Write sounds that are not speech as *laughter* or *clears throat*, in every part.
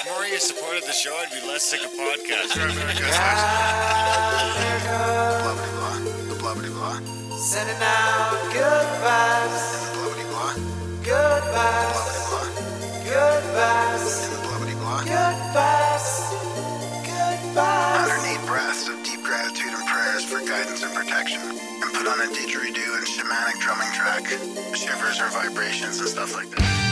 if more of you supported the show, I'd be less sick of podcasts. Blah blah blah. The blah blah blah. Sending out good vibes, The blah blah blah. good Blah vibes, blah good vibes, blah. The blah blah blah. good vibes, good vibes. 108 breaths of deep gratitude and prayers for guidance and protection. And put on a didgeridoo and shamanic drumming track. Shivers or vibrations and stuff like that.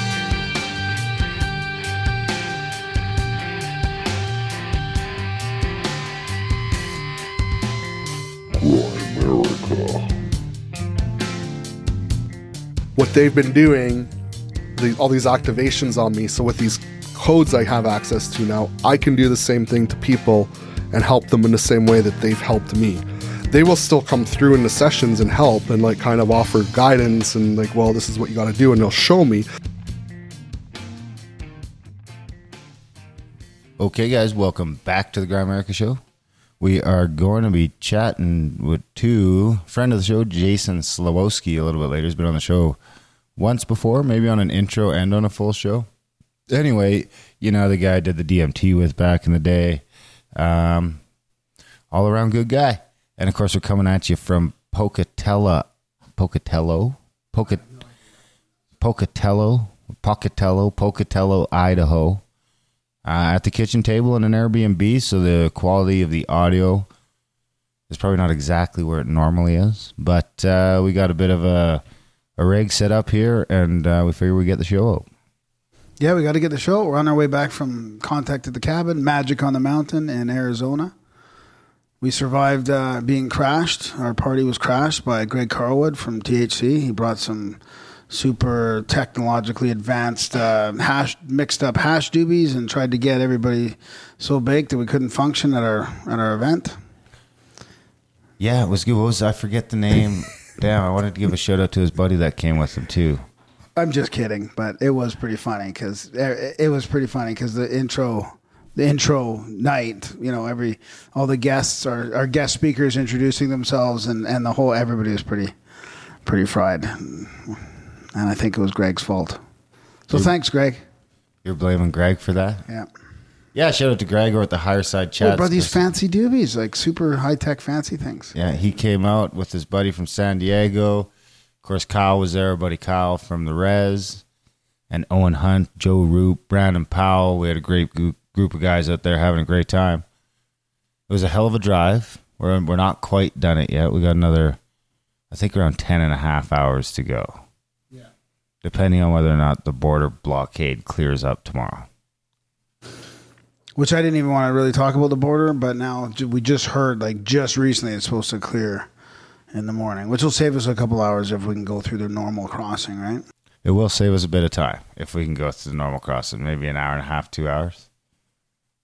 What they've been doing, the, all these activations on me. So with these codes I have access to now, I can do the same thing to people and help them in the same way that they've helped me. They will still come through in the sessions and help and like kind of offer guidance and like, well, this is what you got to do, and they'll show me. Okay, guys, welcome back to the Grimerica Show. We are going to be chatting with two friend of the show, Jason Slawowski, a little bit later. He's been on the show once before, maybe on an intro and on a full show. Anyway, you know the guy I did the DMT with back in the day. Um, all around good guy. And of course, we're coming at you from Pocatello, Pocatello, Pocat, Pocatello, Pocatello, Pocatello, Idaho uh, at the kitchen table in an Airbnb, so the quality of the audio is probably not exactly where it normally is. But uh, we got a bit of a, a rig set up here, and uh, we figure we get the show out. Yeah, we got to get the show. We're on our way back from Contact at the Cabin, Magic on the Mountain in Arizona. We survived uh, being crashed. Our party was crashed by Greg Carlwood from THC. He brought some super technologically advanced uh, hash mixed up hash doobies and tried to get everybody so baked that we couldn't function at our at our event. Yeah, it was good. What was I forget the name? *laughs* Damn, I wanted to give a shout out to his buddy that came with him too. I'm just kidding, but it was pretty funny because it was pretty funny because the intro, the intro night, you know, every all the guests are our guest speakers introducing themselves, and and the whole everybody was pretty, pretty fried, and I think it was Greg's fault. So thanks, Greg. You're blaming Greg for that? Yeah, Yeah, shout out to Greg over at the Higher Side Chat. oh, brought these fancy doobies, like super high tech fancy things. Yeah, he came out with his buddy from San Diego. Of course, Kyle was there, buddy Kyle from the Res, and Owen Hunt, Joe Roop, Brandon Powell. We had a great group group of guys out there having a great time. It was a hell of a drive. We're we're not quite done it yet. We got another, I think, around 10 and a half hours to go. Depending on whether or not the border blockade clears up tomorrow. Which I didn't even want to really talk about the border, but now we just heard, like just recently, it's supposed to clear in the morning, which will save us a couple hours if we can go through the normal crossing, right? It will save us a bit of time if we can go through the normal crossing, maybe an hour and a half, two hours.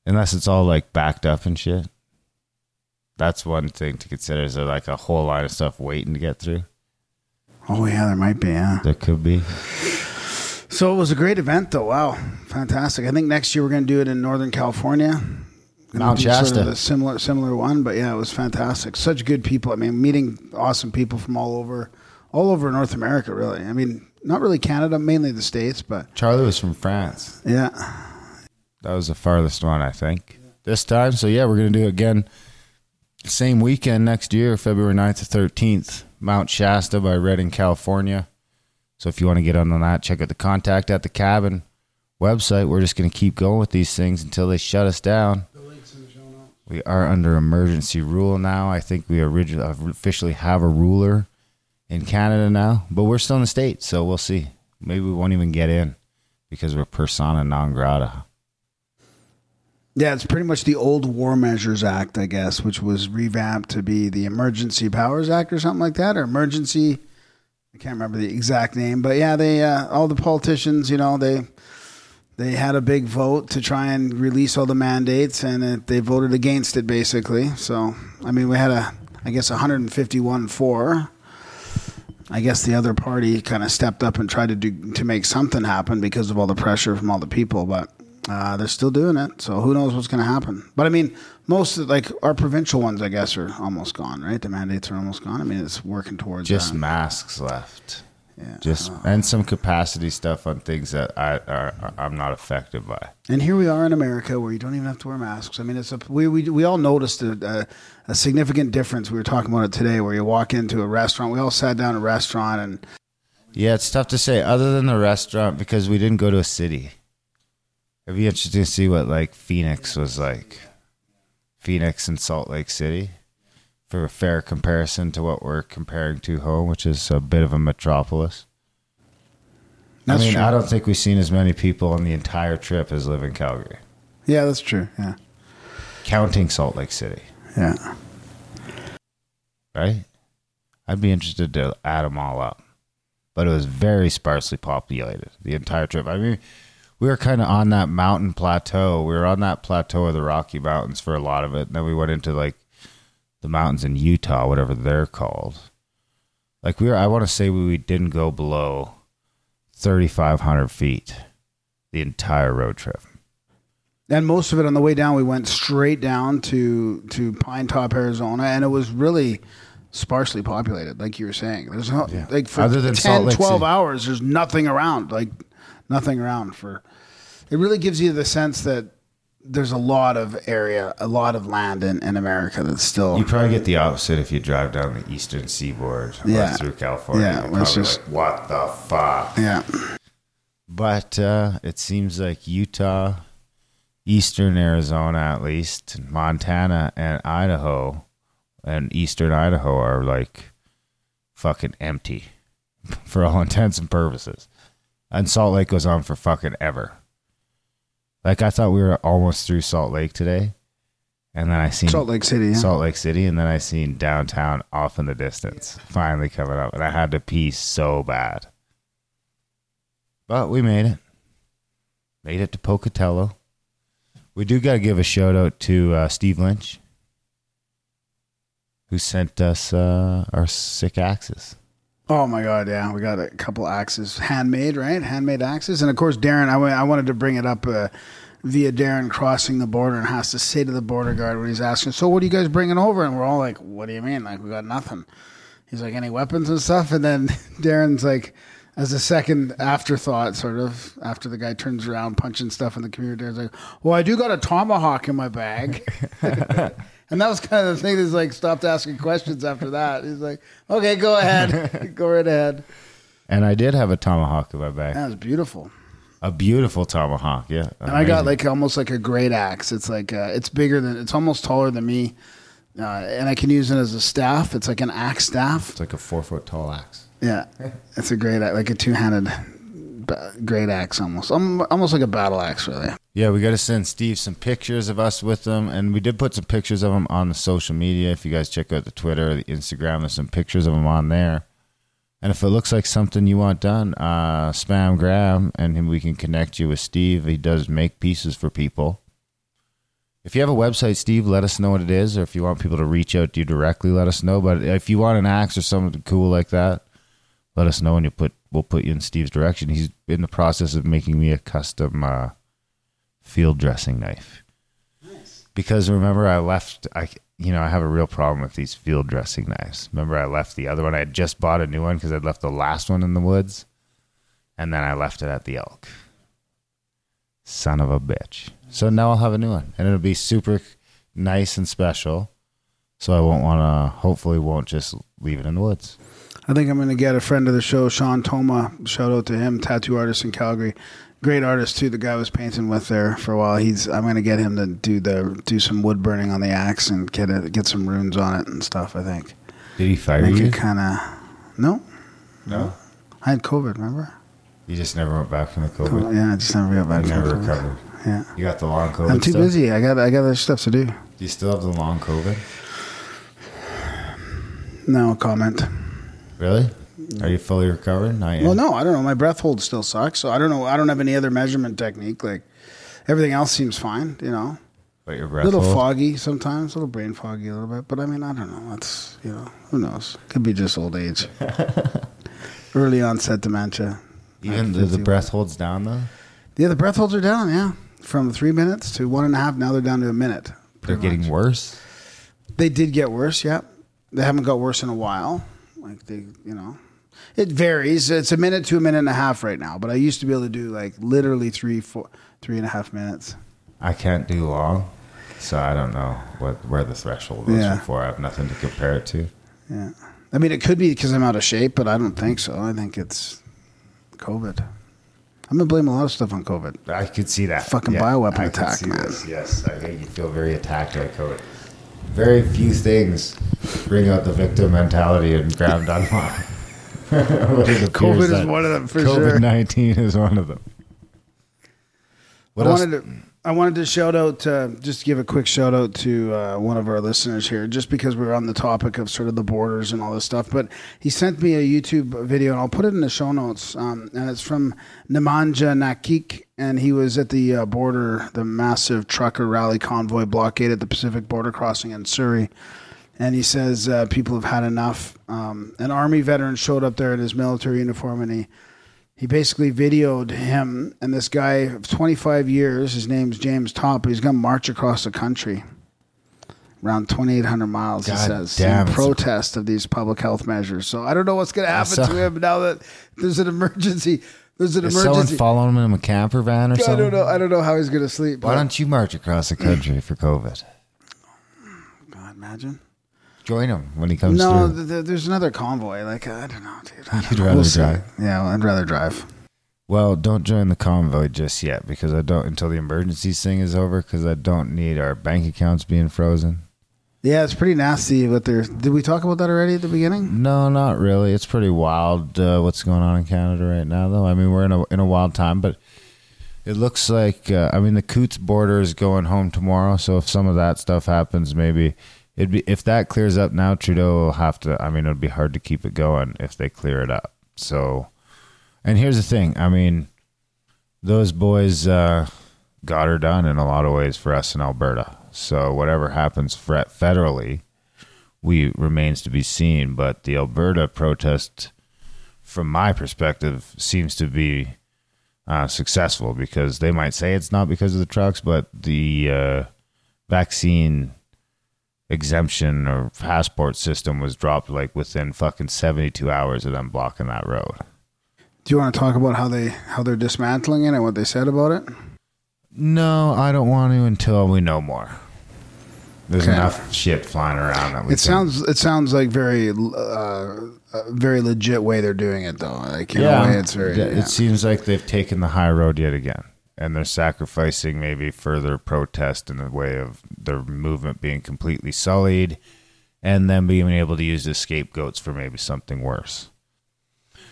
Unless it's all like backed up and shit. That's one thing to consider. Is there like a whole line of stuff waiting to get through? Oh yeah, there might be. Yeah. There could be. So it was a great event, though. Wow, fantastic! I think next year we're going to do it in Northern California. Mount do sort of Shasta. a similar similar one, but yeah, it was fantastic. Such good people. I mean, meeting awesome people from all over, all over North America. Really. I mean, not really Canada, mainly the states, but Charlie was from France. yeah. That was the farthest one, I think. This time. So yeah, we're gonna do it again. Same weekend next year, February 9th to thirteenth, Mount Shasta by Redding, California. So if you want to get on that, check out the contact at the cabin website. We're just gonna keep going with these things until they shut us down. We are under emergency rule now. I think we originally officially have a ruler in Canada now, but we're still in the states, so we'll see. Maybe we won't even get in because we're persona non grata. Yeah, it's pretty much the old War Measures Act, I guess, which was revamped to be the Emergency Powers Act or something like that, or emergency. I can't remember the exact name, but yeah, they uh, all the politicians, you know, they they had a big vote to try and release all the mandates, and it, they voted against it basically. So, I mean, we had a, I guess, 151 for. I guess the other party kind of stepped up and tried to do to make something happen because of all the pressure from all the people, but uh, they're still doing it. So who knows what's going to happen? But I mean, most of, like our provincial ones, I guess, are almost gone, right? The mandates are almost gone. I mean, it's working towards Just that. masks left. Yeah. Just and some capacity stuff on things that I are, I'm not affected by. And here we are in America where you don't even have to wear masks. I mean, it's a we we, we all noticed a, a, a significant difference. We were talking about it today, where you walk into a restaurant. We all sat down at a restaurant, and Yeah, it's tough to say other than the restaurant because we didn't go to a city. It'd be interesting to see what like Phoenix was like. Phoenix and Salt Lake City for a fair comparison to what we're comparing to home, which is a bit of a metropolis. That's I mean, true. I don't think we've seen as many people on the entire trip as live in Calgary, yeah, that's true. Yeah, counting Salt Lake City, yeah. right? I'd be interested to add them all up. But it was very sparsely populated the entire trip. I mean, we were kind of on that mountain plateau. We were on that plateau of the Rocky Mountains for a lot of it. And then we went into like the mountains in Utah, whatever they're called. Like we were, I want to say we didn't go below 3,500 feet the entire road trip. And most of it on the way down, we went straight down to to Pine Top, Arizona, and it was really sparsely populated, like you were saying. There's no, Yeah. like for Other than 10, Salt Lake 12 City. hours, there's nothing around, like nothing around for. It really gives you the sense that there's a lot of area, a lot of land in, in America that's still You probably get the opposite if you drive down the eastern seaboard Yeah. through California. Yeah, it's just- like, what the fuck? yeah. But uh, it seems like Utah, eastern Arizona, at least, Montana and Idaho, and eastern Idaho are like fucking empty *laughs* for all intents and purposes. And Salt Lake goes on for fucking ever. Like I thought we were almost through Salt Lake today, and then I seen Salt Lake City. Yeah. Salt Lake City, and then I seen downtown off in the distance, finally coming up, and I had to pee so bad. But we made it. Made it to Pocatello. We do got to give a shout out to uh, Steve Lynch, who sent us uh, our sick axes. Oh my God! Yeah, we got a couple axes, handmade, right? Handmade axes, and of course, Darren. I wa- I wanted to bring it up uh, via Darren crossing the border and has to say to the border guard when he's asking, "So what are you guys bringing over?" And we're all like, "What do you mean? Like we got nothing?" He's like, "Any weapons and stuff?" And then *laughs* Darren's like, as a second afterthought, sort of after the guy turns around punching stuff in the computer, Darren's like, "Well, I do got a tomahawk in my bag." *laughs* *laughs* And that was kind of the thing that's like stopped asking questions after that. He's like, okay, go ahead. *laughs* go right ahead. And I did have a tomahawk in my bag. That was beautiful. A beautiful tomahawk, yeah. And I got like almost like a great axe. It's like uh, it's bigger than it's almost taller than me, uh, and I can use it as a staff. It's like an axe staff. It's like a four foot tall axe. Yeah, it's a great like a two handed great axe almost, um, almost like a battle axe really. Yeah, we got to send Steve some pictures of us with them, and we did put some pictures of him on the social media. If you guys check out the Twitter, the Instagram, there's some pictures of him on there. And if it looks like something you want done, uh, spam Graham, and we can connect you with Steve. He does make pieces for people. If you have a website, Steve, let us know what it is, or if you want people to reach out to you directly, let us know. But if you want an axe or something cool like that, let us know, and you put we'll put you in Steve's direction. He's in the process of making me a custom uh, field dressing knife. Because remember, I left. I you know I have a real problem with these field dressing knives. Remember, I left the other one. I had just bought a new one because I'd left the last one in the woods, and then I left it at the elk. Son of a bitch. So now I'll have a new one, and it'll be super nice and special. So I won't want to. Hopefully, won't just leave it in the woods. I think I'm going to get a friend of the show, Sean Toma. Shout out to him, tattoo artist in Calgary. Great artist too. The guy I was painting with there for a while. He's. I'm going to get him to do the do some wood burning on the axe and get it, get some runes on it and stuff. I think Did he fire make you? it kind of. No, No. I had COVID. Remember? You just never went back from the COVID. Oh, yeah, I just never got back. You from never COVID. recovered. Yeah, You got the long COVID. I'm too stuff? busy. I got I got other stuff to do. Do you still have the long COVID? No comment. Really? Are you fully recovered? Not yet. Well, no, I don't know. My breath hold still sucks, so I don't know. I don't have any other measurement technique. Like everything else seems fine. You know, But your a little hold? foggy sometimes, a little brain foggy a little bit. But I mean, I don't know. That's you know, who knows? Could be just old age, *laughs* early onset dementia. Even the, the breath holds down though. Yeah, the breath holds are down. Yeah, from three minutes to one and a half. Now they're down to a minute. They're getting much. worse. They did get worse. Yeah, they haven't got worse in a while. Like they, you know, It varies. It's a minute to a minute and a half right now, but I used to be able to do like literally three, four, three and a half minutes. I can't do long, so I don't know what where the threshold is Yeah. before. I have nothing to compare it to. Yeah. I mean, it could be because I'm out of shape, but I don't think so. I think it's COVID. I'm gonna blame a lot of stuff on COVID. I could see that Fucking bioweapon I attack, man. this. Yes, I think you feel very attacked by COVID. Very few things bring out the victim mentality and Graham *laughs* Dunlop. *laughs* COVID is one of them for sure. COVID nineteen is one of them. What I else? wanted to I wanted to shout out uh, just to give a quick shout out to uh, one of our listeners here, just because we were on the topic of sort of the borders and all this stuff. But he sent me a YouTube video, and I'll put it in the show notes. Um, and it's from Nemanja Nakik, and he was at the uh, border, the massive trucker rally convoy blockade at the Pacific border crossing in Surrey. And he says uh, people have had enough. Um, an army veteran showed up there in his military uniform, and he he basically videoed him and this guy of 25 years. His name's James Top. He's going to march across the country, around 2,800 miles. he says damn, in protest of these public health measures. So I don't know what's going to happen to him now that there's an emergency. There's an Is someone following him in a camper van or I something? don't know. I don't know how he's going to sleep. Why don't you march across the country for COVID? God, imagine? Join him when he comes No, through. th- th- there's another convoy. Like I don't know, dude. I You'd rather see. drive. Yeah, well, I'd rather drive. Well, don't join the convoy just yet because I don't until the emergencies thing is over because I don't need our bank accounts being frozen. Yeah, it's pretty nasty. What they're. Did we talk about that already at the beginning? No, not really. It's pretty wild uh, what's going on in Canada right now, though. I mean, we're in a in a wild time, but it looks like uh, I mean the Coutts border is going home tomorrow. So if some of that stuff happens, maybe it'd be if that clears up now. Trudeau will have to. I mean, it'd be hard to keep it going if they clear it up. So, and here's the thing. I mean, those boys uh, got her done in a lot of ways for us in Alberta. So whatever happens federally we remains to be seen. But the Alberta protest, from my perspective, seems to be uh, successful because they might say it's not because of the trucks, but the uh, vaccine exemption or passport system was dropped like within fucking 72 hours of them blocking that road. Do you want to talk about how they how they're dismantling it and what they said about it? No, I don't want to until we know more. There's Okay. enough shit flying around that we It can- sounds it sounds like very uh, a very legit way they're doing it though. Like way, it's very. Th- yeah. It seems like they've taken the high road yet again, and they're sacrificing maybe further protest in the way of their movement being completely sullied, and then being able to use the scapegoats for maybe something worse.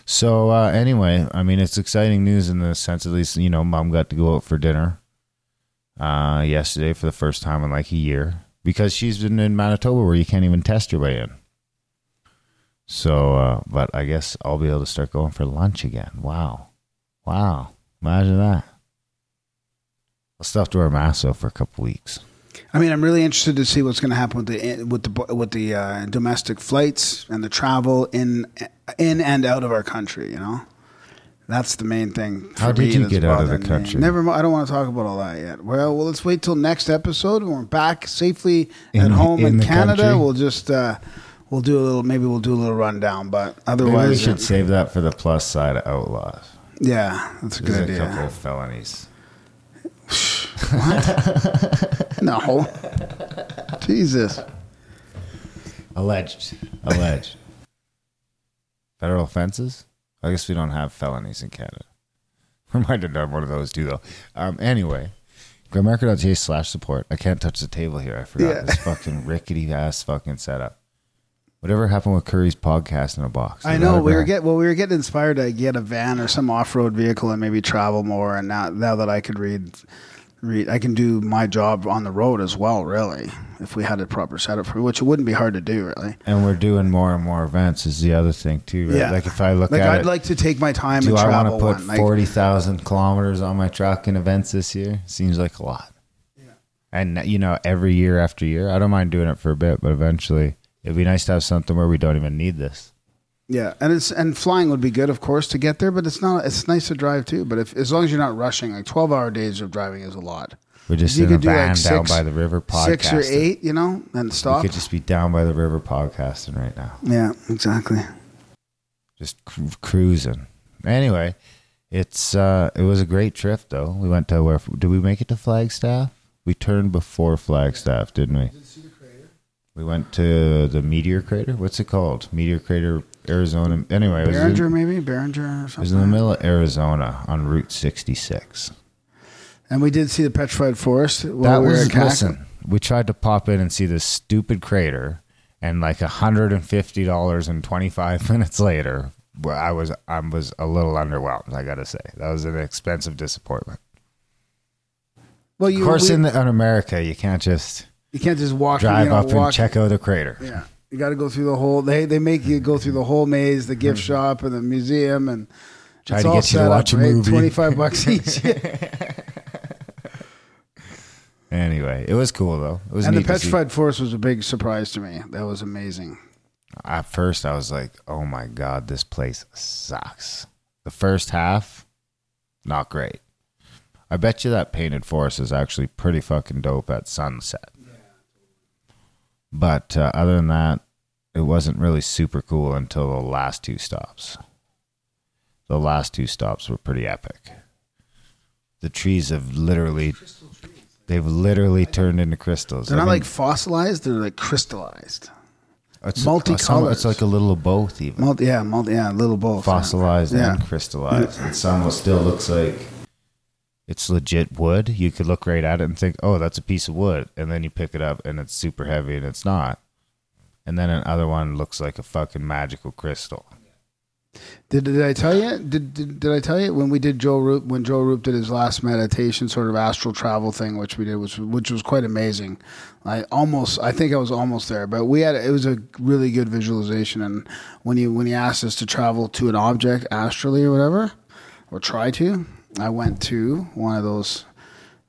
So uh, anyway, I mean, it's exciting news in the sense, at least you know, mom got to go out for dinner uh, yesterday for the first time in like a year because she's been in Manitoba where you can't even test your way in. So, uh, but I guess I'll be able to start going for lunch again. Wow. Wow. Imagine that. I'll still have to wear a mask though for a couple weeks. I mean, I'm really interested to see what's going to happen with the with the with the uh, domestic flights and the travel in in and out of our country. You know, that's the main thing. How did you get out of the bothering me. country? Never. mi- I don't want to talk about all that yet. Well, well, let's wait till next episode when we're back safely In- at home in, in Canada. country? We'll just uh, we'll do a little. Maybe we'll do a little rundown. But Maybe we otherwise, should uh, save that for the plus side of outlaws. yeah, that's a There's good a couple of felonies. No, Jesus. Alleged. Alleged. Federal offenses? I guess we don't have felonies in Canada. *laughs* We might have done one of those too, though. Um, anyway, grimerica.ca slash support. I can't touch the table here. I forgot Yeah. this fucking rickety ass fucking setup. Whatever happened with Curry's podcast in a box? I know we were get well, we were getting inspired to get a van or some off road vehicle and maybe travel more. And now, now that I could read, read, I can do my job on the road as well. Really, if we had a proper setup for, which it wouldn't be hard to do, really. And we're doing more and more events. Is the other thing too, right? Yeah. Like if I look Like at I'd it, like to take my time do and I want to put one. Like, forty thousand kilometers on my truck in events this year? Seems like a lot. Yeah. And you know, every year after year, I don't mind doing it for a bit, but eventually, it'd be nice to have something where we don't even need this. Yeah, and it's and flying would be good, of course, to get there. But it's not. It's nice to drive too. But if as long as you're not rushing, like twelve hour days of driving is a lot. We're just You in a could do, like, down six- by the river podcasting. Six or eight, you know, and We stop. could just be down by the river podcasting right now. yeah, exactly. just cru- cruising. Anyway, it's uh, it was a great trip though. We went to where did we make it to Flagstaff? We turned before Flagstaff, didn't we? We went to the Meteor Crater. What's it called? Meteor Crater, Arizona. Anyway, it was, in, Barringer, maybe Barringer or something. it was in the middle of Arizona on Route 66. and we did see the petrified forest. While that we were was at Cac- listen. We tried to pop in and see this stupid crater, and like hundred and fifty dollars and twenty five *laughs* minutes later, I was I was a little underwhelmed. I gotta say that was an expensive disappointment. Well, you, Of course, we- in, the, in America, you can't just you can't just walk. drive you know, up walk, and check out the crater. Yeah, you got to go through the whole. They they make you go through the whole maze, the gift shop, and the museum, and. Try it's to get you to watch up, a right? movie. Twenty five *laughs* bucks each. *laughs* Anyway, it was cool though. It was and the petrified forest was a big surprise to me. That was amazing. At first, I was like, "Oh my god, this place sucks." The first half, not great. I bet you that painted forest is actually pretty fucking dope at sunset. But uh, other than that, it wasn't really super cool until the last two stops. The last two stops were pretty epic. The trees have literally, they've literally turned into crystals. They're I not mean, like fossilized; they're like crystallized. it's, multicolours. It's like a little of both, even. Multi, yeah, multi, yeah, little both. fossilized Yeah. and crystallized. And some still looks like it's legit wood. You could look right at it and think, "Oh, that's a piece of wood," and then you pick it up and it's super heavy and it's not. And then another one looks like a fucking magical crystal. Did, did I tell you? Did, did did I tell you when we did Joe Roop when Joe Roop did his last meditation sort of astral travel thing, which we did, which which was quite amazing. I almost I think I was almost there, but we had it was a really good visualization. And when he when he asked us to travel to an object astrally or whatever, or try to, I went to one of those.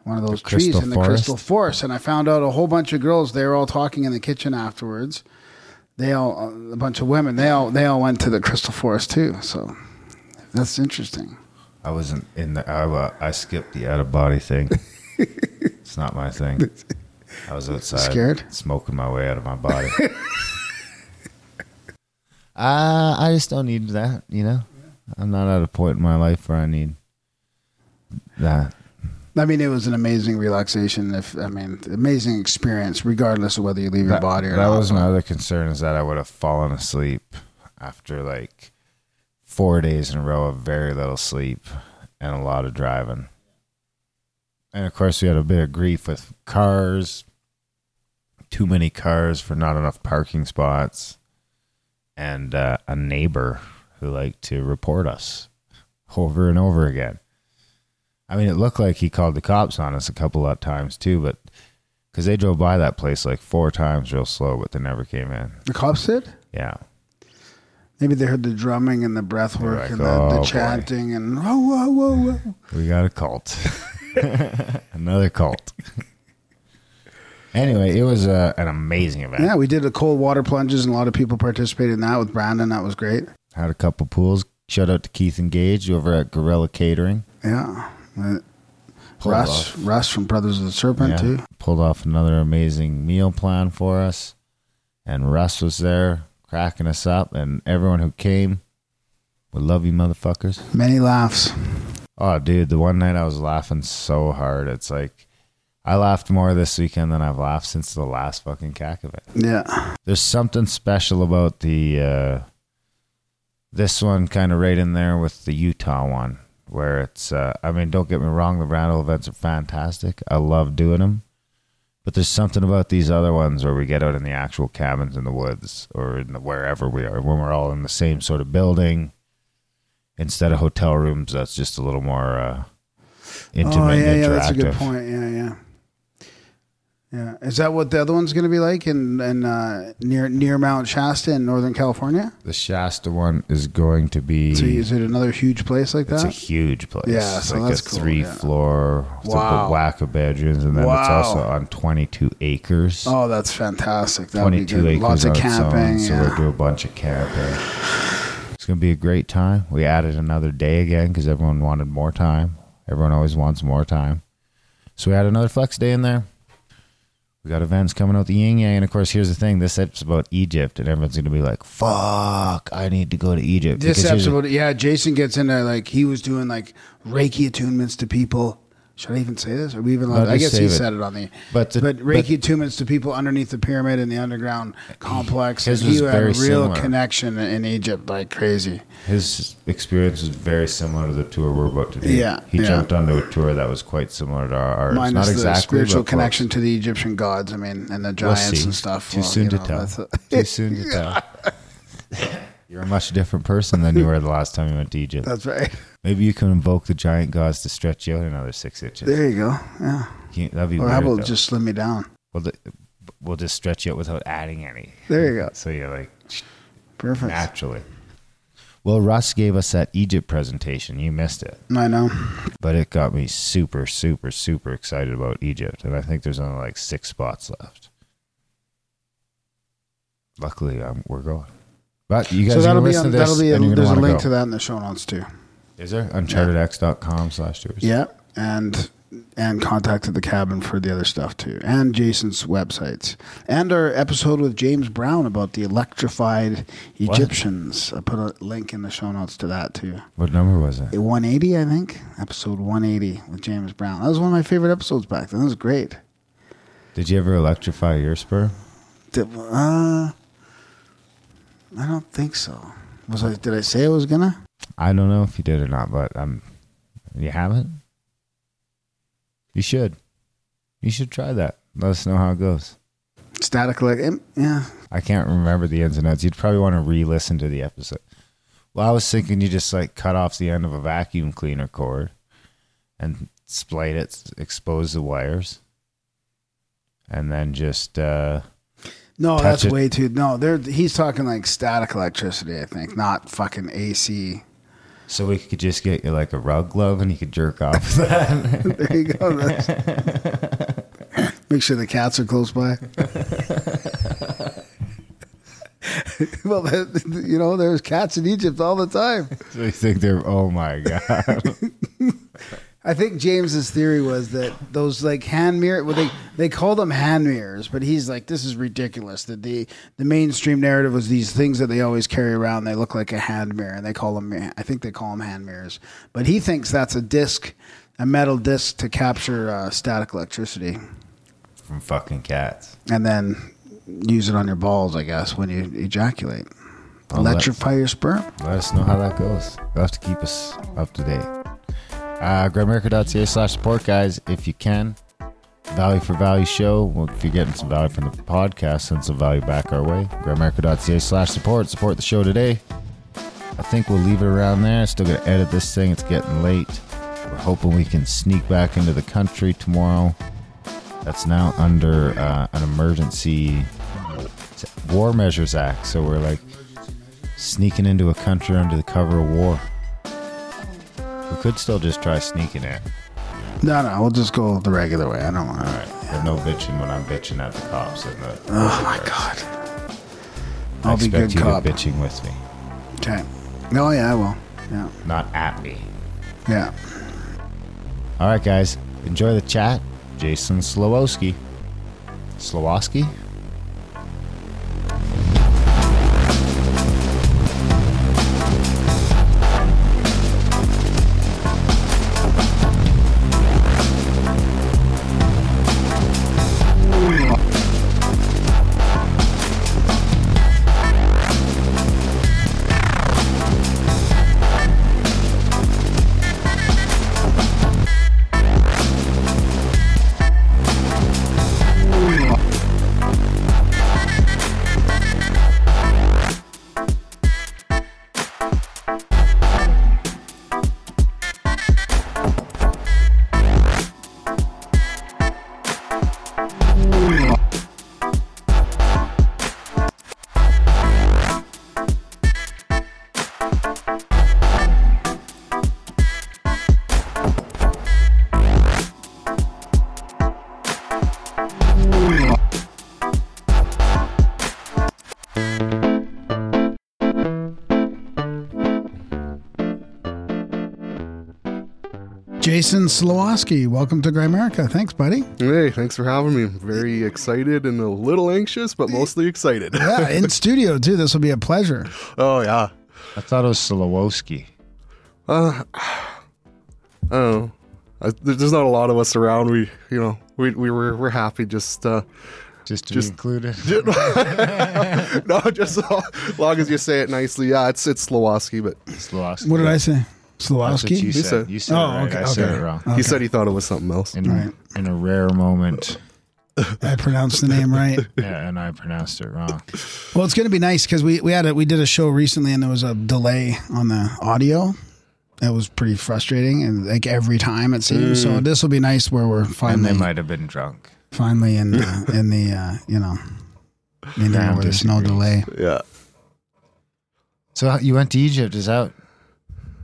One of those trees in the forest? crystal forest, and I found out a whole bunch of girls. They were all talking in the kitchen afterwards, they all a bunch of women they all they all went to the crystal forest too so that's interesting I wasn't in the. I, uh, I skipped the out of body thing. *laughs* it's not my thing. I was outside, Scared? smoking my way out of my body. *laughs* uh, I just don't need that. You know, I'm not at a point in my life where I need that. I mean it was an amazing relaxation if i mean amazing experience regardless of whether you leave your body or that not was my other concern is that I would have fallen asleep after like four days in a row of very little sleep and a lot of driving. And of course, we had a bit of grief with cars, too many cars for not enough parking spots, and uh, a neighbor who liked to report us over and over again. I mean, it looked like he called the cops on us a couple of times too, but because they drove by that place like four times real slow, but they never came in. the cops did Yeah. maybe they heard the drumming and the breath work like, and the, "Oh, the boy." chanting and whoa whoa whoa whoa We got a cult. *laughs* Another cult. anyway, it was uh, an amazing event. yeah we did the cold water plunges and a lot of people participated in that with brandon that was great Had a couple pools. Shout out to Keith and Gage over at Gorilla Catering. yeah Uh, russ off- russ from brothers of the serpent yeah, too Pulled off another amazing meal plan for us. And Russ was there cracking us up. And everyone who came, we love you, motherfuckers. many laughs Oh, dude, the one night I was laughing so hard. It's like I laughed more this weekend than I've laughed since the last fucking cack event. yeah There's something special about the uh, this one kind of right in there with the Utah one where it's uh, I mean don't get me wrong the Randall events are fantastic. I love doing them but there's something about these other ones where we get out in the actual cabins in the woods or in the, wherever we are when we're all in the same sort of building instead of hotel rooms that's just a little more uh, intimate oh yeah yeah that's a good point. Yeah yeah yeah is that what the other one's going to be like in, in uh, near near mount shasta in northern california the Shasta one is going to be so is it another huge place like that? It's a huge place. Yeah, so like that's a cool, three yeah. floor, Wow. a whack of bedrooms, and then it's also on 22 acres. oh that's fantastic that 22 good acres lots of on its camping so we'll do a bunch of camping. It's gonna be a great time. We added another day again because everyone wanted more time. Everyone always wants more time, so we had another flex day in there. We got events coming out the yin yang, and of course, here's the thing: this episode's about Egypt, and everyone's gonna be like, "Fuck, I need to go to Egypt." This Because here's the- episode, yeah, Jason gets into like he was doing like Reiki attunements to people. Should I even say this? Are we even? No, allowed- I guess he it. said it on the. But the- but Reiki attunements to people underneath the pyramid in the underground complex. His and he was had a real similar. connection in Egypt, like crazy. his experience was very similar to the tour we're about to do. Yeah, he yeah. jumped onto a tour that was quite similar to ours. Minus Not the exactly spiritual but connection to the Egyptian gods. I mean, and the We'll giants and stuff. Too Well, soon you to know, tell. Too soon to *laughs* tell. *laughs* You're a much different person than you were the last time you went to Egypt. That's right. Maybe you can invoke the giant gods to stretch you out another six inches. There you go. Yeah. Can't- That'd be Or weird. how about though. just slim me down? We'll, we'll just stretch you out without adding any. There you go. So you're like Perfect. naturally. Well, Russ gave us that Egypt presentation. You missed it, I know. but it got me super, super, super excited about Egypt, and I think there's only like six spots left. Luckily, um, we're going. But you guys So that'll be listen on, to this, that'll be you're there's a link go. to that in the show notes too. Is there unchartedx.com slash tours? Yeah, and and Contact at the Cabin for the other stuff too, and Jason's websites, and our episode with James Brown about the electrified What? Egyptians. I put a link in the show notes to that too. What number was it? 180, I think, episode 180 with James Brown. That was one of my favorite episodes back then. That was great. Did you ever electrify your sperm? Did, uh, I don't think so. Was I? Did I say I was gonna? I don't know if you did or not, but um, you haven't. You should. You should try that. Let us know how it goes. Static like yeah. I can't remember the ins and outs. You'd probably want to re-listen to the episode. Well, I was thinking you just like cut off the end of a vacuum cleaner cord and splite it, expose the wires, and then just uh, No, that's it. way too. No, there. He's talking like static electricity. I think not fucking AC. so we could just get you like a rug glove and you could jerk off with *laughs* that. *laughs* There you go. That's- *laughs* Make sure the cats are close by. well, you know, there's cats in Egypt all the time. so you think they're oh my god. I think James's theory was that those like hand mirror, well, they they call them hand mirrors, but he's like, this is ridiculous. That the the mainstream narrative was these things that they always carry around. They look like a hand mirror, and they call them. I think they call them hand mirrors, but he thinks that's a disc, a metal disc to capture uh, static electricity, From fucking cats. and then use it on your balls. I guess when you ejaculate, Well, electrify your sperm. Let us know how that goes. You'll have to keep us up to date. Uh, Grimerica.ca slash support, guys, if you can. Value for Value show. Well, if you're getting some value from the podcast, send some value back our way. Grimerica.ca slash support. Support the show today. I think we'll leave it around there. Still going to edit this thing. It's getting late. We're hoping we can sneak back into the country tomorrow. That's now under uh, an emergency war measures act. So we're like sneaking into a country under the cover of war. We could still just try sneaking in. No, no, we'll just go the regular way. I don't want. All right. But no bitching when I'm bitching at the cops. And the, Oh my god. I I'll be expect good you cop. to bitching with me, Okay. Oh yeah, I will. Yeah. not at me. Yeah. All right, guys. Enjoy the chat. Jason Slowowski. Slowowski? Jason Slawosky, welcome to Grimerica. Thanks, buddy. Hey, thanks for having me. Very excited and a little anxious, but mostly excited. Yeah, in *laughs* studio too. This will be a pleasure. oh yeah. I thought it was Slowowski. Uh, I don't know. I, there's not a lot of us around. We, you know, we we were we're happy just uh Just to Just- be included. *laughs* *laughs* no, just as long as you say it nicely. Yeah, it's it's Slawosky, but Slowowski. What did I say? That's Slowowski? you said. said- You said Oh, it right. okay, I said okay. it wrong. he said he thought it was something else. In, Right. in a rare moment, I pronounced the name right. *laughs* yeah, and I pronounced it wrong. Well, it's going to be nice because we we had a, we did a show recently and there was a delay on the audio. It was pretty frustrating and like every time it seems. So this will be nice where we're And finally they might have been drunk. finally in uh, *laughs* in the uh, you know in there where there's no delay. Yeah. So you went to Egypt. Is that?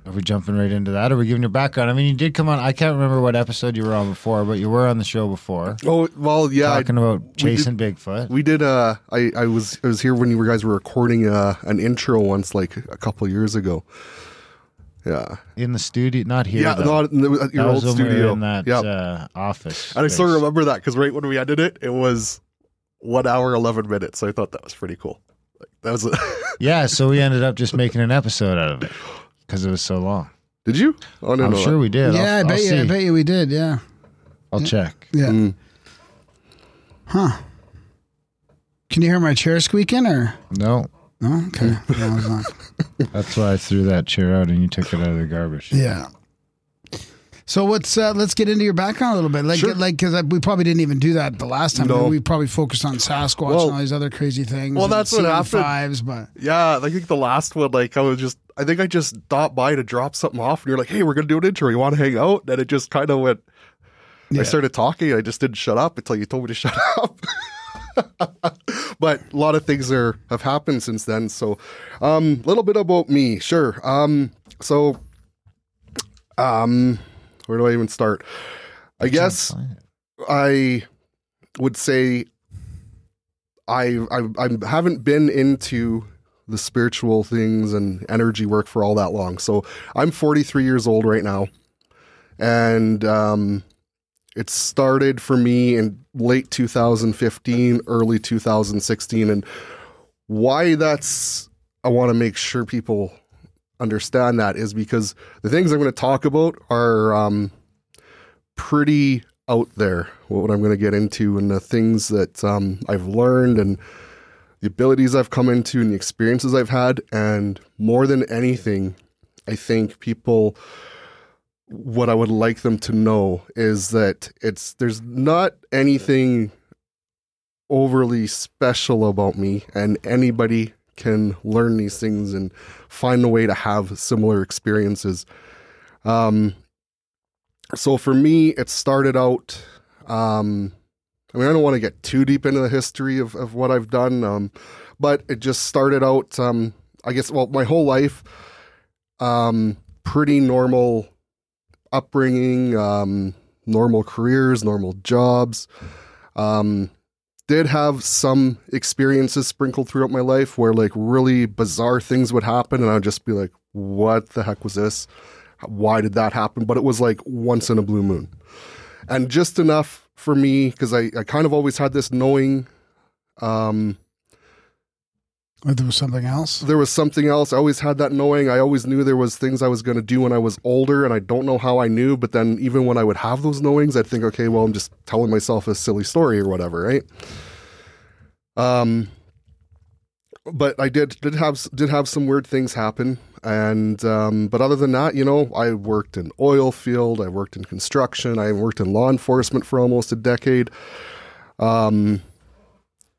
Are we jumping right into that? Are we giving your background? I mean, you did come on. I can't remember what episode you were on before, but you were on the show before Oh well, yeah. I- talking about we did- chasing Bigfoot. We did. Uh, I I was I was here when you guys were recording uh, an intro once, like a couple years ago. Yeah, in the studio, not here. yeah, though. not in the, at that your old we studio. in that yeah, uh, office. and I still remember that because right when we ended it, it was one hour eleven minutes. So I thought that was pretty cool. Like, that was. *laughs* Yeah, so we ended up just making an episode out of it because it was so long. did you? Oh no, I'm no. sure we did. Yeah, I'll, I bet I'll you. I see. bet you we did. Yeah, I'll check. yeah. Mm. Huh? Can you hear my chair squeaking or No, no? Okay, *laughs* No, it's not. that's why I threw that chair out and you took it out of the garbage. Yeah. So what's uh, let's get into your background a little bit, like Sure. like because we probably didn't even do that the last time. No. We probably focused on Sasquatch Well- and all these other crazy things. well, that's what happened. Fives, but Yeah, I think the last one, like I was just, I think I just stopped by to drop something off, and you're like, "Hey, we're gonna do an intro. You want to hang out?" And it just kind of went. Yeah. I started talking. I just didn't shut up until you told me to *laughs* shut up. *laughs* but a lot of things are have happened since then. So, a um, little bit about me, sure. Um, so, um, where do I even start? I guess I would say I, I I haven't been into the spiritual things and energy work for all that long. So I'm 43 years old right now, and um, it started for me in late 2015, early 2016, and why that's I want to make sure people understand that is because the things I'm going to talk about are um, pretty out there. What I'm going to get into and the things that um, I've learned and the abilities I've come into and the experiences I've had, and more than anything, I think people what I would like them to know is that it's there's not anything overly special about me and anybody can learn these things and find a way to have similar experiences. Um so for me it started out um I mean I don't want to get too deep into the history of, of what I've done um but it just started out um I guess well my whole life um pretty normal upbringing, um, normal careers, normal jobs. Um, did have some experiences sprinkled throughout my life where like really bizarre things would happen, and I'd just be like, "What the heck was this? Why did that happen?" But it was like once in a blue moon, and just enough for me because I, I kind of always had this knowing. Um, there was something else. there was something else. I always had that knowing. I always knew there was things I was going to do when I was older, and I don't know how I knew. But then, even when I would have those knowings, I'd think, okay, well, I'm just telling myself a silly story or whatever, right? Um, but I did did have did have some weird things happen, and um, but other than that, you know, I worked in oil field, I worked in construction, I worked in law enforcement for almost a decade. Um,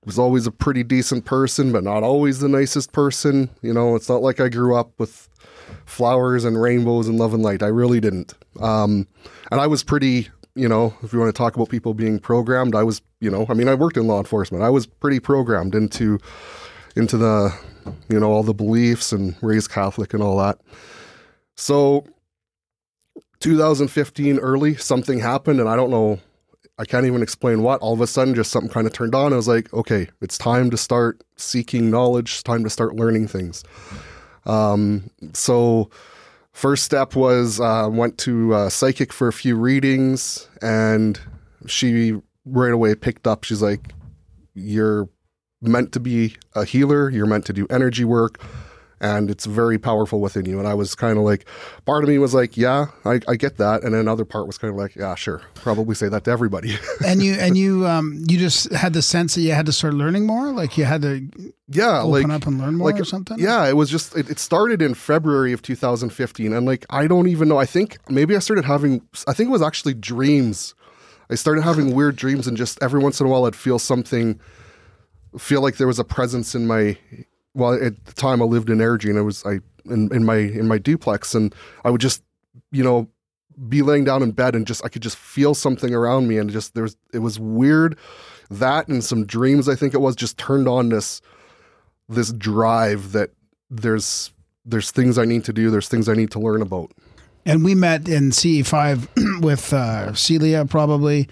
was always a pretty decent person, but not always the nicest person. You know, it's not like I grew up with flowers and rainbows and love and light. I really didn't. Um, and I was pretty, you know, if you want to talk about people being programmed, I was, you know, I mean, I worked in law enforcement. I was pretty programmed into into the, you know, all the beliefs and raised Catholic and all that. So 2015 early, something happened, and I don't know I can't even explain what. All of a sudden, just something kind of turned on. I was like, okay, it's time to start seeking knowledge. It's time to start learning things. Um, so first step was uh, went to uh, psychic for a few readings, and she right away picked up. She's like, "You're meant to be a healer. You're meant to do energy work." And it's very powerful within you. And I was kind of like, part of me was like, yeah, I, I get that. And another part was kind of like, yeah, sure. Probably say that to everybody. *laughs* and you and you um you just had the sense that you had to start learning more, like you had to yeah. open like, up and learn more like or something. Yeah, it was just it, it started in February of 2015, and like I don't even know. I think maybe I started having. I think it was actually dreams. I started having *laughs* weird dreams, and just every once in a while, I'd feel something. Feel like there was a presence in my. Well, at the time I lived in Airdrie, and I was I in, in my in my duplex, and I would just, you know, be laying down in bed, and just I could just feel something around me, and just there was it was weird. That and some dreams, I think it was, just turned on this this drive that there's there's things I need to do, there's things I need to learn about. And we met in CE5 *clears throat* with uh, Celia probably.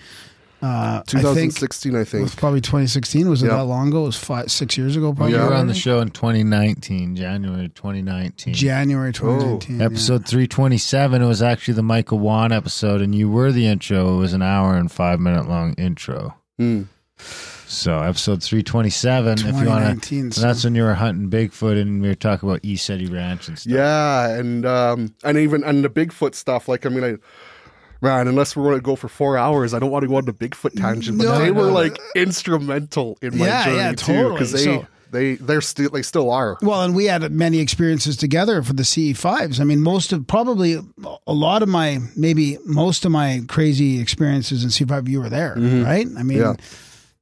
Uh, I think 2016, I it think. was probably 2016. Was it Yeah. that long ago? It was five, six years ago, probably. You were on the show in 2019, January 2019. January 2019. yeah. Episode 327, it was actually the Michael Wan episode, and you were the intro. It was an hour and five minute long intro. Hmm. So, episode 327, if you want 2019, to. so- That's when you were hunting Bigfoot and we were talking about East City Ranch and stuff. Yeah, and um and even and the Bigfoot stuff. Like I mean, I man, unless we're going to go for four hours, I don't want to go on the Bigfoot tangent. But No, they were like instrumental in my Yeah, journey yeah, too, totally. because they So- they they're still they still are. Well, and we had many experiences together for the CE5s. I mean, most of probably a lot of my, maybe most of my crazy experiences in C5, you were there, right? I mean, Mm-hmm. Yeah.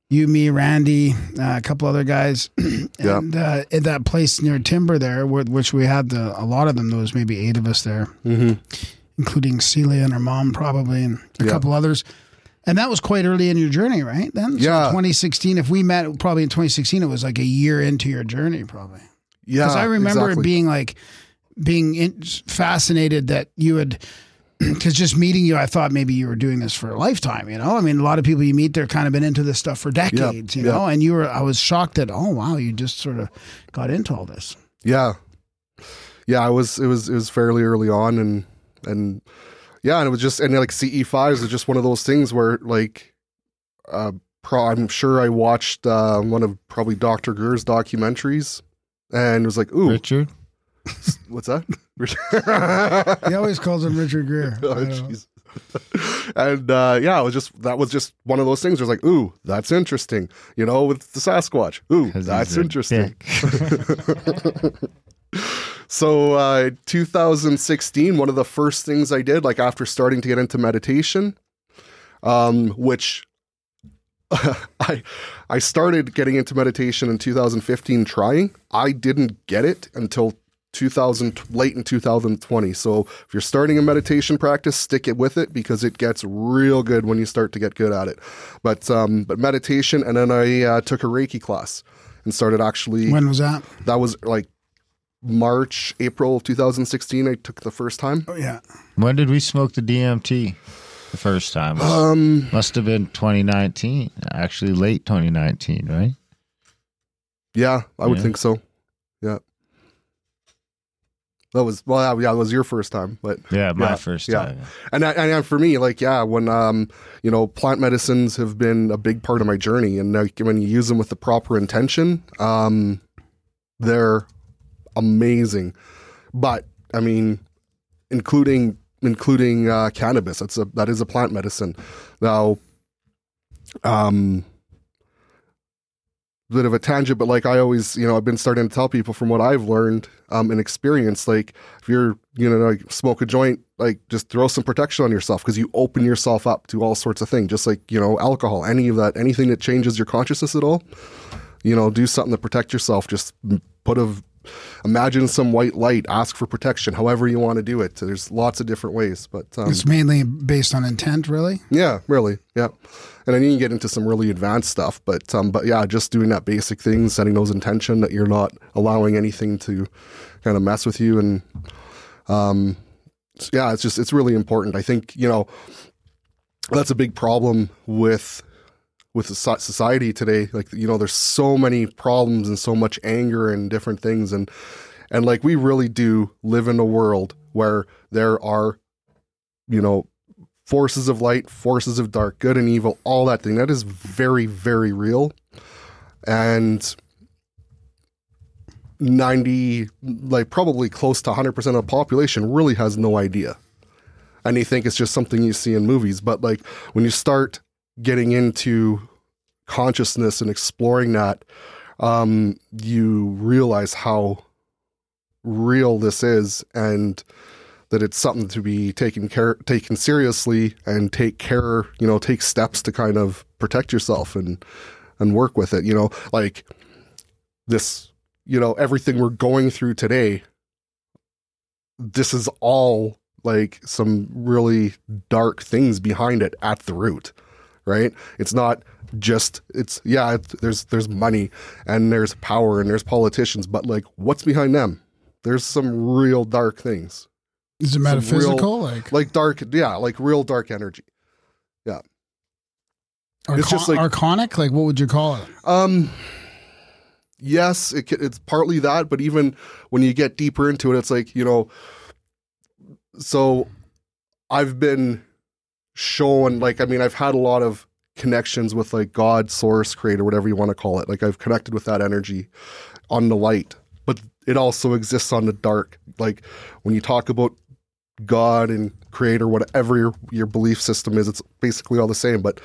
you, me, Randy, uh, a couple other guys, *clears throat* Yeah. and uh, at that place near Timber there, which we had the, a lot of them. There was maybe eight of us there, including Celia and her mom, probably, and a. Yeah. couple others. And that was quite early in your journey, right? Then, So Yeah. 2016. If we met probably in 2016, it was like a year into your journey, probably. Yeah, Because I remember exactly. it being like being in, fascinated that you had. *clears throat* Because just meeting you, I thought maybe you were doing this for a lifetime. You know, I mean, a lot of people you meet, they're kind of been into this stuff for decades. you know, and you were. I was shocked that oh wow, you just sort of got into all this. Yeah, yeah. I was it was it was fairly early on, and and yeah, and it was just and like CE fives is just one of those things where like, uh, pro, I'm sure I watched uh, one of probably Doctor Greer's documentaries, and it was like, ooh, Richard? what's that? *laughs* *laughs* He always calls him Richard Greer. *laughs* Oh, I don't know. jeez. and uh, yeah, it was just that was just one of those things. Where was like, ooh, that's interesting. You know, with the Sasquatch. Ooh, that's interesting. So, uh, 2016, one of the first things I did, like after starting to get into meditation, um, which *laughs* I I started getting into meditation in 2015, trying. I didn't get it until 2000, late in 2020. So, if you're starting a meditation practice, stick it with it because it gets real good when you start to get good at it. But um, but meditation, and then I uh, took a Reiki class and started actually. When was that? that was like March, April of 2016. I took the first time. Oh yeah, When did we smoke the DMT the first time? Um, Must have been 2019. Actually, late 2019, right? yeah, I would Yeah. think so. Yeah, that was well, yeah, yeah, it was your first time, but Yeah, my Yeah, first yeah. time. and I- and for me, like yeah, when um, you know, plant medicines have been a big part of my journey, and like, when you use them with the proper intention, um, they're amazing. But I mean, including including uh, cannabis, that's a that is a plant medicine. Now, um, bit of a tangent, but like I always, you know, I've been starting to tell people from what I've learned um, and experienced, like if you're, you know, like smoke a joint, like just throw some protection on yourself because you open yourself up to all sorts of things, just like, you know, alcohol, any of that, anything that changes your consciousness at all, you know, do something to protect yourself. Just put a, imagine some white light, ask for protection, however you want to do it. There's lots of different ways, but um, it's mainly based on intent, really. yeah, really. Yeah. And then you can get into some really advanced stuff, but um, but yeah, just doing that basic thing, setting those intention that you're not allowing anything to kind of mess with you, and um, yeah, it's just it's really important. I think you know that's a big problem with with society today. Like you know, there's so many problems and so much anger and different things, and and like we really do live in a world where there are, you know, forces of light, forces of dark, good and evil, all that thing. That is very, very real. And 90, like probably close to 100% of the population really has no idea. And you think it's just something you see in movies. But like when you start getting into consciousness and exploring that, um, you realize how real this is and that it's something to be taken care taken seriously and take care you know take steps to kind of protect yourself and and work with it you know? Like this you know everything we're going through today this is all like some really dark things behind it at the root right it's not just it's yeah it, there's there's money and there's power and there's politicians but like what's behind them there's some real dark things Is it metaphysical? real- like like dark yeah like real dark energy yeah archon- it's just like- archonic? Like what would you call it? um yes it, it's partly that but even when you get deeper into it it's like you know so i've been shown like i mean i've had a lot of connections with like god source creator whatever you want to call it. Like i've connected with that energy on the light but it also exists on the dark. Like when you talk about god and creator whatever your, your belief system is it's basically all the same but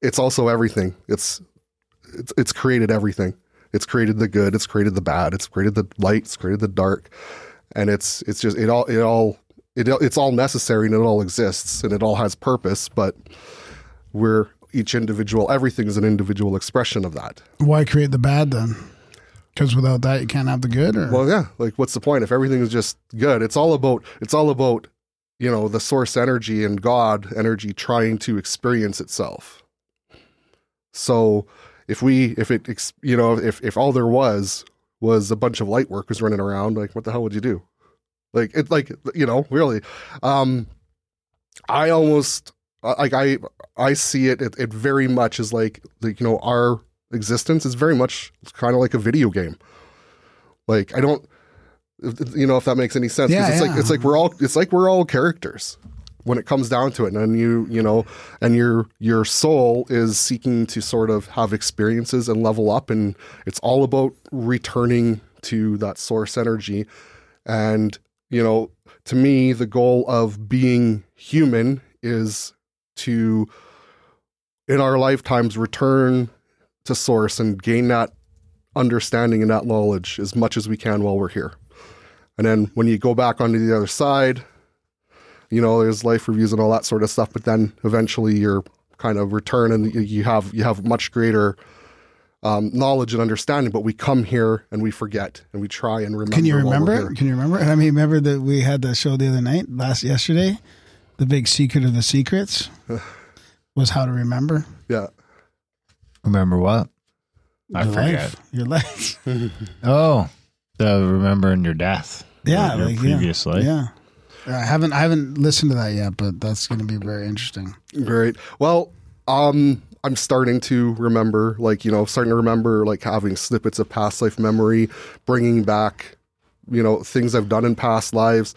it's also everything. It's it's it's created everything. It's created the good it's created the bad it's created the light it's created the dark and it's it's just it all it all it, it's all necessary and it all exists and it all has purpose but we're each individual everything is an individual expression of that. Why create the bad then? Because without that you can't have the good or? Well yeah like what's the point? If everything is just good it's all about it's all about you know the source energy and god energy trying to experience itself. So if we if it you know if if all there was was a bunch of light workers running around like what the hell would you do like it like you know really. Um i almost uh, like i i see it it, it very much as like like you know our existence is very much kind of like a video game. Like i don't you know if that makes any sense Yeah, it's yeah. like it's like we're all it's like we're all characters when it comes down to it. And then you you know and your your soul is seeking to sort of have experiences and level up and it's all about returning to that source energy. And you know to me the goal of being human is to in our lifetimes return to source and gain that understanding and that knowledge as much as we can while we're here. And then when you go back onto the other side you know there's life reviews and all that sort of stuff but then eventually you're kind of return and you- have you have much greater um, knowledge and understanding but we come here and we forget and we try and remember Can you while we're remember here. it? Can you remember? I mean, remember that we had the show the other night, last yesterday. The big secret of the secrets *sighs* was how to remember yeah Remember what? I your forget. life. Your life. *laughs* Oh, the remembering your death. Yeah, your like, previous yeah. life. Yeah. I haven't I haven't listened to that yet, but that's going to be very interesting. Great. Well, um, I'm starting to remember, like, you know, starting to remember, like, having snippets of past life memory, bringing back, you know, things I've done in past lives.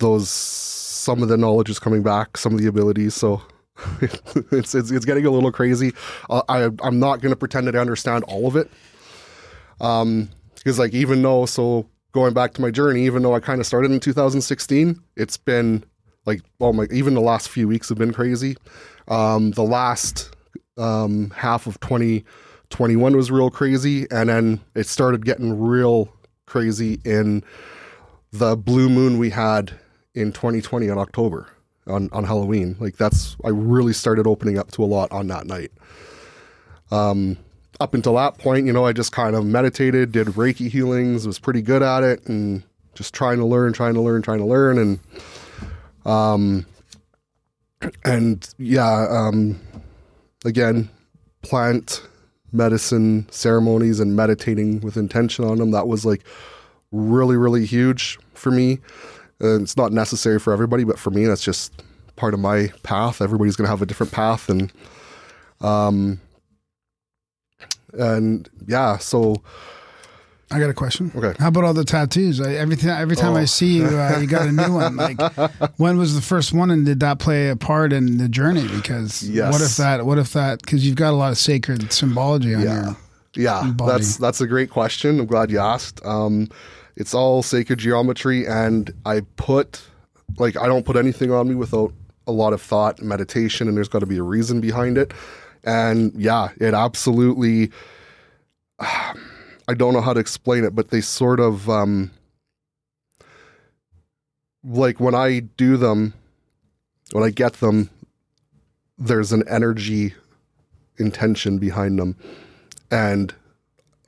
Those, some of the knowledge is coming back, some of the abilities. So *laughs* it's, it's, it's getting a little crazy. Uh, I, I'm not going to pretend that I understand all of it. Um, because, like, even though, so going back to my journey, even though I kind of started in 2016, it's been like, well, my, even the last few weeks have been crazy. Um, the last um, half of 2021 was real crazy, and then it started getting real crazy in the blue moon we had in 2020 in October on, on Halloween. Like that's I really started opening up to a lot on that night. Um, up until that point, you know, I just kind of meditated, did Reiki healings, was pretty good at it, and just trying to learn, trying to learn, trying to learn, and um, and yeah, um, again, plant medicine ceremonies and meditating with intention on them. That was like really, really huge for me. And it's not necessary for everybody, but for me, that's just part of my path. Everybody's going to have a different path, and um, and yeah, so I got a question. Okay. How about all the tattoos? I, every time, every time I Oh. see you, uh, you got a new one. Like, *laughs* when was the first one, and did that play a part in the journey? Because Yes. what if that? What if that? Because you've got a lot of sacred symbology on Yeah. your. Yeah, body. that's that's a great question. I'm glad you asked. Um, it's all sacred geometry, and I put like I don't put anything on me without a lot of thought, and meditation, and there's got to be a reason behind it. And yeah, it absolutely. *sighs* I don't know how to explain it, but they sort of um, like when I do them, when I get them, there's an energy intention behind them and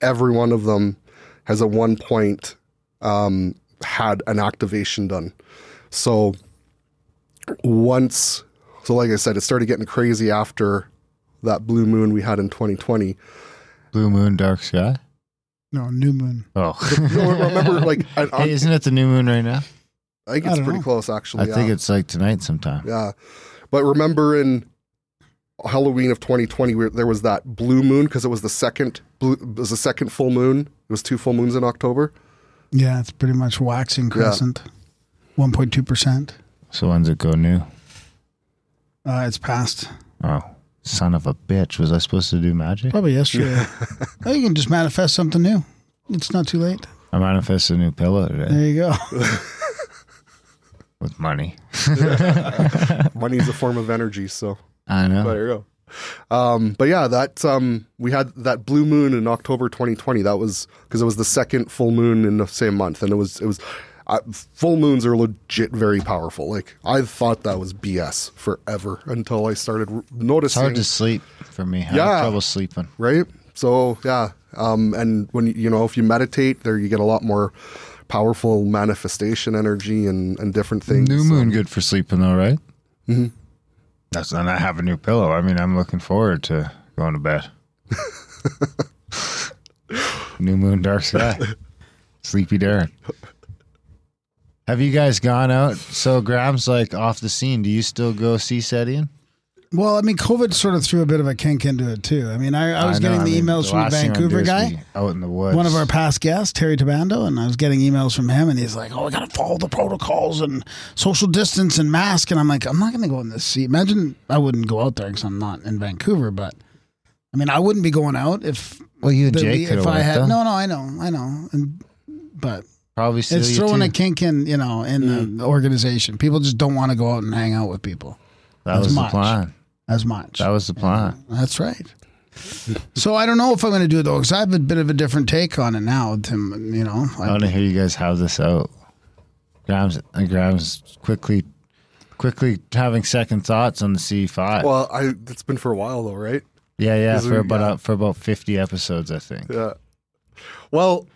every one of them has at one point um, had an activation done. So once, so like I said, it started getting crazy after that blue moon we had in 2020. Blue moon, dark sky. No, new moon. Oh, *laughs* No, remember, like I, I, hey, isn't it the new moon right now? I think it's don't pretty know. close actually. I actually. think it's like tonight sometime. Yeah, but remember in Halloween of 2020, where there was that blue moon because it was the second blue, it was the second full moon. It was two full moons in October. Yeah, it's pretty much waxing crescent. One point two percent. So when's it go new? Uh, it's past. Oh, son of a bitch! Was I supposed to do magic? Probably yesterday. *laughs* oh, you can just manifest something new. It's not too late. I manifested a new pillow today. There you go. *laughs* with money. *laughs* Money is a form of energy, so. I know. There you go. Um, but yeah, that um, we had that blue moon in October 2020. That was because it was the second full moon in the same month, and it was it was uh, full moons are legit very powerful. Like I thought that was BS forever until I started r- It's noticing. hard to sleep for me. I Yeah. trouble sleeping. right? So yeah, um, and when you- you know if you meditate, there you get a lot more powerful manifestation energy and and different things. New So- moon good for sleeping though, right? Mm-hmm. That's and I have a new pillow. I mean, I'm looking forward to going to bed. *laughs* new moon, dark sky, *laughs* sleepy Darren. Have you guys gone out? So Graham's like off the scene. Do you still go seasetting? Well, I mean, COVID sort of threw a bit of a kink into it too. I mean, I, I was getting the emails from the last thing I wanna do Vancouver is guy. out in the woods. one of our past guests, Terry Tabando, and I was getting emails from him, and he's like, "Oh, I got to follow the protocols and social distance and mask." And I'm like, "I'm not going to go in this seat." Imagine I wouldn't go out there because I'm not in Vancouver, but I mean, I wouldn't be going out if Well, you and the- Jake could if have I went had. though. No, no, I know, I know, and but Probably still it's you throwing too. a kink in, you know, in Mm. the organization. People just don't want to go out and hang out with people That as was much. the plan. as much. That was the plan. That's right. So I don't know if I'm going to do it though, because I have a bit of a different take on it now. Tim, you know, I want to hear you guys have this out. Graham's, uh, Graham's quickly, quickly having second thoughts on the C5. Well, I it's been for a while though, right? yeah, yeah, for it- about yeah. uh, for about fifty episodes, I think. Yeah. Well,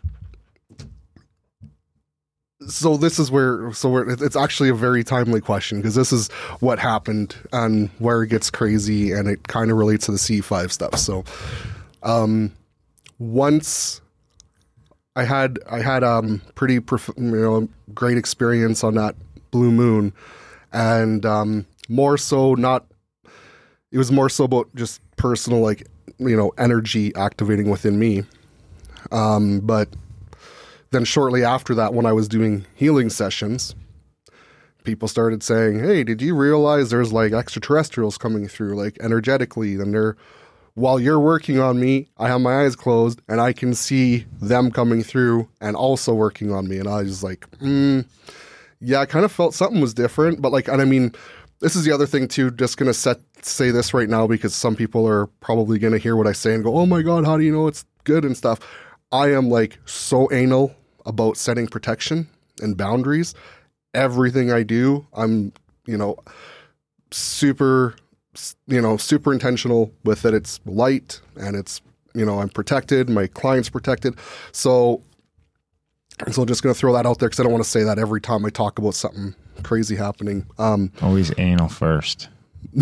so this is where so it's actually a very timely question because this is what happened and where it gets crazy and it kind of relates to the C5 stuff. So, um, once I had I had um pretty prof- you know great experience on that blue moon, and um more so not it was more so about just personal like you know energy activating within me um but then shortly after that when i was doing healing sessions people started saying hey did you realize there's like extraterrestrials coming through like energetically? And they're while you're working on me i have my eyes closed and i can see them coming through and also working on me. And i was like mm, yeah i kind of felt something was different but like and i mean this is the other thing too just gonna set say this right now because some people are probably gonna hear what i say and go oh my god how do you know it's good and stuff? I am like so anal about setting protection and boundaries. Everything i do i'm you know super you know super intentional with it. It's light and it's you know i'm protected. My client's protected. So so I'm just going to throw that out there because i don't want to say that every time i talk about something crazy happening. Um Always anal first. *laughs*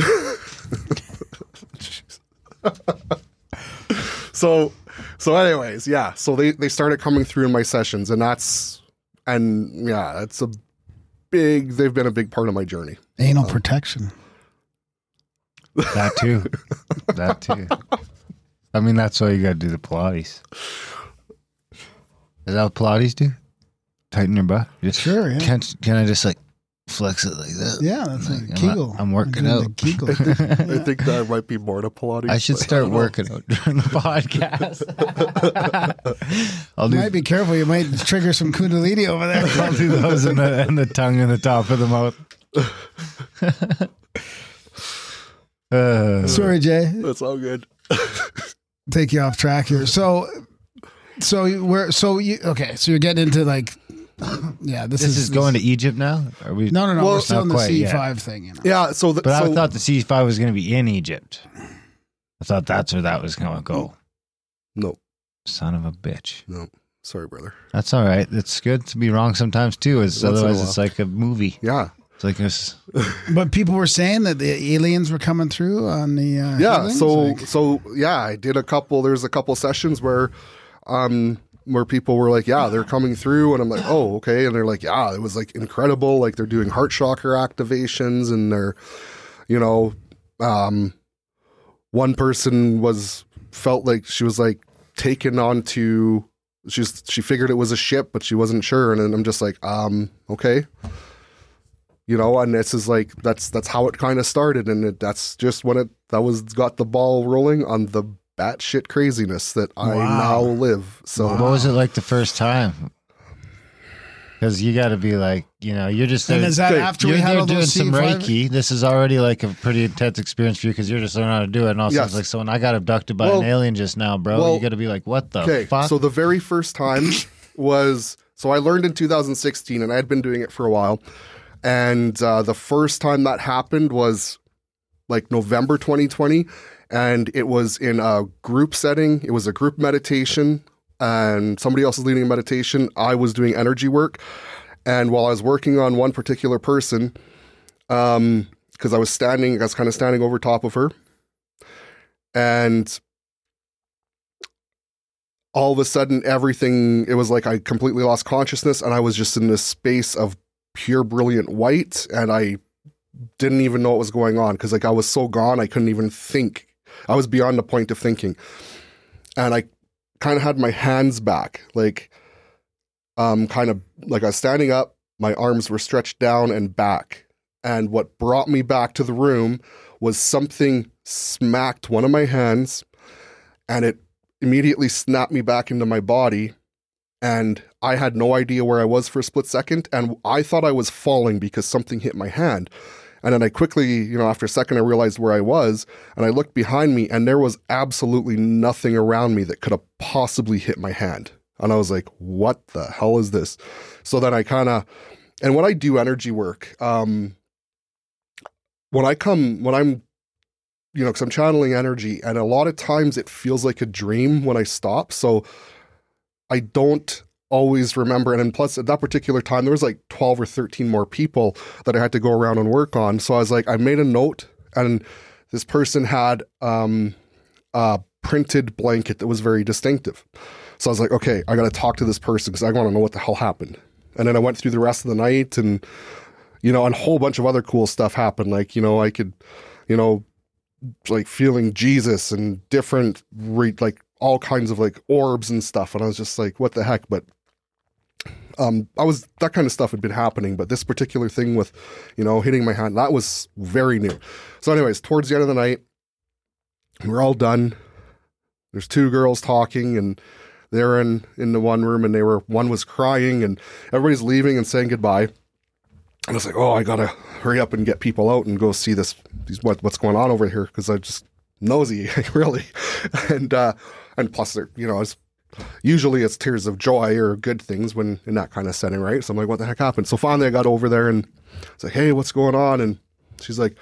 *laughs* so so anyways yeah so they they started coming through in my sessions and that's and yeah that's a big they've been a big part of my journey anal protection. That too. *laughs* that too. I mean, that's why you got to do the Pilates. Is that what Pilates do? Tighten your butt. Just, Sure, yeah. Can can I just like flex it like that? Yeah, that's Like, like, I'm- Kegel. I'm working doing out. the Kegel. I think *laughs* that might be more to Pilates. I should start don't know. working out during the podcast. *laughs* I'll You do might be careful. You might trigger some kundalini over there. *laughs* I'll do those in the and the tongue in the top of the mouth. uh, Sorry, Jay. That's all good. Take you off track here. So, so you- we're so you okay? So you're getting into like, *coughs* yeah. This, this is going to Egypt now. Are we? No, no, no. Well, we're still not in the C five thing. You know. Yeah. So, the, But so I thought the C five was going to be in Egypt. I thought that's where that was going to go. no, Son of a bitch. no. Sorry, brother. That's all right. It's good to be wrong sometimes too. Is Once in a otherwise it's like a movie. Yeah. It's like this. *laughs* But people were saying that the aliens were coming through on the uh, yeah healings, so like- so yeah i did a couple there's a couple sessions where um where people were like yeah they're coming through. And i'm like oh okay. And they're like yeah it was like incredible. Like they're doing heart chakra activations and they're you know um one person was felt like she was like taken onto she's she figured it was a ship but she wasn't sure. And then i'm just like um okay. You know and this is like that's that's how it kind of started. And it, that's just when it that was got the ball rolling on the batshit craziness that i Wow. now live so What was it like the first time? Because you got to be like, you know, you're just and is that Okay, after you're we had there all doing some C5? Reiki. This is already like a pretty intense experience for you because you're just learning how to do it. And also, Yes. it's like, so when I got abducted by Well- an alien just now, bro, well, you got to be like, what the okay fuck? so the very first time *coughs* was so i learned in 2016 and i had been doing it for a while and uh, the first time that happened was like november 2020 and it was in a group setting. It was a group meditation and somebody else was leading a meditation. I was doing energy work. And while i was working on one particular person um because i was standing i was kind of standing over top of her. And all of a sudden everything it was like i completely lost consciousness and i was just in this space of pure brilliant white and i didn't even know what was going on because like i was so gone i couldn't even think i was beyond the point of thinking. And i kind of had my hands back like um kind of like i was standing up my arms were stretched down and back. And what brought me back to the room was something smacked one of my hands and it immediately snapped me back into my body. And I had no idea where I was for a split second and I thought I was falling because something hit my hand. And then I quickly, you know, after a second I realized where I was and I looked behind me and there was absolutely nothing around me that could have possibly hit my hand. And I was like, what the hell is this? So then I kind of and when I do energy work, um when I come when I'm you know, because I'm channeling energy, and a lot of times it feels like a dream when I stop. So I don't always remember. And plus, at that particular time, there was like 12 or 13 more people that I had to go around and work on. So I was like, I made a note, and this person had um, a printed blanket that was very distinctive. So I was like, okay, I got to talk to this person because I want to know what the hell happened. And then I went through the rest of the night, and you know, and a whole bunch of other cool stuff happened. Like, you know, I could, you know, like feeling Jesus and different re- like all kinds of like orbs and stuff and I was just like what the heck but um I was that kind of stuff had been happening but this particular thing with you know hitting my hand that was very new. So anyways towards the end of the night we're all done. There's two girls talking and they're in in the one room and they were one was crying and everybody's leaving and saying goodbye. And I was like, oh, I gotta hurry up and get people out and go see this, what what's going on over here because I just nosy, *laughs* really, and uh, and plus, you know, it's usually it's tears of joy or good things when in that kind of setting, right? So I'm like, what the heck happened? So finally, I got over there and it's like, hey, what's going on? And she's like,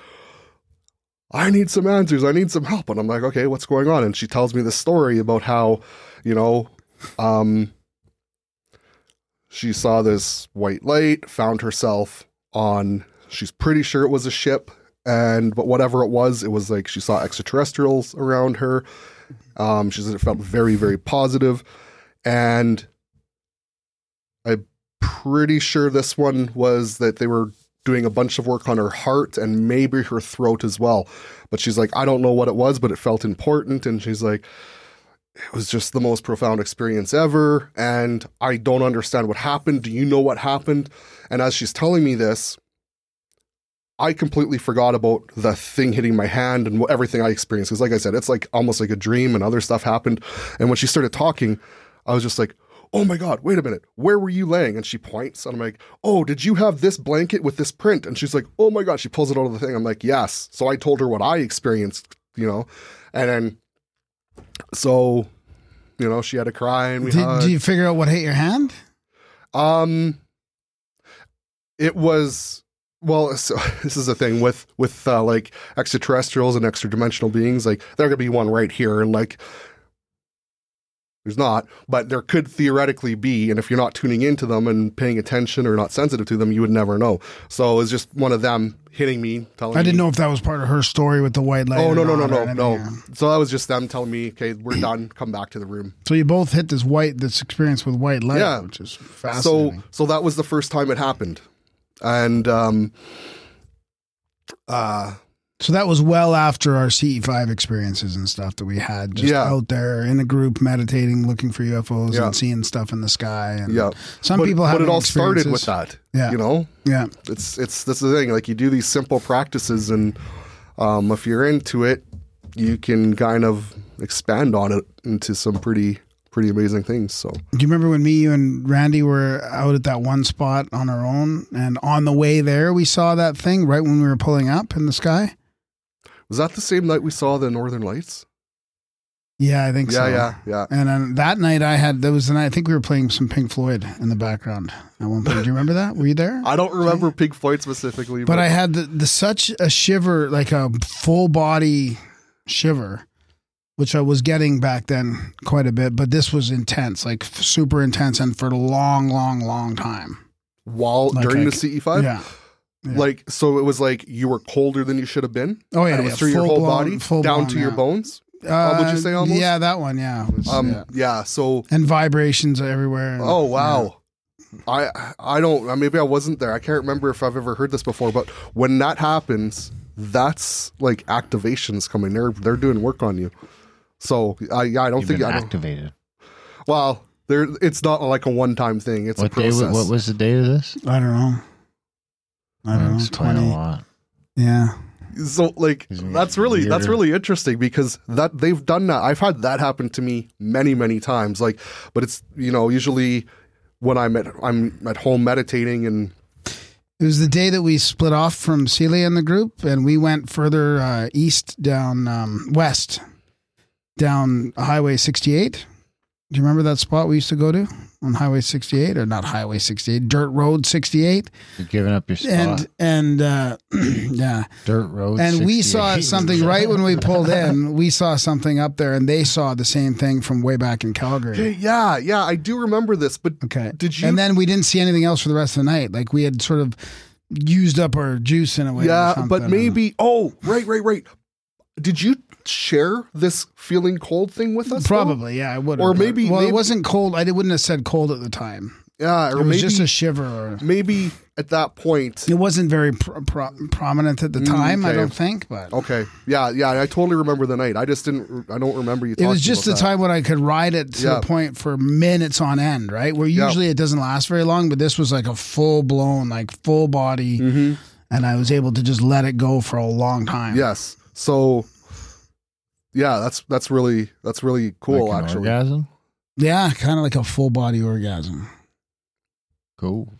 I need some answers. I need some help. And I'm like, okay, what's going on? And she tells me this story about how, you know, um, she saw this white light, found herself on, she's pretty sure it was a ship. And, but whatever it was, it was like she saw extraterrestrials around her. Um, she said it felt very, very positive. And I'm pretty sure this one was that they were doing a bunch of work on her heart and maybe her throat as well. But she's like, I don't know what it was, but it felt important. And she's like, it was just the most profound experience ever. And I don't understand what happened. Do you know what happened? And as she's telling me this, I completely forgot about the thing hitting my hand and what, everything I experienced. Because, like I said, it's like almost like a dream and other stuff happened. And when she started talking, I was just like, oh my God, wait a minute. Where were you laying? And she points, and I'm like, oh, did you have this blanket with this print? And she's like, oh my God. She pulls it out of the thing. I'm like, yes. So I told her what I experienced, you know, and then, so, you know, she had to cry and we Did, hugged. did you figure out what hit your hand? Um, it was well. *laughs* So this is the thing with with uh, like extraterrestrials and extra dimensional beings. Like there could be one right here, and like there's not, but there could theoretically be. And if you're not tuning into them and paying attention or not sensitive to them, you would never know. So it's just one of them hitting me, telling I didn't me, know if that was part of her story with the white light. Oh no no no no no! So that was just them telling me, okay, we're done. Come back to the room. So you both hit this white, this experience with white light, Yeah. which is fascinating. so so that was the first time it happened and um uh So, that was well after our CE5 experiences and stuff that we had, just Yeah. out there in a group meditating, looking for UFOs Yeah. and seeing stuff in the sky. And yeah some but, people but it all started with that Yeah. you know Yeah, it's it's that's the thing like you do these simple practices and um if you're into it you can kind of expand on it into some pretty pretty amazing things so Do you remember when me, you, and Randy were out at that one spot on our own, and on the way there, we saw that thing right when we were pulling up in the sky? was that the same night we saw the northern lights Yeah, I think yeah so. yeah yeah And then that night, I had that was the night I think we were playing some Pink Floyd in the background at one point. Do you remember that? Were you there? *laughs* i don't remember pink floyd specifically But I had the, the such a shiver, like a full body shiver, which I was getting back then quite a bit. But this was intense, like super intense, and for a long, long, long time. while Like during I the ce5 Yeah. Yeah. like so it was like you were colder than you should have been Oh yeah, and it was yeah, through your whole full-blown- body down to your bones Uh, would you say almost? Yeah, that one. Yeah. Was, um yeah. yeah, so And vibrations everywhere. and- oh wow i i don't maybe i wasn't there i can't remember if i've ever heard this before but when that happens that's like activations coming they're they're doing work on you so i yeah, i don't You've think been i don't activated. well there it's not like a one-time thing it's What a day? process wa- What was the date of this? I don't know. I don't know. Explain a Twenty. lot. Yeah. so like Isn't that's really that's really interesting because that they've done that i've had that happen to me many many times like but it's you know usually when i'm at i'm at home meditating and It was the day that we split off from Celia in the group, and we went further uh, east down um, west, down Highway 68. Do you remember that spot we used to go to on Highway 68, or not Highway 68, Dirt Road 68? You're giving up your spot. And and uh, *clears throat* yeah, Dirt road. and we saw *laughs* something right when we pulled in. We saw something up there, and they saw the same thing from way back in Hey, Calgary. yeah yeah i do remember this but Okay, did you And then we didn't see anything else for the rest of the night. Like we had sort of used up our juice in a way. Yeah, something. but maybe. Oh, right, right, right. Did you share this feeling cold thing with us? though? Probably, yeah, I would. Or maybe- well, maybe- it wasn't cold. I wouldn't have said cold at the time. Yeah, It was maybe just a shiver. Or, maybe at that point. it wasn't very pro- pro- prominent at the time. I Mm, don't think, but Okay, yeah, yeah. I totally remember the night. I just didn't. I don't remember you. it was just the that. time when I could ride it to Yeah. the point for minutes on end. Right, where Yeah. usually it doesn't last very long, but this was like a full blown, like full body, Mm-hmm. and I was able to just let it go for a long time. Yes. So. Yeah, that's that's really that's really cool. Like an actually, orgasm. yeah, kind of like a full body orgasm. Cool.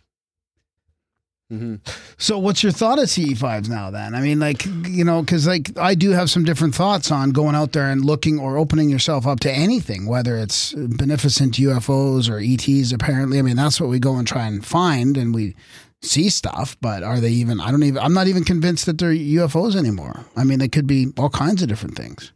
hmm So, what's your thought of CE5s now? Then, I mean, like you know, because like I do have some different thoughts on going out there and looking or opening yourself up to anything, whether it's beneficent UFOs or ETs. Apparently, I mean that's what we go and try and find, and we see stuff. But are they even? I don't even. I'm not even convinced that they're UFOs anymore. I mean, they could be all kinds of different things.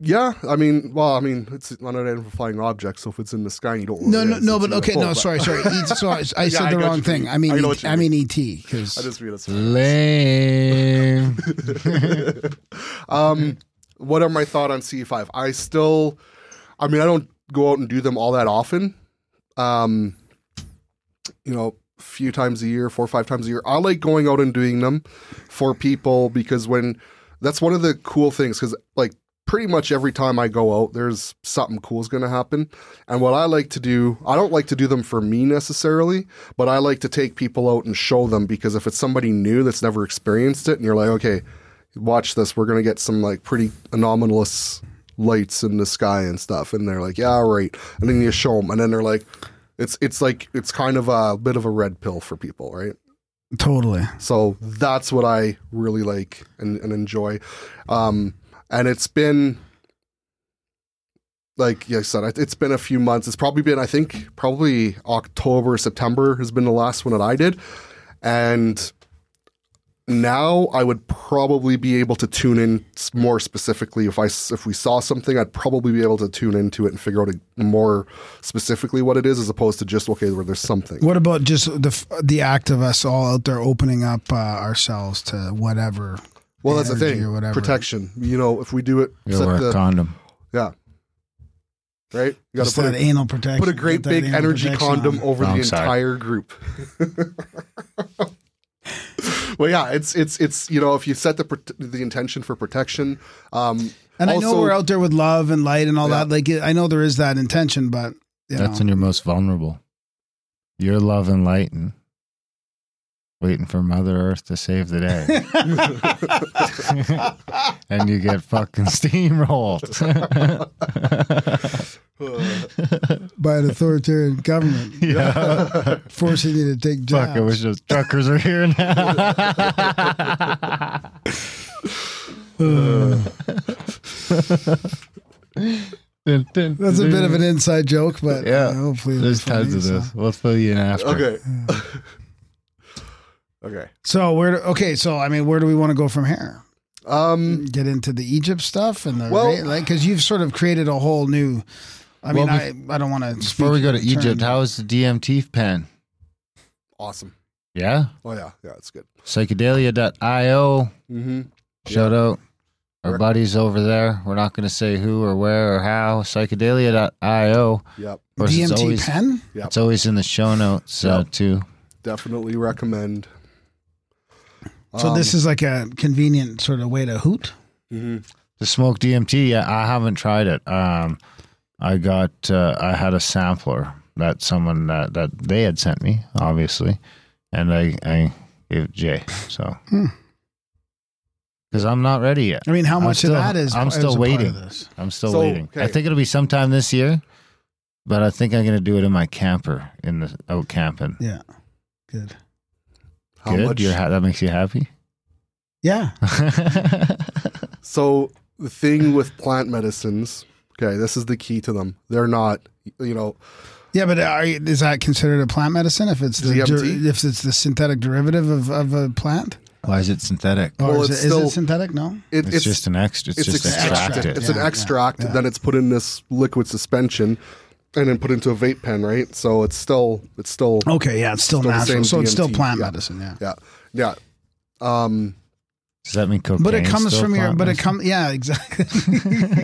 Yeah, I mean, well, I mean, it's not an flying object, so if it's in the sky, you don't. No, no, no. But okay, no, sorry, sorry. *laughs* E- sorry, I said the wrong thing. I mean, I know what you I mean ET because I just it's *laughs* Lame. *laughs* um, what are my thought on C5? I still, I mean, I don't go out and do them all that often. Um, you know, a few times a year, four or five times a year. I like going out and doing them for people because when that's one of the cool things because like pretty much every time I go out, there's something cool is going to happen. And what I like to do, I don't like to do them for me necessarily, but I like to take people out and show them because if it's somebody new that's never experienced it, and you're like, okay, watch this, we're going to get some like pretty anomalous lights in the sky and stuff, and they're like, yeah, right. And then you show them, and then they're like, it's it's like it's kind of a bit of a red pill for people, right? Totally. So that's what I really like and, and enjoy. Um, and it's been like I said, it- it's been a few months. It's probably been, I think, probably October, September has been the last one that I did. And now I would probably be able to tune in more specifically if I if we saw something, I'd probably be able to tune into it and figure out more specifically what it is, as opposed to just okay, where there's something. What about just the the act of us all out there opening up uh, ourselves to whatever? Well, that's the thing. or whatever. Protection. You know, if we do it, You set wear the- a condom. yeah, right. You got to put that a, anal protection. put a great big energy condom on. over Oh, the I'm sorry. entire group. *laughs* well, yeah, it's it's it's you know if you set the the intention for protection, um, And I know we're out there with love and light and all Yeah. that. Like I know there is that intention, but you That's know. when you're most vulnerable. You're love and light and waiting for Mother Earth to save the day. *laughs* and you get fucking steamrolled. by an authoritarian government *laughs* yeah. forcing you to take jobs. Fuck, I wish those truckers were here now. That's a bit of an inside joke, but Yeah. uh, hopefully There's it's funny, tons of so. this. We'll fill you in after. okay, okay. So where? do- Okay, so I mean, where do we want to go from here? Um, Get into the Egypt stuff and the Well- like, because you've sort of created a whole new. I mean, Well, I I don't want to. Before we go to Egypt, how is the DMT pen? awesome. Yeah? Oh yeah, yeah, it's good. Psychedelia.io. Mm-hmm. Shout out our Rec- buddies over there. We're not going to say who or where or how. Psychedelia.io. Yep, Of course, it's DMT always, pen? Yep. It's always in the show notes uh, too. definitely recommend. So Um, this is like a convenient sort of way to hoot. mhm. The smoke DMT, yeah, I haven't tried it. Um, I got, uh, I had a sampler that someone that, that they had sent me, obviously, and I, I gave Jay. So, Hmm. because I'm not ready yet. I mean, how I'm much still- of that is? I'm still a part of waiting. I'm still So, waiting. I think it'll be sometime this year, but I think I'm going to do it in my camper in the out camping. Yeah, good. How Good. much? You're ha- that makes you happy. Yeah, *laughs* So the thing with plant medicines, okay, this is the key to them. They're not, you know, yeah, but are, you- is that considered a plant medicine if it's the der- if it's the synthetic derivative of, of a plant? Why is it synthetic? Or Well, is, it's it, is still- it synthetic? No. it, It's, just an extra. It's, it's just extracted. extracted. It's Yeah, an extract, yeah. and then it's put in this liquid suspension, and then put into a vape pen, right? So it's still, it's still, Okay, yeah, it's still, Still natural, same so it's still plant yeah. medicine. Yeah, yeah, yeah. Um, Does that mean cocaine? but it comes still from your. plant But it comes. Yeah, exactly.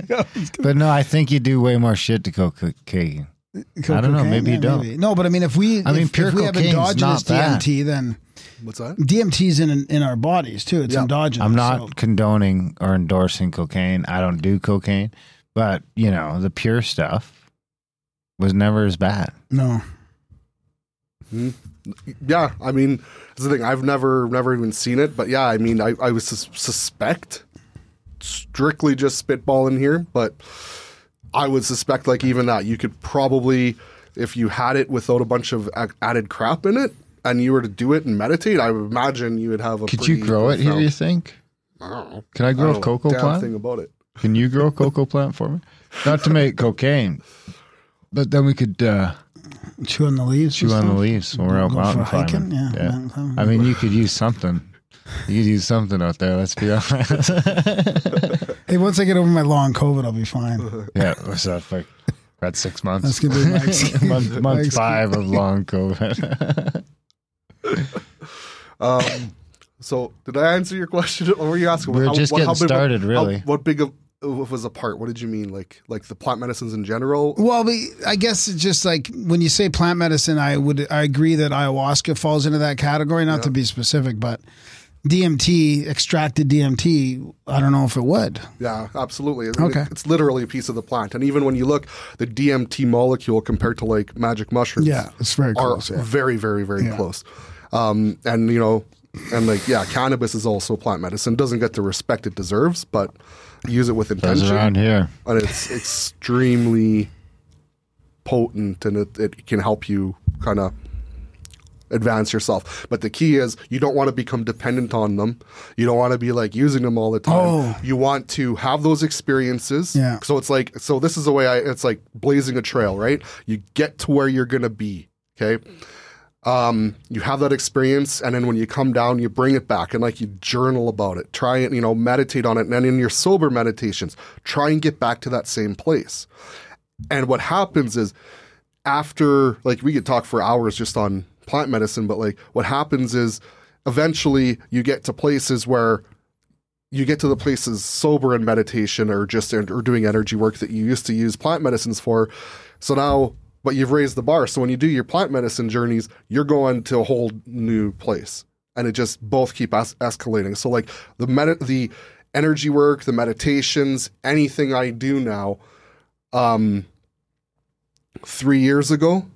*laughs* But no, I think you do way more shit to cocaine. I don't know, Cocaine? maybe you Yeah, don't. maybe. No, but I mean, if we, I mean, if, pure if we have cocaine's endogenous not bad. DMT, then what's that? DMT's in in our bodies too. It's Yeah. endogenous. I'm not so- condoning or endorsing cocaine. I don't do cocaine, but you know, the pure stuff was never as bad. no. Hmm. Yeah, I mean, that's the thing. I've never, never even seen it, but yeah, I mean, I, I would sus- suspect strictly just spitballing here, but I would suspect like even that you could probably, if you had it without a bunch of a- added crap in it, and you were to do it and meditate, I would imagine you would have a. Could you grow it here? profound- You think? I don't know. Can I I grow don't a know cocoa damn plant? thing about it. Can you grow a cocoa plant for me? Not to make cocaine, but then we could uh, Chew on the leaves. chew on the leaves when we're out Go for mountain hiking? climbing. Yeah, mountain climbing. I mean, you could use something. You could use something out there. Let's be honest. *laughs* Hey, once I get over my long COVID, I'll be fine. *laughs* yeah, what's that for? About six months. That's gonna be my excuse. *laughs* month, My month five of long COVID. Um, so did I answer your question? What were you asking? We're just getting big- started, how- really. what big of of was a part? What did you mean? Like like the plant medicines in general? Well, I guess it's just like when you say plant medicine, I would I agree that ayahuasca falls into that category. Not to be specific, but DMT, extracted DMT, I don't know if it would. Yeah, absolutely. I mean, Okay. It's literally a piece of the plant. And even when you look, the DMT molecule compared to like magic mushrooms Yeah, it's very are close. Yeah. very, very, very Yeah. close. Um, and, you know, and like, yeah, cannabis is also plant medicine. Doesn't get the respect it deserves, but use it with Those intention. around here. And it's *laughs* extremely potent and it, it can help you kind of advance yourself. But the key is you don't want to become dependent on them. You don't want to be like using them all the time. Oh. You want to have those experiences. Yeah. So it's like so this is the way I it's like blazing a trail, right? You get to where you're going to be, okay? Um, you have that experience and then when you come down you bring it back and like you journal about it. Try and you know meditate on it and then in your sober meditations, try and get back to that same place. And what happens is after like we could talk for hours just on plant medicine, but like what happens is eventually you get to places where you get to the places sober in meditation or just or doing energy work that you used to use plant medicines for. So now, but you've raised the bar. So when you do your plant medicine journeys, you're going to a whole new place, and it just both keep es- escalating. So like the med- the energy work, the meditations, anything I do now, um, three years ago,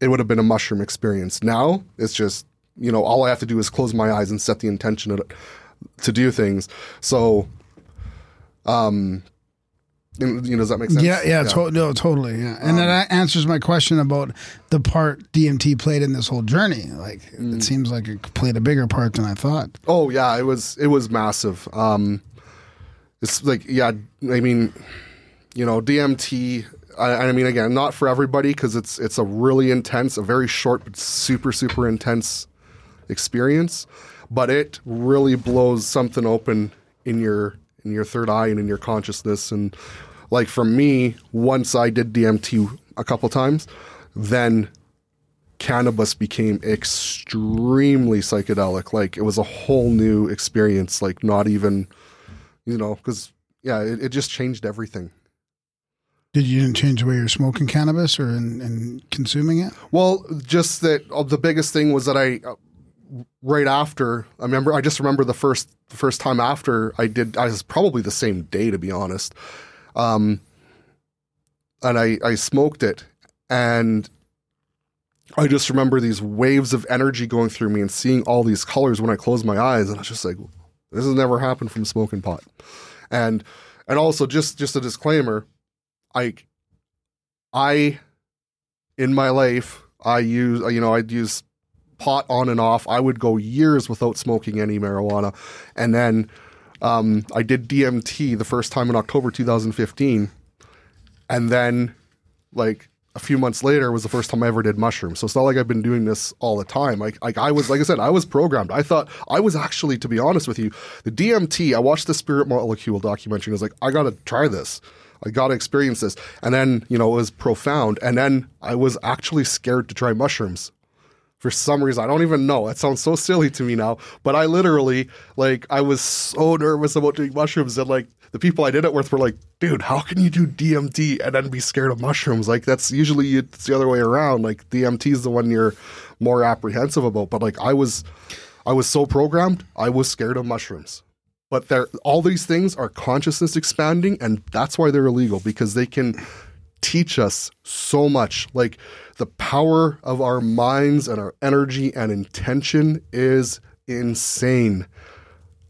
it would have been a mushroom experience. Now it's just you know all I have to do is close my eyes and set the intention it to do things. So, um, you know, does that make sense? Yeah, yeah, To- no, totally. Yeah, and Um, that answers my question about the part DMT played in this whole journey. Like, Mm. it seems like it played a bigger part than I thought. Oh yeah, it was it was massive. Um, it's like yeah, I mean, you know, DMT. I, I mean, again, not for everybody because it's it's a really intense, a very short but super super intense experience. But it really blows something open in your in your third eye and in your consciousness. And like for me, once I did DMT a couple times, then cannabis became extremely psychedelic. Like it was a whole new experience. Like not even, you know, because yeah, it, it just changed everything. Did you didn't change the way you're smoking cannabis or in, in consuming it? Well, just that uh, the biggest thing was that I, uh, right after, I remember, I just remember the first the first time after I did, I was probably the same day to be honest, um, and I I smoked it, and I just remember these waves of energy going through me and seeing all these colors when I closed my eyes, and I was just like, this has never happened from smoking pot, and and also just just a disclaimer, I I in my life, I use, you know, I'd use pot on and off. I would go years without smoking any marijuana. And then um, I did DMT the first time in October 2015. And then, like, a few months later was the first time I ever did mushrooms. So it's not like I've been doing this all the time. Like, like I was, like I said, I was programmed. I thought I was actually, to be honest with you, the DMT. I watched the Spirit Molecule documentary. and I was like, I gotta try this. I gotta experience this. And then, you know, it was profound. And then I was actually scared to try mushrooms for some reason. I don't even know. It sounds so silly to me now, but I literally like I was so nervous about doing mushrooms and like the people I did it with were like, "Dude, how can you do DMT and then be scared of mushrooms?" Like that's usually it's the other way around. Like DMT is the one you're more apprehensive about, but like I was I was so programmed, I was scared of mushrooms. But they're all these things are consciousness expanding and that's why they're illegal because they can teach us so much. Like the power of our minds and our energy and intention is insane.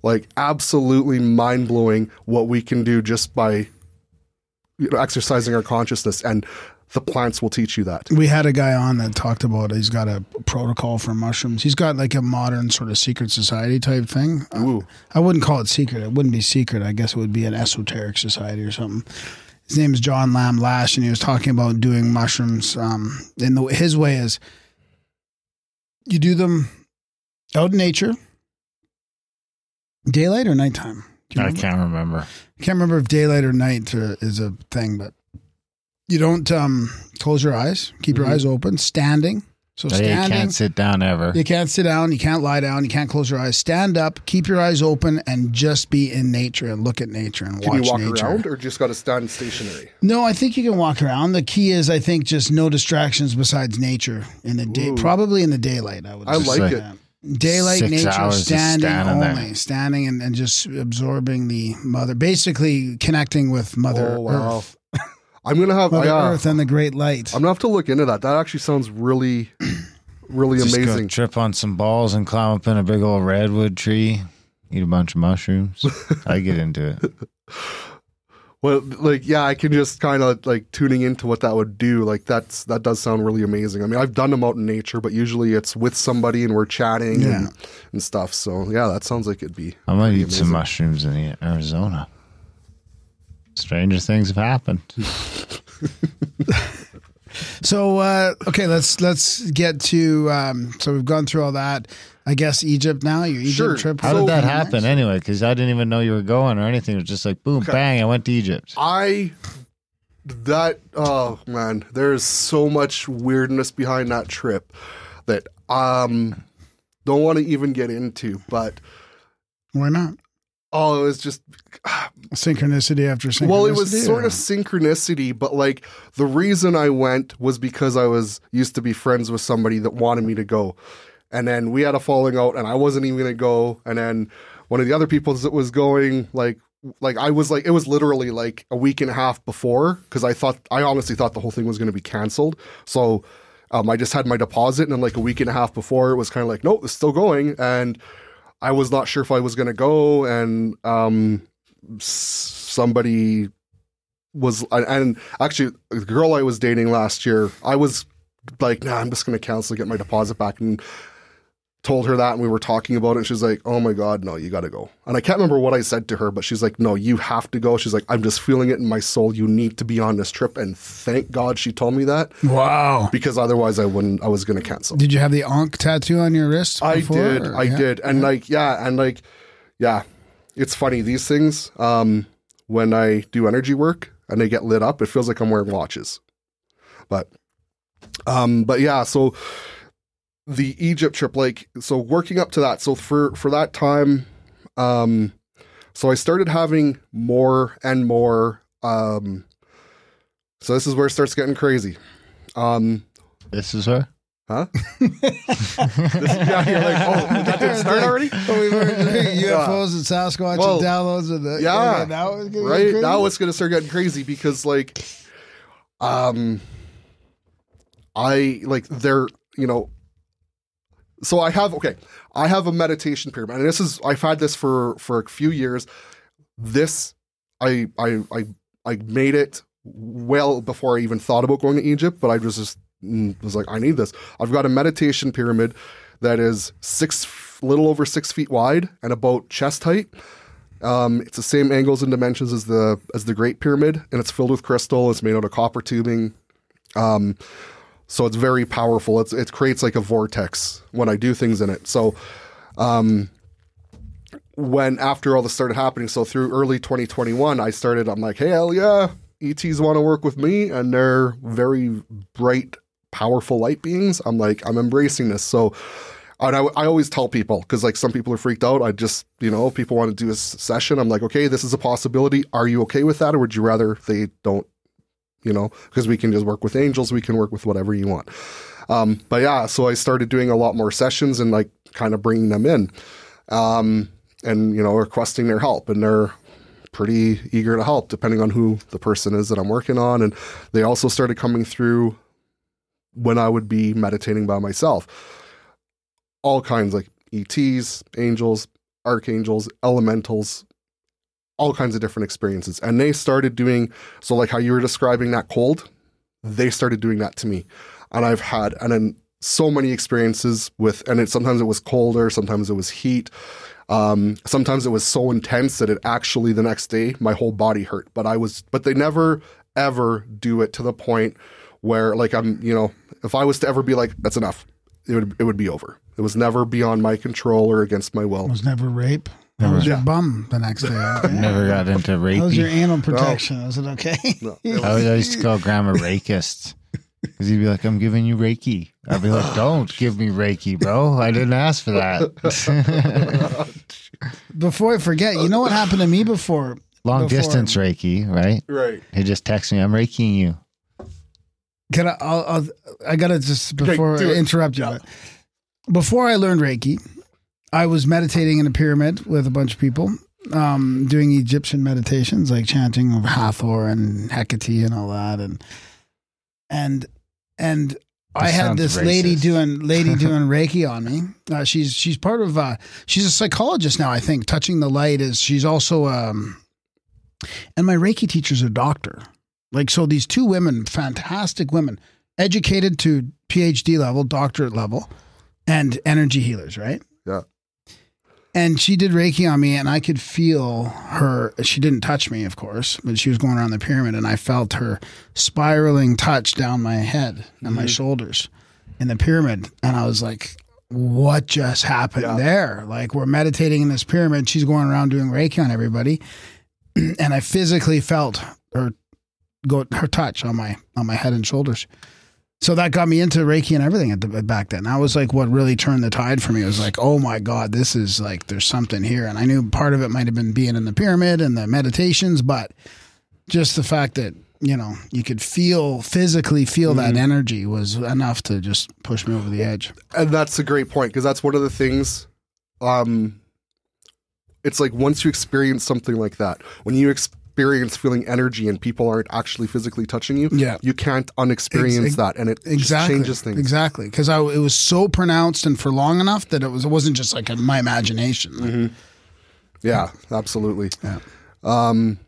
Like absolutely mind blowing what we can do just by you know, exercising our consciousness. And the plants will teach you that. We had a guy on that talked about he's got a protocol for mushrooms. He's got like a modern sort of secret society type thing. Ooh. I wouldn't call it secret. It wouldn't be secret. I guess it would be an esoteric society or something. His name is John Lamb Lash, and he was talking about doing mushrooms. Um, and the, his way is you do them out in nature, daylight or nighttime. I can't remember. I can't remember if daylight or night is a thing, but you don't um, close your eyes. Keep your eyes open. Standing. So. You standing. can't sit down ever. You can't sit down. You can't lie down. You can't close your eyes. Stand up. Keep your eyes open and just be in nature and look at nature and Can watch you walk nature. around or just got to stand stationary? No, I think you can walk around. The key is, I think, just no distractions besides nature in the day. Ooh. Probably in the daylight. I would. I just like say it. that. Daylight Six nature, hours standing, standing there. only, standing and, and just absorbing the mother, basically connecting with Mother Oh, wow. Earth, I'm gonna have Mother yeah, uh, Earth and the Great Light. I'm gonna have to look into that. That actually sounds really, *clears throat* really Just go amazing. trip on some balls and climb up in a big old redwood tree. Eat a bunch of mushrooms. *laughs* I get into it. Well, like yeah, I can just kind of like tuning into what that would do. Like that's that does sound really amazing. I mean, I've done them out in nature, but usually it's with somebody and we're chatting Yeah. and, and stuff. So yeah, that sounds like it'd be. I might eat some mushrooms in Arizona. Stranger things have happened. *laughs* So uh, okay, let's let's get to. Um, so we've gone through all that. I guess Egypt now. Your Egypt Sure. trip. How was did that happen nice. anyway? Because I didn't even know you were going or anything. It was just like boom, bang. I went to Egypt. I that oh man, there's so much weirdness behind that trip that um don't want to even get into. But Why not? Oh, it was just Synchronicity after synchronicity. *sighs* Well, it was sort of synchronicity, but like the reason I went was because I was used to be friends with somebody that wanted me to go. And then we had a falling out and I wasn't even going to go. And then one of the other people that was going, like, like I was like, it was literally like a week and a half before because I thought, I honestly thought the whole thing was going to be canceled. So um, I just had my deposit and then like a week and a half before it was kind of like, nope, it's still going. And I was not sure if I was going to go. And, um, somebody was and actually the girl I was dating last year, I was like, nah, I'm just gonna cancel, get my deposit back and told her that and we were talking about it and she's like, Oh my god, no, you gotta go. And I can't remember what I said to her, but she's like, No, you have to go. She's like, I'm just feeling it in my soul. You need to be on this trip. And thank God she told me that wow. because otherwise I wouldn't I was gonna cancel. Did you have the Ankh tattoo on your wrist? I did. or- I yeah? did. And like, yeah, and like, yeah, it's funny. These things, um, when I do energy work and they get lit up, it feels like I'm wearing watches. But, um, but yeah, so the Egypt trip, like, so working up to that. So for, for that time, um, so I started having more and more, um, so this is where it starts getting crazy. Um, This is her. huh? *laughs* This, yeah, you're like, oh, that didn't start already? Oh, we were doing *laughs* UFOs and Sasquatch Well, and downloads and the yeah, okay, now it's gonna right now it's gonna start getting crazy because like um i like they're you know so i have okay i have a meditation pyramid and this is i've had this for for a few years. This i i i, I made it well before i even thought about going to egypt but i was just mm, was like i need this. I've got a meditation pyramid that is six little over six feet wide and about chest height. Um, it's the same angles and dimensions as the as the Great Pyramid, and it's filled with crystal. It's made out of copper tubing, um, so it's very powerful. It's it creates like a vortex when I do things in it. So, um, when after all this started happening, so through early 2021, I started. I'm like, hell yeah, ETs want to work with me, and they're very bright, powerful light beings. I'm like, I'm embracing this. So. And I, I always tell people because like some people are freaked out. I just you know people want to do a session. I'm like, okay, this is a possibility. Are you okay with that, or would you rather they don't? You know, because we can just work with angels. We can work with whatever you want. Um, but yeah, so I started doing a lot more sessions and like kind of bringing them in, um, and you know requesting their help, and they're pretty eager to help depending on who the person is that I'm working on. And they also started coming through when I would be meditating by myself all kinds like ETs, angels, archangels, elementals, all kinds of different experiences. And they started doing so like how you were describing that cold, they started doing that to me. And I've had and then so many experiences with and it sometimes it was colder, sometimes it was heat. Um, sometimes it was so intense that it actually the next day my whole body hurt. But I was but they never ever do it to the point where like I'm, you know, if I was to ever be like, that's enough, it would it would be over. It was never beyond my control or against my will. It was never rape. How was your bum the next day? *laughs* Okay. Never got into How was your animal anal protection? Is it okay? *laughs* No, it *laughs* I, was- I used to call grandma rakist. Because he'd be like, I'm giving you Reiki. I'd be like, don't give me Reiki, bro. I didn't ask for that. Before I forget, you know what happened to me before? Long Before- distance Reiki, right? right. He just texts me, I'm Reikiing you. Can I? I'll, I'll, I gotta just before do I it. interrupt you. Yeah. Before I learned Reiki, I was meditating in a pyramid with a bunch of people, um, doing Egyptian meditations, like chanting of Hathor and Hecate and all that, and and and I had this lady doing lady *laughs* doing Reiki on me. Uh, she's she's part of uh, she's a psychologist now. I think touching the light is she's also um, and my Reiki teacher's a doctor. Like so, these two women, fantastic women, educated to PhD level, doctorate level, and energy healers, right? Yeah. And she did Reiki on me, and I could feel her. She didn't touch me, of course, but she was going around the pyramid, and I felt her spiraling touch down my head and my mm-hmm. shoulders in the pyramid. And I was like, what just happened Yeah. there? Like, we're meditating in this pyramid. She's going around doing Reiki on everybody. *clears throat* and I physically felt her go her touch on my on my head and shoulders. So that got me into Reiki and everything at the back then. That was like what really turned the tide for me. It was like, oh my God, this is like there's something here. And I knew part of it might have been being in the pyramid and the meditations, but just the fact that, you know, you could feel physically feel that energy was enough to just push me over the edge. and that's a great point because that's one of the things um it's like once you experience something like that when you experience feeling energy and people aren't actually physically touching you Yeah. you can't unexperience Ex- that and it Exactly. changes things Exactly. Because I it was so pronounced and for long enough that it was it wasn't just like in my imagination. Mm-hmm. yeah absolutely Yeah. um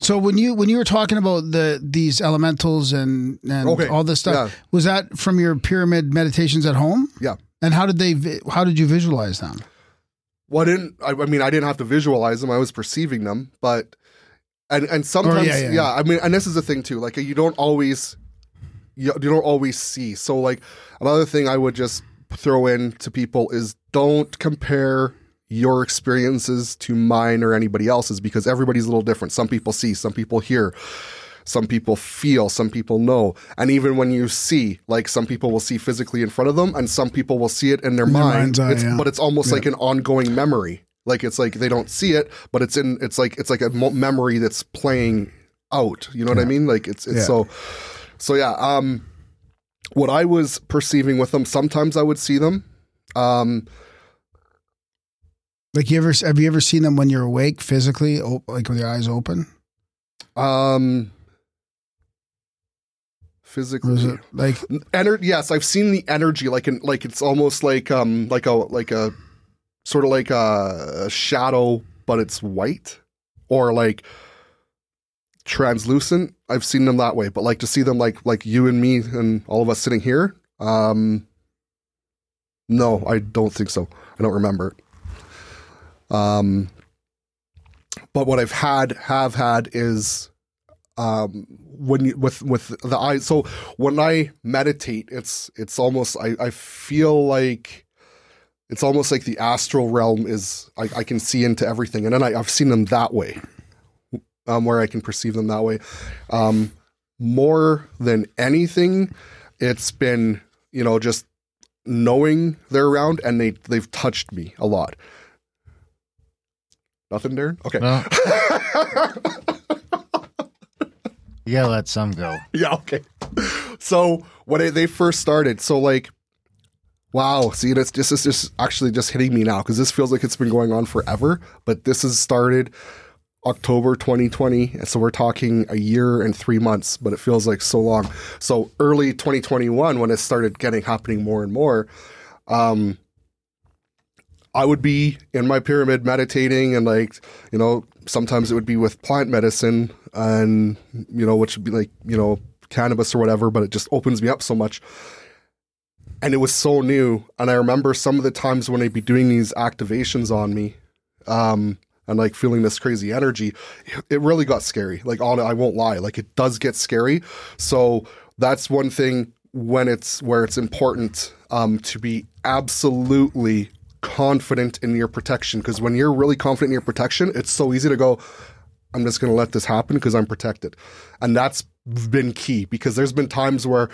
So when you when you were talking about the these elementals and and Okay, all this stuff, yeah. was that from your pyramid meditations at home? yeah And how did they how did you visualize them? Well I didn't I, I mean I didn't have to visualize them. I was perceiving them but and and sometimes yeah, yeah, yeah. I mean and this is the thing too like you don't always you, you don't always see. So like another thing I would just throw in to people is don't compare your experiences to mine or anybody else's because everybody's a little different. Some people see some people hear some people feel some people know. And even when you see like some people will see physically in front of them and some people will see it in their their mind. mind's eye, It's- yeah. but it's almost Yeah. like an ongoing memory. Like it's like they don't see it but it's in it's like it's like a mo- memory that's playing out. You know what i mean? Like it's it's Yeah. so so yeah um what i was perceiving with them sometimes i would see them um Like you ever have you ever seen them when you're awake physically, like with your eyes open, um physically. Like Ener- yes i've seen the energy like in like it's almost like um like a like a sort of like a, a shadow but it's white or like translucent. I've seen them that way but like to see them like like you and me and all of us sitting here um no i don't think so. I don't remember. It um but what i've had have had is um when you with with the eyes so when i meditate it's it's almost i i feel like it's almost like the astral realm is i, I can see into everything. And then I, i've seen them that way um where i can perceive them that way. Um more than anything it's been you know just knowing they're around and they they've touched me a lot. Nothing darren? Okay. Well, *laughs* you gotta let some go. Yeah, okay. So when it, they first started, so like, wow, see, that's this is just actually just hitting me now because this feels like it's been going on forever, but this has started October 2020, and so we're talking a year and three months, but it feels like so long. So early 2021, when it started getting happening more and more, um, I would be in my pyramid meditating and like, you know, sometimes it would be with plant medicine and, you know, which would be like, you know, cannabis or whatever, but it just opens me up so much. And it was so new. And I remember some of the times when I'd be doing these activations on me, um, and like feeling this crazy energy, it really got scary. Like on I won't lie, like it does get scary. So that's one thing when it's where it's important um, to be absolutely confident in your protection. Because when you're really confident in your protection, it's so easy to go, I'm just going to let this happen because I'm protected. And that's been key because there's been times where,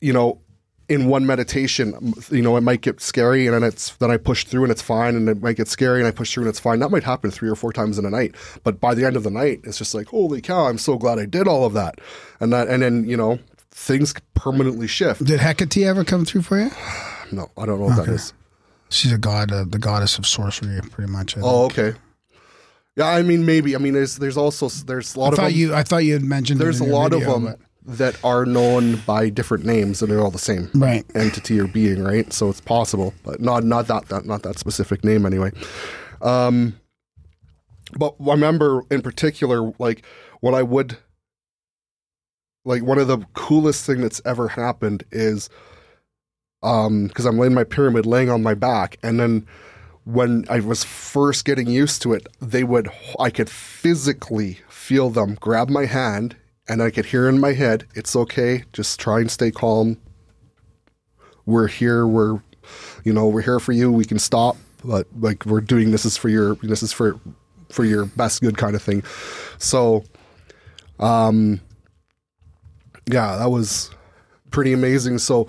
you know, in one meditation, you know, it might get scary and then it's, then I push through and it's fine and it might get scary and I push through and it's fine. That might happen three or four times in a night. But by the end of the night, it's just like, holy cow, I'm so glad I did all of that. And that, and then, you know, things permanently shift. did Hecate ever come through for you? *sighs* No, I don't know what that is. She's a god, uh, the goddess of sorcery, pretty much. I Oh, think. okay. Yeah, I mean maybe. I mean there's there's also there's a lot I of thought them, you. I thought you had mentioned. there's a lot video, of them but- that are known by different names and they're all the same Right. entity or being, right? So it's possible, but not not that, that not that specific name anyway. Um, but I remember in particular, like what I would, like one of the coolest thing that's ever happened is, um, because I'm laying my pyramid, laying on my back, and then when I was first getting used to it, they would I could physically feel them grab my hand, and I could hear in my head, "It's okay, just try and stay calm. We're here. We're, you know, we're here for you. We can stop, but like we're doing this is for your this is for for your best good kind of thing." So, um, yeah, that was pretty amazing. So,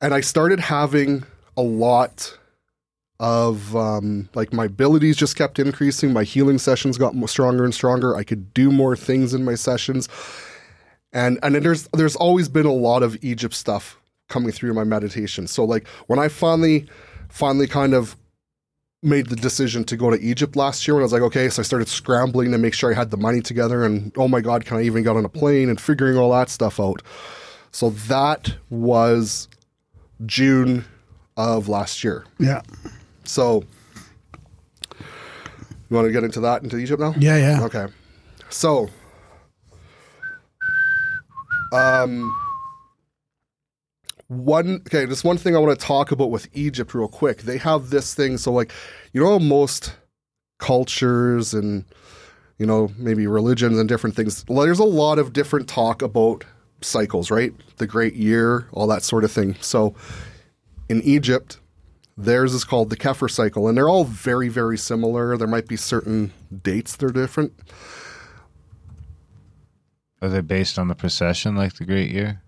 and I started having a lot of um, like my abilities just kept increasing. My healing sessions got stronger and stronger. I could do more things in my sessions, and and there's there's always been a lot of Egypt stuff coming through my meditation. So like when I finally finally kind of made the decision to go to Egypt last year, and I was like, okay, so I started scrambling to make sure I had the money together, and oh my god, can I even get on a plane and figuring all that stuff out. So that was June of last year. Yeah. So, you want to get into that into Egypt now? Yeah. Yeah. Okay. So, um, one okay, just one thing I want to talk about with Egypt real quick. They have this thing. So, like, you know, most cultures and you know maybe religions and different things. There's a lot of different talk about cycles, right? The Great Year, all that sort of thing. So, in Egypt, theirs is called the Kefir cycle, and they're all very, very similar. There might be certain dates that are different. Are they based on the precession like the Great Year?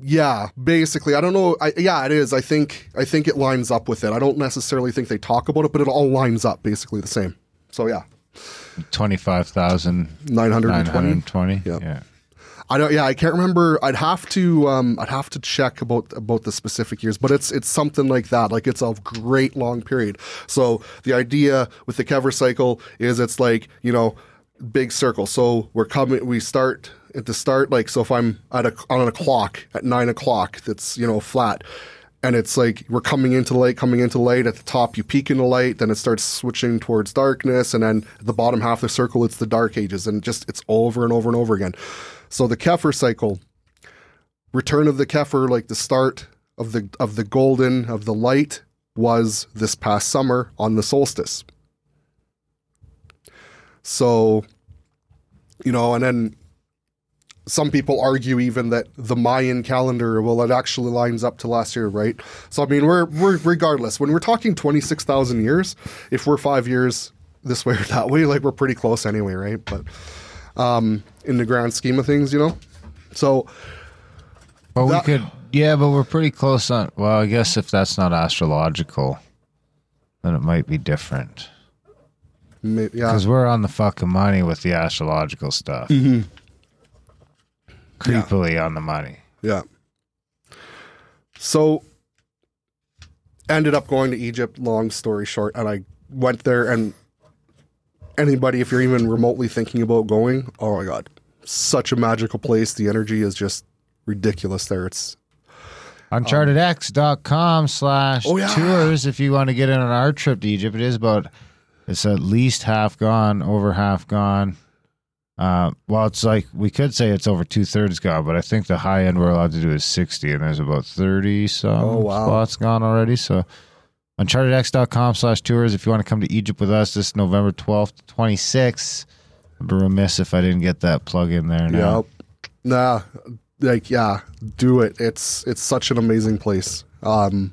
Yeah, basically, I don't know. I, yeah, it is. I think I think it lines up with it. I don't necessarily think they talk about it, but it all lines up basically the same. So yeah, 25,920? nine hundred and twenty. Yep. Yeah. I don't. Yeah, I can't remember. I'd have to. Um, I'd have to check about about the specific years, but it's it's something like that. Like it's a great long period. So the idea with the Kever cycle is it's like you know big circle. So we're coming. We start at the start. Like so, if I'm at a on a clock at nine o'clock, that's you know flat. And it's like we're coming into light, coming into light. At the top, you peak into light, then it starts switching towards darkness, and then the bottom half of the circle, it's the dark ages, and just it's over and over and over again. So the Kefir cycle, return of the Kefir, like the start of the of the golden of the light, was this past summer on the solstice. So, you know, and then some people argue even that the Mayan calendar, well, it actually lines up to last year, right? So I mean, we're we're regardless when we're talking twenty six thousand years, if we're five years this way or that way, like we're pretty close anyway, right? But um, in the grand scheme of things, you know. So But we That- could, yeah, but we're pretty close on. Well, I guess if that's not astrological, then it might be different. ma- yeah, Because we're on the fucking money with the astrological stuff. Mm-hmm. Creepily on the money. Yeah. So ended up going to Egypt, long story short, and I went there and anybody if you're even remotely thinking about going, oh my god. Such a magical place. The energy is just ridiculous there. It's Unchartedx.com slash Oh, yeah. tours if you want to get in on our trip to Egypt. It is about, it's at least half gone, over half gone. Uh, well, it's like, we could say it's over two thirds gone, but I think the high end we're allowed to do is 60, and there's about 30 some Oh, wow. spots gone already. So, unchartedx.com slash tours if you want to come to Egypt with us this November 12th to 26th. I'd be remiss if I didn't get that plug in there now. Yep. Nah, like yeah, do it. It's it's such an amazing place. Um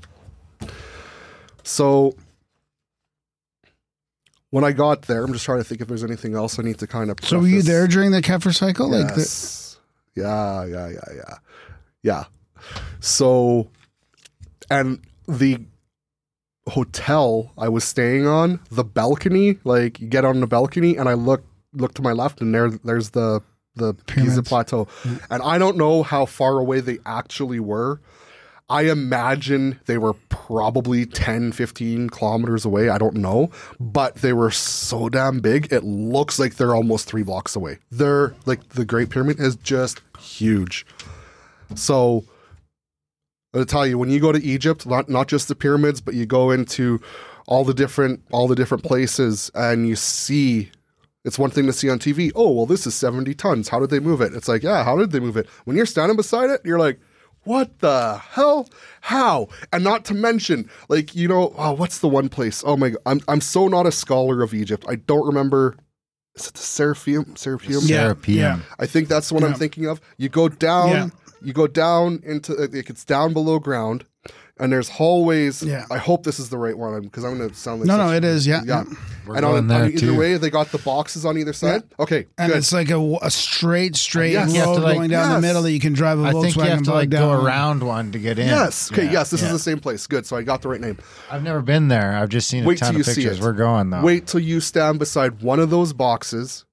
so when I got there, I'm just trying to think if there's anything else I need to kind of So were you there during the Kefir cycle? Like the, Yes. yeah, yeah, yeah, yeah. Yeah. So and the hotel I was staying on, the balcony, like you get on the balcony and I look look to my left and there there's the the Giza Pyramids. plateau. Mm. And I don't know how far away they actually were. I imagine they were probably 10, 15 kilometers away. I don't know, but they were so damn big. It looks like they're almost three blocks away. They're like the Great Pyramid is just huge. So I'll tell you, when you go to Egypt, not not just the pyramids, but you go into all the different all the different places and you see it's one thing to see on TV. Oh, well, this is 70 tons. How did they move it? It's like, yeah, how did they move it? When you're standing beside it, you're like, what the hell? How? And not to mention, like, you know, oh, what's the one place? Oh my god, I'm I'm so not a scholar of Egypt. I don't remember is it the Seraphim? Seraphim? Yeah, Serapeum. yeah. I think that's what I'm thinking of. You go down, Yeah. you go down into like it's down below ground, and there's hallways. Yeah. I hope this is the right one because I'm going to sound like No, no, it is. Yeah, yeah. Mm. We're and going on, there on either too. way, they got the boxes on either side. Okay, And good. it's like a, a straight, straight Yes. Road like- going down Yes. the middle that you can drive a I Volkswagen I think you have to like down. go around one to get in. yes. Okay. Yeah. Yes. This Yeah. is the same place. Good. So I got the right name. I've never been there. I've just seen a ton till of you see pictures. it. We're going though. Wait till you stand beside one of those boxes,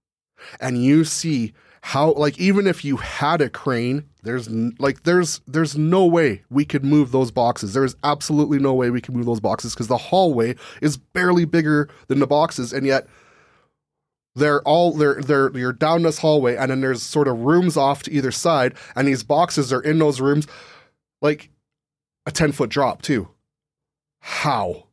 and you see how like even if you had a crane there's like there's there's no way we could move those boxes. There's absolutely no way we can move those boxes because the hallway is barely bigger than the boxes and yet they're all they're they're you're down this hallway and then there's sort of rooms off to either side and these boxes are in those rooms like a 10 foot drop too. How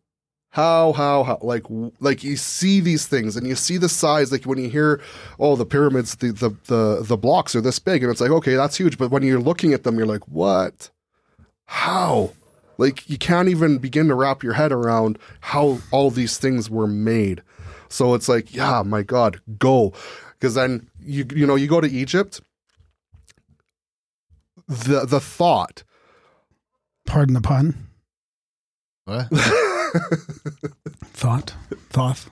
how how how like like you see these things and you see the size like when you hear oh the pyramids the the the, the blocks are this big and it's like okay that's huge. But when you're looking at them you're like what? How? Like you can't even begin to wrap your head around how all these things were made. So it's like yeah my god go. Because then you you know you go to Egypt. The the thought Pardon the pun. What? *laughs* Thought. Thought.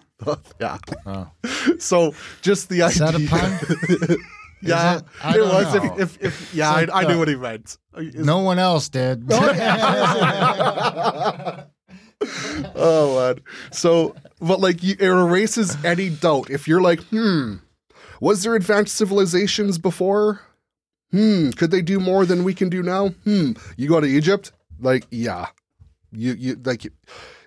yeah Oh. *laughs* so just the Is idea that a pun? *laughs* Yeah, it? I it was. know. If, if, if yeah, like I, I knew the- what he meant. Is- No one else did. oh *laughs* man. So, but like, you, it erases any doubt. If you're like, hmm, was there advanced civilizations before? Hmm, could they do more than we can do now? Hmm. You go to Egypt, like, yeah, you you like,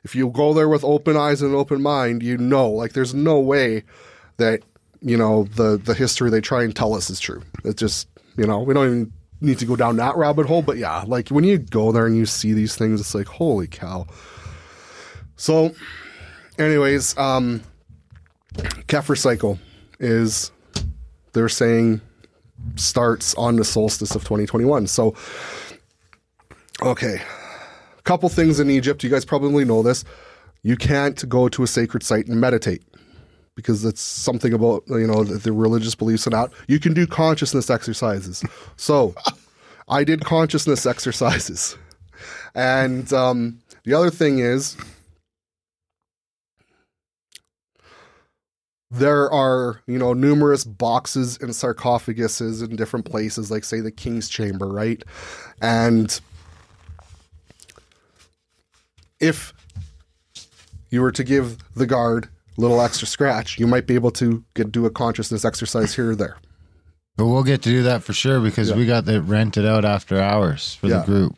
if you go there with open eyes and an open mind, you know, like, there's no way that you know the the history they try and tell us is true. It's just you know we don't even need to go down that rabbit hole. But yeah, like when you go there and you see these things, it's like holy cow. So, anyways, um, Kefir cycle is they're saying starts on the solstice of 2021. So, okay, a couple things in Egypt. You guys probably know this. You can't go to a sacred site and meditate because it's something about you know the, the religious beliefs and that. You can do consciousness exercises. So, *laughs* I did consciousness exercises, and um, the other thing is there are you know numerous boxes and sarcophaguses in different places like say the king's chamber right and if you were to give the guard a little extra scratch you might be able to get do a consciousness exercise here or there But we'll get to do that for sure because Yeah. we got that rented out after hours for Yeah. the group.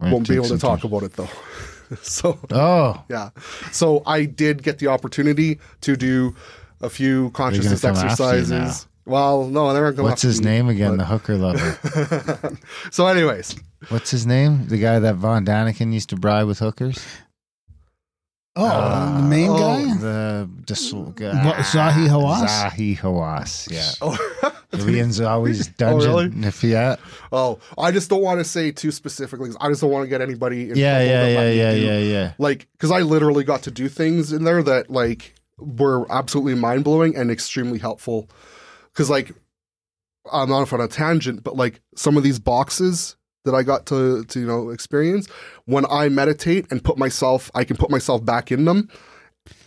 Won't be able to talk time. about it though *laughs* so Oh, yeah so i did get the opportunity to do a few consciousness come after you exercises well no they're not going what's his name again? The hooker lover. *laughs* so anyways What's his name? The guy that Von Daniken used to bribe with hookers. Oh, uh, the main oh, guy? The dis- What, Zahi Hawass? Zahi Hawass. Yeah. *laughs* Oh, Ian's always *laughs* oh, dungeon. really? If yeah, oh, I just don't want to say too specifically. I just don't want to get anybody. In yeah, trouble yeah, that yeah, yeah, yeah, yeah. Like, because I literally got to do things in there that like were absolutely mind blowing and extremely helpful. Because like, I'm not on a tangent, but like some of these boxes that I got to to you know experience when I meditate and put myself, I can put myself back in them,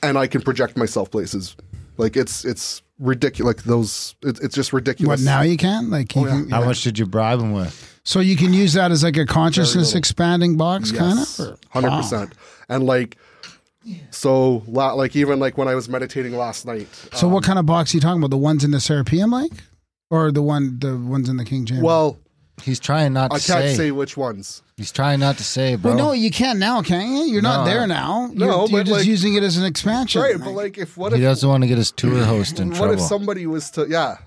and I can project myself places. Like it's it's ridiculous. Like those, it, it's just ridiculous. What now you can like you Oh, yeah. can, How much did you bribe him with? so you can use that as like a consciousness expanding box kind of hundred percent. And like, so la- like even like when I was meditating last night. So um, what kind of box are you talking about? The ones in the Serapeum like, or the one the ones in the King James? Well, He's trying not to I can't say. say which ones. He's trying not to say, bro. Well, no, you can't now, can you? You're not there now. No, you're, you're just like- using it as an expansion. Right, but like if what he if doesn't want to get his tour host in what *laughs* trouble. What if somebody was to yeah,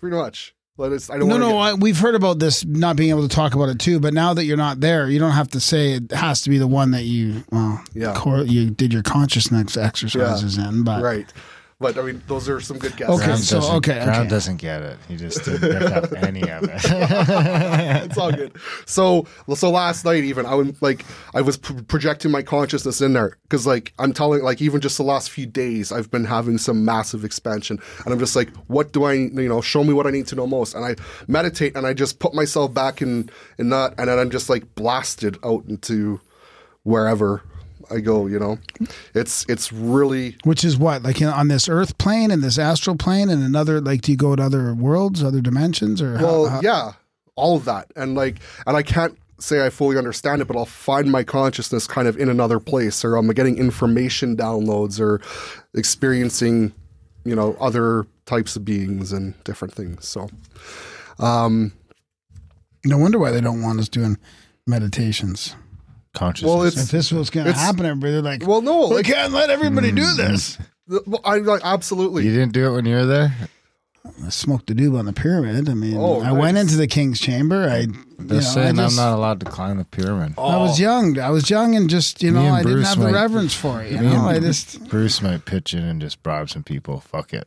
pretty much. But it's I don't no, no, get- I, we've heard about this not being able to talk about it too. But now that you're not there, you don't have to say it has to be the one that you well, Yeah. cor- you did your consciousness exercises in. But right. But I mean those are some good guesses. Okay, Graham so, doesn't- okay, Graham okay. doesn't get it. He just didn't pick up *laughs* any of it. *laughs* it's all good. So, so last night even I was like I was p- projecting my consciousness in there because like I'm telling like even just the last few days I've been having some massive expansion and I'm just like what do I you know show me what I need to know most and I meditate and I just put myself back in in that and then I'm just like blasted out into wherever I go. You know, it's it's really which is what like in, on this Earth plane and this astral plane and another like do you go to other worlds, other dimensions, or how- Well, how- yeah, all of that, and like, and I can't say I fully understand it, but I'll find my consciousness kind of in another place, or I'm getting information downloads, or experiencing, you know, other types of beings and different things. So, um, no wonder why they don't want us doing meditations. Consciousness. well, If it's this was going to happen, everybody they're like, well, no, we like, can't let everybody do this. well, I like absolutely. you didn't do it when you were there. I smoked the doob on the pyramid. I mean, Oh, I went into the king's chamber. I, They're know, I, saying just, I'm not allowed to climb the pyramid. I was young. I was young and just, you know, and I didn't Bruce have the reverence for it. You know, I just, Bruce might pitch in and just bribe some people. Fuck it.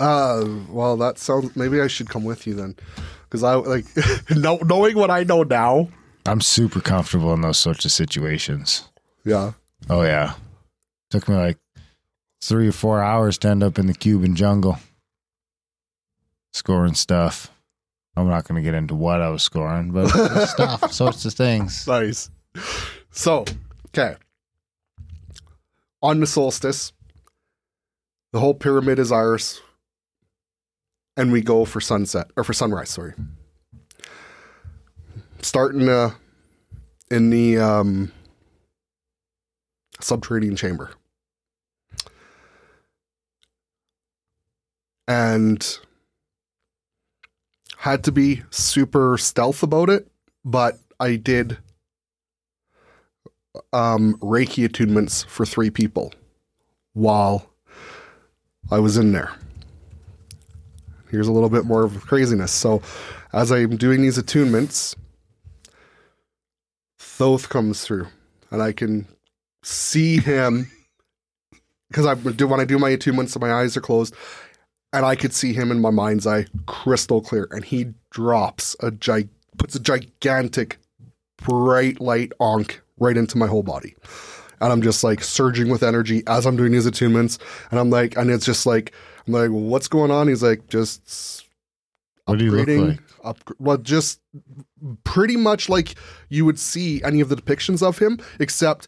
Uh, well, that sounds. Maybe I should come with you then, because I like *laughs* knowing what I know now. I'm super comfortable in those sorts of situations. Yeah, Oh yeah, took me like three or four hours to end up in the Cuban jungle, scoring stuff. I'm not going to get into what I was scoring, but *laughs* stuff, sorts of things. nice. So, okay. On the solstice, the whole pyramid is ours, and we go for sunset or for sunrise. Sorry. Starting uh, in the um, subterranean chamber, and had to be super stealth about it, but I did um, Reiki attunements for three people while I was in there. Here's a little bit more of craziness. So, as I'm doing these attunements, Thoth comes through, and I can see him *laughs* because I do when I do my attunements, my eyes are closed, and I could see him in my mind's eye, crystal clear, and he drops a gig, puts a gigantic bright light ankh right into my whole body. And I'm just like surging with energy as I'm doing these attunements. And I'm like, and it's just like, I'm like, well, what's going on? He's like, just What do you look like? Up, well, just pretty much like you would see any of the depictions of him, except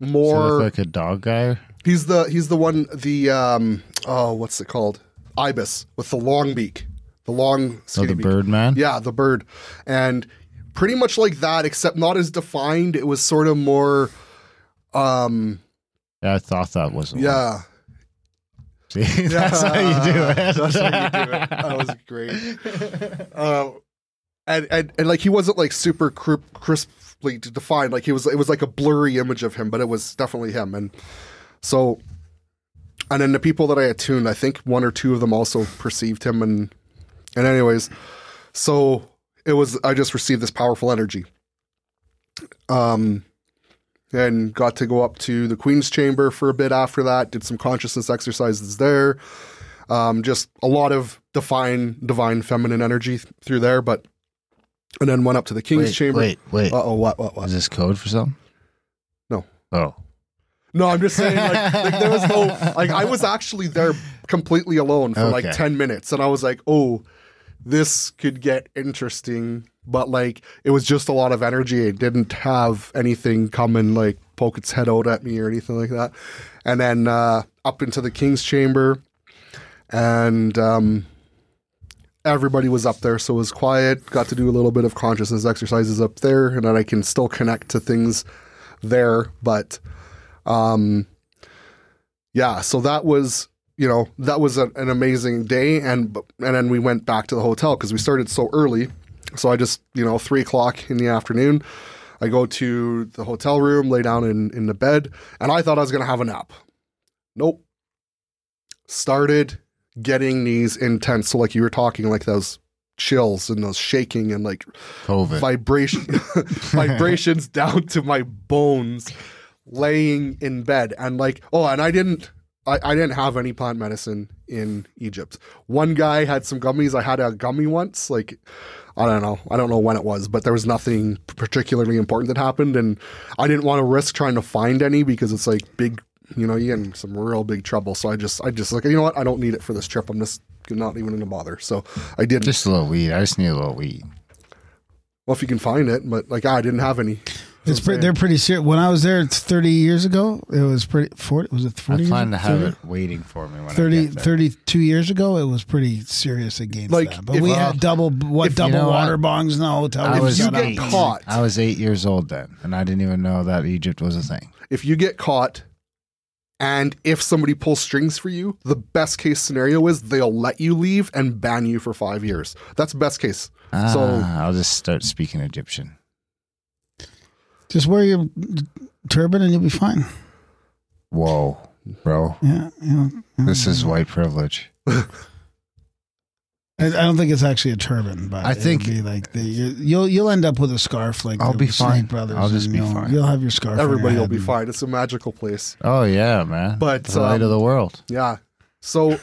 Does he more. look like a dog guy? he's the he's the one the um oh what's it called ibis with the long beak, the long Oh, the beak. bird man. Yeah, the bird. And pretty much like that, except not as defined. It was sort of more um Yeah, I thought that was. the one. See, *laughs* that's how you do it. That's how you do it. *laughs* That was great. Uh, and, and and like he wasn't like super cri- crisply defined. Like he was it was like a blurry image of him, but it was definitely him. And so and then the people that I attuned, I think one or two of them also perceived him and and anyways, so it was I just received this powerful energy. Um and got to go up to the Queen's Chamber for a bit after that, did some consciousness exercises there. Um, just a lot of divine, divine feminine energy th- through there, but and then went up to the King's Wait, Chamber. wait, wait. Uh oh, what, what, what? Is this code for something? No. Oh, No, I'm just saying, like, like there was no, *laughs* like, I was actually there completely alone for like 10 minutes, and I was like, oh, this could get interesting. But like, it was just a lot of energy. It didn't have anything come and like poke its head out at me or anything like that. And then uh, up into the King's Chamber, and um, everybody was up there, so it was quiet. Got to do a little bit of consciousness exercises up there, and then I can still connect to things there. But um, yeah, so that was you know that was a, an amazing day, and and then we went back to the hotel because we started so early. So I just, you know, three o'clock in the afternoon, I go to the hotel room, lay down in, in the bed, and I thought I was going to have a nap. Nope. Started getting these intense. So, like you were talking, like those chills and those shaking and like COVID. vibration *laughs* vibrations *laughs* down to my bones laying in bed and like oh and i didn't I, I didn't have any plant medicine in egypt one guy had some gummies i had a gummy once like i don't know. I don't know when it was but there was nothing particularly important that happened and i didn't want to risk trying to find any because it's like big you know you get in some real big trouble. So i just i just like you know what? I don't need it for this trip. I'm just not even gonna bother. So i didn't. Just a little weed. I just need a little weed. well if you can find it but like i didn't have any It's pre- they're pretty serious. When I was there, 30 years ago. It was pretty 40. Was it 40? I years plan ago? to have 30? it waiting for me when 30, I get there. 32 years ago, it was pretty serious against Like, that. But if- we uh, had double what if- double you know what? water bongs in the hotel. I was, got you get caught I was eight years old then, and I didn't even know that Egypt was a thing. if you get caught and if somebody pulls strings for you, the best case scenario is they'll let you leave and ban you for five years. That's best case. So Ah, I'll just start speaking Egyptian. Just wear your turban and you'll be fine. Whoa, bro, Yeah, yeah. this is white privilege. *laughs* I, I don't think it's actually a turban, but I think- be like the, you, you'll you'll end up with a scarf like I'll the be Snake fine. Brothers. I'll just be you'll, fine. You'll have your scarf. on your everybody will be and- fine. It's a magical place. Oh yeah, man. But, the light um, of the world. Yeah. So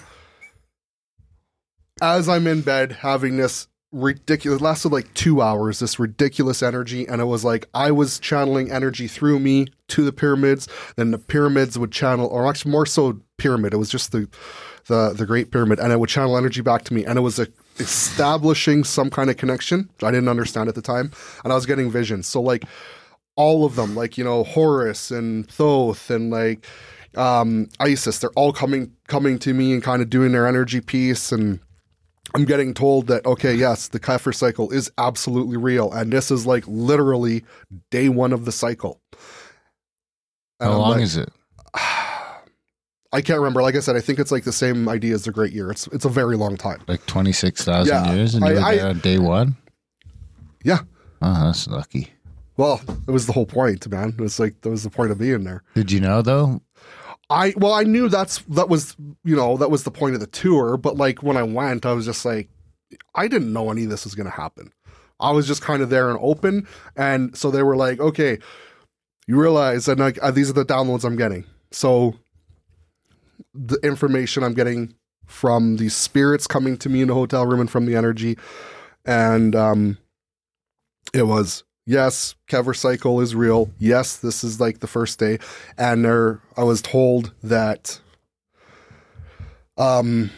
as I'm in bed having this ridiculous it lasted like two hours, this ridiculous energy, and it was like I was channeling energy through me to the pyramids, then the pyramids would channel or actually more so pyramid. It was just the the the Great Pyramid, and it would channel energy back to me, and it was a, establishing some kind of connection I didn't understand at the time, and I was getting visions. So like all of them, like you know Horus and Thoth and like um, Isis, they're all coming coming to me and kind of doing their energy piece, and I'm getting told that okay, yes, the Kefir cycle is absolutely real, and this is like literally day one of the cycle. And How I'm long like- is it? *sighs* I can't remember. Like I said, I think it's like the same idea as the Great Year. It's it's a very long time. Like twenty six thousand Yeah, years, and you're I- there on day one. Yeah. Oh, that's lucky. Well, it was the whole point, man. It was like that was the point of being there. Did you know though? I well, I knew that's that was you know that was the point of the tour, but like when I went, I was just like, I didn't know any of this was going to happen. I was just kind of there and open, and so they were like, okay, you realize, and like uh, these are the downloads I'm getting. So the information I'm getting from these spirits coming to me in the hotel room and from the energy, and um, it was yes, Kever cycle is real. Yes, this is like the first day, and there I was told that um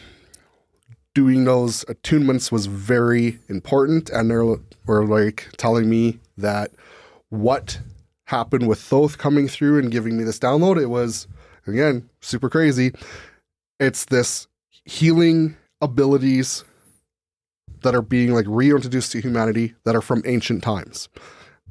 doing those attunements was very important, and they were like telling me that what happened with Thoth coming through and giving me this download, it was again super crazy. It's this healing abilities that are being like reintroduced to humanity that are from ancient times.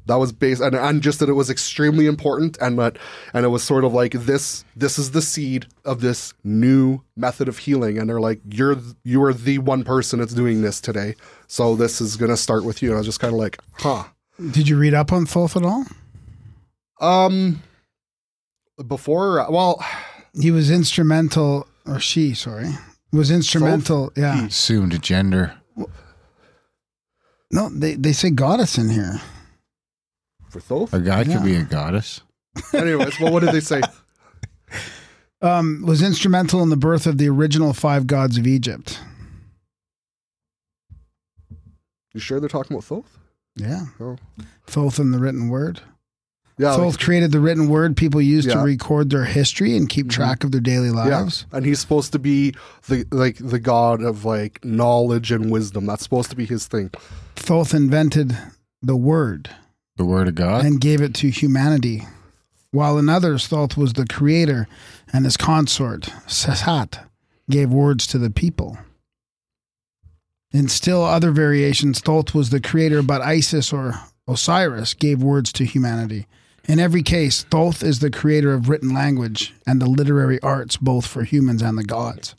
That was based and, and just that it was extremely important and that and it was sort of like this this is the seed of this new method of healing and they're like you're you are the one person that's doing this today. So this is gonna start with you. And I was just kind of like, huh. Did you read up on Thoth at all? Um before well He was instrumental, or she, sorry, was instrumental. Yeah. Assumed gender. No, they, they say goddess in here. for Thoth. A guy Yeah. could be a goddess. *laughs* Anyways, well what did they say? Um, was instrumental in the birth of the original five gods of Egypt. You sure they're talking about Thoth? Yeah. Oh. Thoth in the written word. Yeah, like- Thoth created the written word people use to record their history and keep mm-hmm. track of their daily lives. and he's supposed to be the like the god of like knowledge and wisdom. That's supposed to be his thing. Thoth invented the word The word of God. and gave it to humanity, while in others, Thoth was the creator and his consort, Seshat, gave words to the people. In still other variations, Thoth was the creator, but Isis or Osiris gave words to humanity. In every case, Thoth is the creator of written language and the literary arts, both for humans and the gods.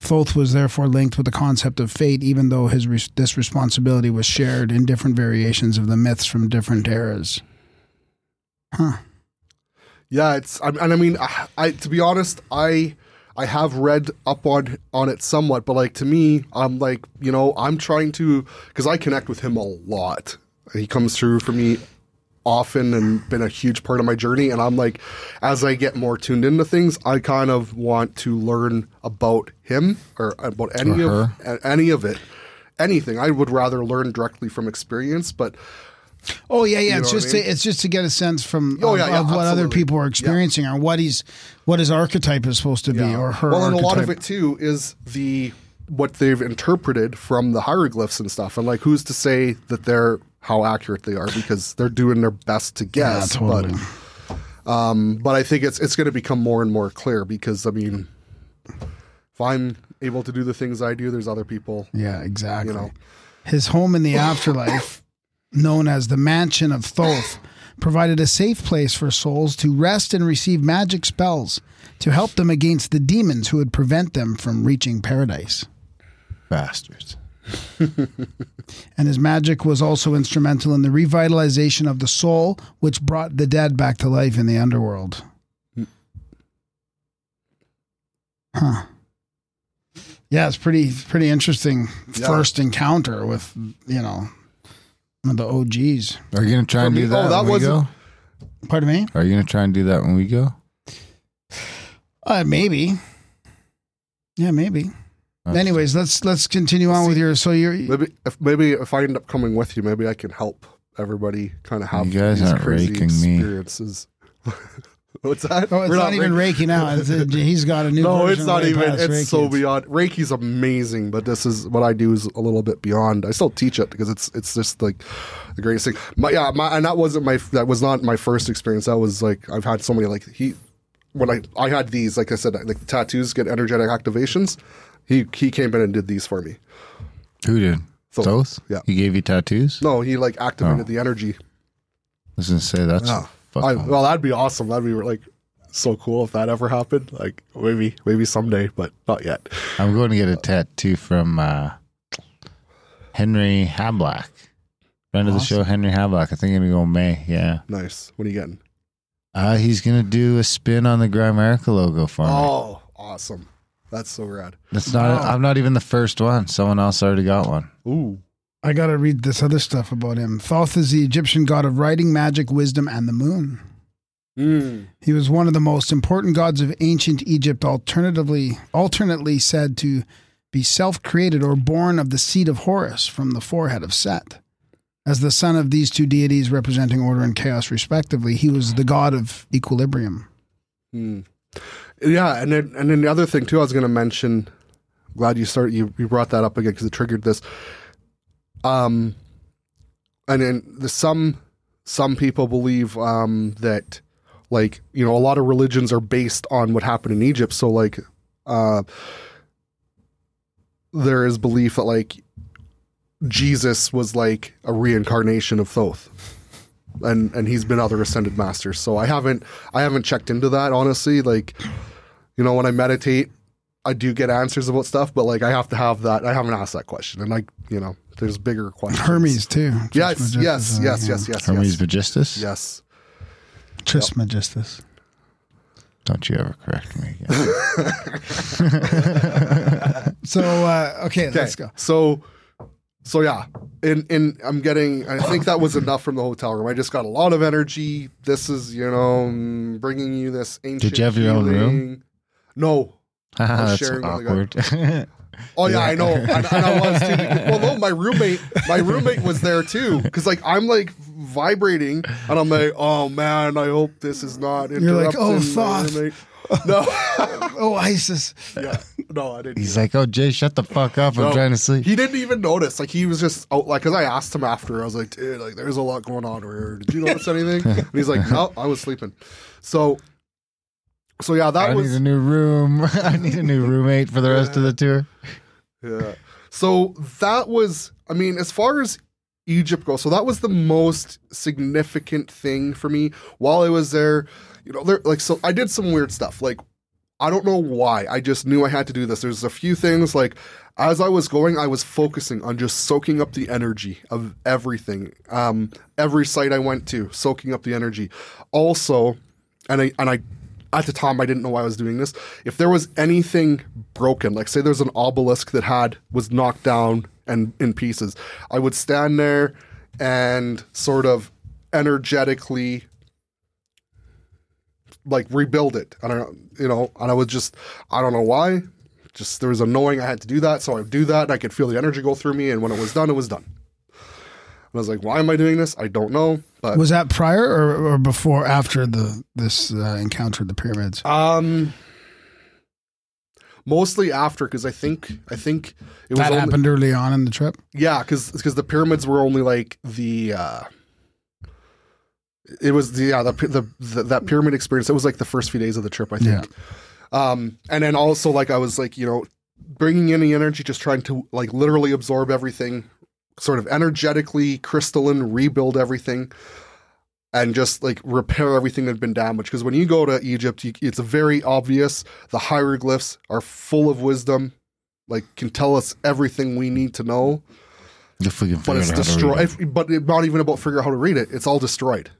Thoth was therefore linked with the concept of fate, even though his this responsibility was shared in different variations of the myths from different eras. Huh. Yeah, it's I, and I mean, I, I to be honest, I I have read up on on it somewhat, but like to me, I'm like you know I'm trying to because I connect with him a lot. He comes through for me often and been a huge part of my journey. And I'm like, as I get more tuned into things, I kind of want to learn about him or about any Or of any of it, anything. I would rather learn directly from experience, but Oh yeah, yeah. You it's know what just I mean? to, it's just to get a sense from Oh, of, yeah, yeah, of what other people are experiencing or what he's what his archetype is supposed to be or her. Well, and a lot of archetype. it too is the what they've interpreted from the hieroglyphs and stuff, and like who's to say that they're how accurate they are because they're doing their best to guess. totally. But um, but I think it's it's going to become more and more clear because I mean, if I'm able to do the things I do, there's other people. Yeah, exactly. You know. His home in the afterlife, known as the Mansion of Thoth, *laughs* provided a safe place for souls to rest and receive magic spells to help them against the demons who would prevent them from reaching paradise. Bastards. *laughs* And his magic was also instrumental in the revitalization of the soul, which brought the dead back to life in the underworld. Hmm. Huh. Yeah, it's pretty pretty interesting Yeah. first encounter with you know the OGs. Are you gonna try and do that? oh, that when we wasn't- go? Pardon me? Are you gonna try and do that when we go? Uh, maybe. Yeah, maybe. That's- Anyways, let's let's continue on with your. So you're Maybe if maybe if I end up coming with you, maybe I can help everybody kind of have You guys these aren't crazy raking me. experiences. *laughs* What's that? Oh, it's We're not, even rake- Reiki now. It's a- *laughs* he's got a new. No, version it's not way even. It's Reiki. so beyond. Reiki's amazing, but this is what I do is a little bit beyond. I still teach it because it's it's just like the greatest thing. My yeah, my and that wasn't my that was not my first experience. That was like I've had so many like he when I I had these like I said like the tattoos get energetic activations. He he came in and did these for me. Who did? Thoth, Thoth? yeah. He gave you tattoos? No, he like activated Oh. the energy. I was gonna say that's Yeah. Fuck I, well, that'd be awesome. That'd be like so cool if that ever happened. Like maybe maybe someday, but not yet. I'm going to get a tattoo from uh, Henry Hablack. Friend of the show, Henry Hablack. I think I'm gonna go May. Yeah. Nice. What are you getting? Uh, he's gonna do a spin on the Grimerica logo for me. Oh, awesome. That's so rad. That's not. I'm not even the first one. Someone else already got one. Ooh. I got to read this other stuff about him. Thoth is the Egyptian god of writing, magic, wisdom, and the moon. Mm. He was one of the most important gods of ancient Egypt, alternatively alternately said to be self-created or born of the seed of Horus from the forehead of Set. As the son of these two deities representing order and chaos respectively, he was the god of equilibrium. Mm. Yeah, and then and then the other thing too, I was going to mention. Glad you start you, you brought that up again because it triggered this. Um, and then the some some people believe um that like you know a lot of religions are based on what happened in Egypt. So like, uh, there is belief that like Jesus was like a reincarnation of Thoth and and he's been other ascended masters. So I haven't I haven't checked into that honestly. Like, you know, when I meditate, I do get answers about stuff, but like I have to have that. I haven't asked that question, and like you know, there's bigger questions. Hermes too. Yes, yes, uh, yes, yes, yes, Hermes yes, Megistus. yes. Trismegistus. Don't you ever correct me again. *laughs* *laughs* So uh, okay, Okay, let's go. so. So yeah, in in I'm getting. I think that was enough from the hotel room. I just got a lot of energy. This is you know mm, bringing you this ancient. Did you have your own room? healing. No, *laughs* That's sharing with the guy. awkward. Oh yeah, I know, and, and I was too. Well, no, my roommate, my roommate was there too. Because like I'm like vibrating, and I'm like, oh man, I hope this is not You're like, interrupting oh, my Thoth. roommate." *laughs* No, Oh, ISIS. yeah, no, I didn't. He's like, "Oh, Jay, shut the fuck up! I'm No. trying to sleep." He didn't even notice. Like he was just out. Like, cause I asked him after. I was like, dude, like there's a lot going on over here. Did you notice anything? *laughs* And he's like, no, I was sleeping. So, so yeah, that was. I was need a new room. *laughs* I need a new roommate for the rest of the tour. Yeah. So that was, I mean, as far as Egypt goes, so that was the most significant thing for me while I was there. You know, there like so I did some weird stuff. Like I don't know why. I just knew I had to do this. There's a few things like as I was going, I was focusing on just soaking up the energy of everything. Um, every site I went to, soaking up the energy. Also, and I and I at the time I didn't know why I was doing this. If there was anything broken, like say there's an obelisk that had was knocked down and in pieces, I would stand there and sort of energetically like rebuild it. And I, you know, and I was just, I don't know why. Just there was a knowing I had to do that, so I would do that. And I could feel the energy go through me, and when it was done, it was done. And I was like, why am I doing this? I don't know, but Was that prior or, or before, after the this uh, encounter the pyramids? um, mostly after because I think I think it was that only, happened early on in the trip. Yeah, because because the pyramids were only like the. uh It was the yeah the, the the that pyramid experience. It was like the first few days of the trip, I think. Um, and then also like I was like you know bringing in the energy, just trying to like literally absorb everything, sort of energetically crystalline, rebuild everything, and just like repair everything that had been damaged. Because when you go to Egypt, you, it's very obvious the hieroglyphs are full of wisdom, like can tell us everything we need to know If we can but it's out how to read destroyed. But it's not even about figuring out how to read it. It's all destroyed.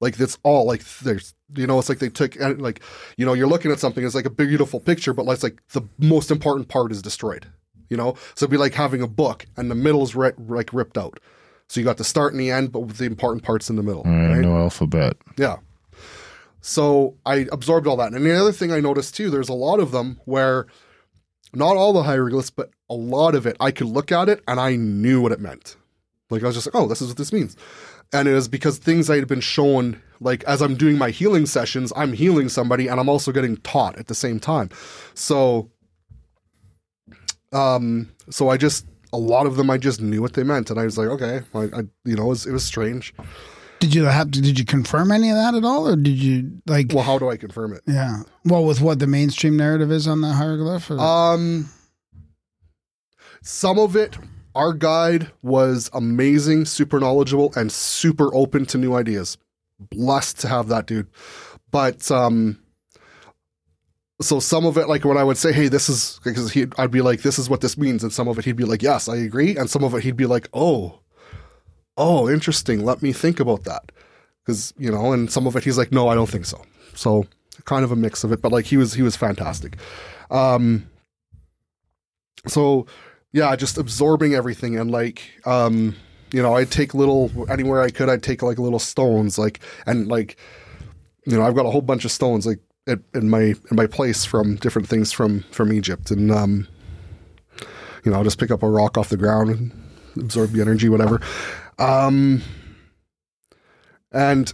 Like it's all like there's you know it's like they took and, like you know you're looking at something it's like a beautiful picture but it's like the most important part is destroyed. You know, so it'd be like having a book and the middle is ri- like ripped out. So you got the start and the end, but with the important parts in the middle. Uh, right? No alphabet. Yeah. So I absorbed all that. And the other thing I noticed too, there's a lot of them where not all the hieroglyphs, but a lot of it, I could look at it and I knew what it meant. Like I was just like, oh, this is what this means. And it was because things I had been shown, like as I'm doing my healing sessions, I'm healing somebody and I'm also getting taught at the same time. So um so I just a lot of them I just knew what they meant and I was like, okay, I, I you know, it was, it was strange. Did you have to? Did you confirm any of that at all, or did you like? Well, how do I confirm it? yeah. Well, with what the mainstream narrative is on the hieroglyph. Or? Um, some of it, our guide was amazing, super knowledgeable, and super open to new ideas. Blessed to have that dude. But um, so some of it, like when I would say, "Hey, this is," because he, I'd be like, "This is what this means," and some of it he'd be like, "Yes, I agree," and some of it he'd be like, "Oh, oh, interesting. Let me think about that," because you know, and some of it he's like, "No, I don't think so." So kind of a mix of it, but like he was he was fantastic. Um, so yeah, just absorbing everything and like um you know, I'd take little anywhere I could, I'd take like little stones, like and like you know, I've got a whole bunch of stones like at, in my in my place from different things from from Egypt, and um, you know, I'll just pick up a rock off the ground and absorb the energy, whatever. Um, and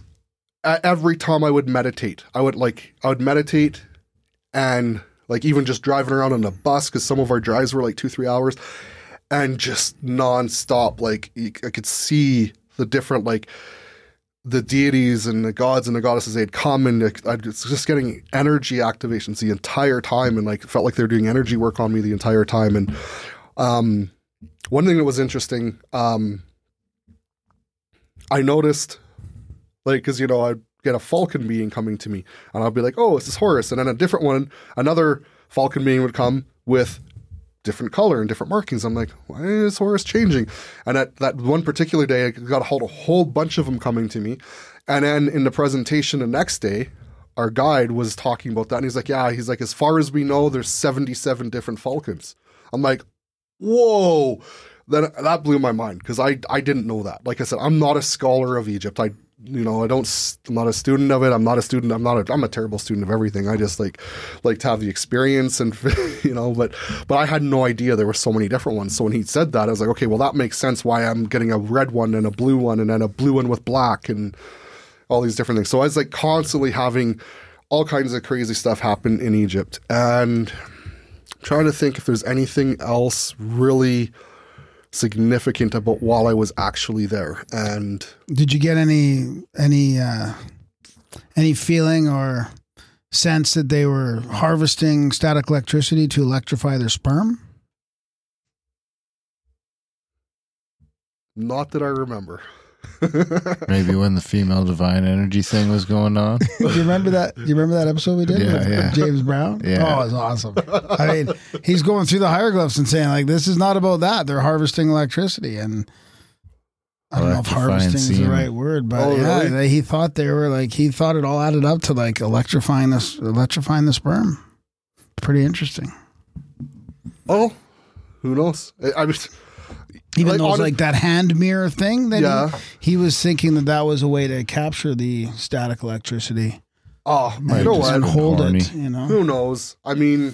every time I would meditate, I would like I would meditate and like even just driving around on a bus because some of our drives were like two three hours and just nonstop like i could see the different like the deities and the gods and the goddesses they'd come and I just getting energy activations the entire time and like felt like they were doing energy work on me the entire time. And um one thing that was interesting um i noticed like because you know i'd get a falcon being coming to me and i'd be like oh this is horus. And then a different one another falcon being would come with different color and different markings. I'm like why is horus changing? And at that one particular day i got a hold a whole bunch of them coming to me. And then in the presentation the next day our guide was talking about that. And he's like yeah he's like as far as we know there's 77 different falcons. I'm like whoa. That that blew my mind because I I didn't know that. Like I said, I'm not a scholar of Egypt. I you know I don't i'm not a student of it. I'm not a student. I'm not a I'm a terrible student of everything. I just like like to have the experience and *laughs* you know. But but I had no idea there were so many different ones. So when he said that, I was like, okay, well that makes sense. Why I'm getting a red one and a blue one and then a blue one with black and all these different things. So I was like constantly having all kinds of crazy stuff happen in Egypt and trying to think if there's anything else really significant about while I was actually there. And Did you get any any uh, any feeling or sense that they were harvesting static electricity to electrify their sperm? not that I remember. *laughs* Maybe when the female divine energy thing was going on. Do *laughs* you remember that? Do you remember that episode we did Yeah, with yeah. James Brown? *laughs* Yeah. Oh, it's awesome. I mean, he's going through the hieroglyphs and saying like, "This is not about that. They're harvesting electricity." And I don't know if harvesting is the right word, but Oh, yeah, really? they, he thought they were like he thought it all added up to like electrifying this, electrifying the sperm. Pretty interesting. Oh, who knows? I, I was, Even Like, though it's on- like that hand mirror thing, that Yeah. he, he was thinking that that was a way to capture the static electricity oh, Might you know just what? hold horny. it. You know, Who knows? I mean,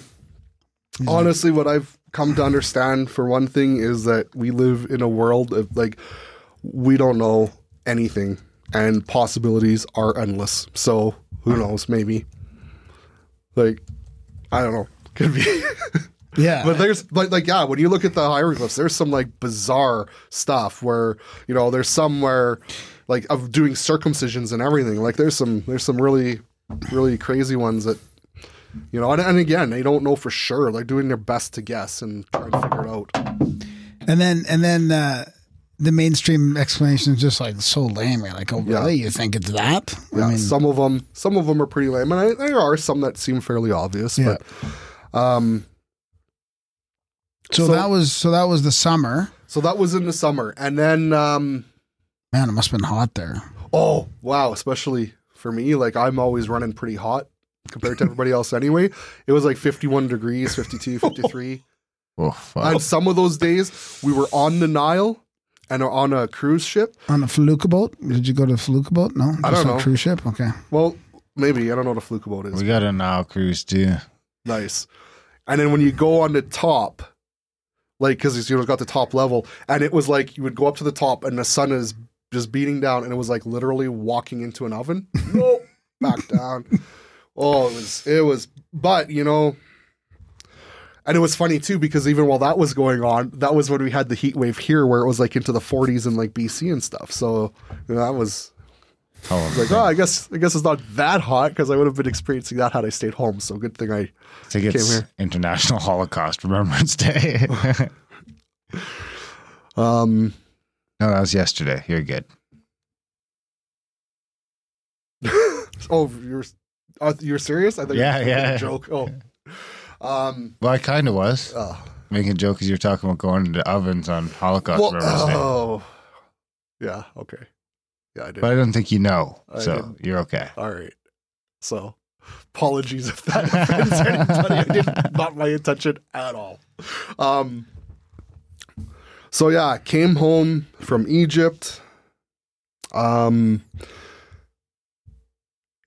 He's like- honestly, what I've come to understand for one thing is that we live in a world of like we don't know anything, and possibilities are endless. So who knows? Maybe, like, I don't know. *laughs* Could be. Yeah, But there's like like yeah, when you look at the hieroglyphs, there's some like bizarre stuff where you know there's some where like of doing circumcisions and everything. Like there's some there's some really really crazy ones that you know, and, and again they don't know for sure. They're doing their best to guess and trying to figure it out. And then and then uh, the mainstream explanation is just like so lame. You're like, oh Yeah. really? You think it's that? Yeah, I mean, some of them some of them are pretty lame, and I, there are some that seem fairly obvious. Yeah. But um, so, so- that was so that was the summer. so that was in the summer, and then um, Man, it must have been hot there. Oh, wow. Especially for me, like I'm always running pretty hot compared to everybody else anyway. It was like 51 degrees, 52, 53. *laughs* Oh, fuck. and some of those days we were on the Nile and on a cruise ship. On a felucca boat? Did you go to a felucca boat? No, I Just don't a know. cruise ship. Okay, Well, maybe. I don't know what a fluke boat is. we got a Nile cruise too. Nice. And then when you go on the top, like, because you know, it's got the top level, and it was like you would go up to the top and the sun is just beating down, and it was like literally walking into an oven. *laughs* Nope, back down. Oh, it was, it was, but you know, and it was funny too because even while that was going on, that was when we had the heat wave here where it was like into the 40s in like BC and stuff. So you know, that was Oh, like, oh, I guess, I guess it's not that hot because I would have been experiencing that had I stayed home. So good thing I I think it's Came here. International *laughs* Holocaust Remembrance Day. *laughs* *laughs* Um, no, that was yesterday. You're good. oh, you're uh, you're serious? I thought Yeah, you were yeah. a joke. Oh, um, Well, I kind of was uh, making a joke because you were talking about going into ovens on Holocaust well, Remembrance Day. oh, yeah, okay, yeah, I did. But I don't think you know, I so didn't. you're okay. All right, so apologies if that *laughs* offends anybody. I did *laughs* not my intention at all. Um, so yeah, I came home from Egypt. Um,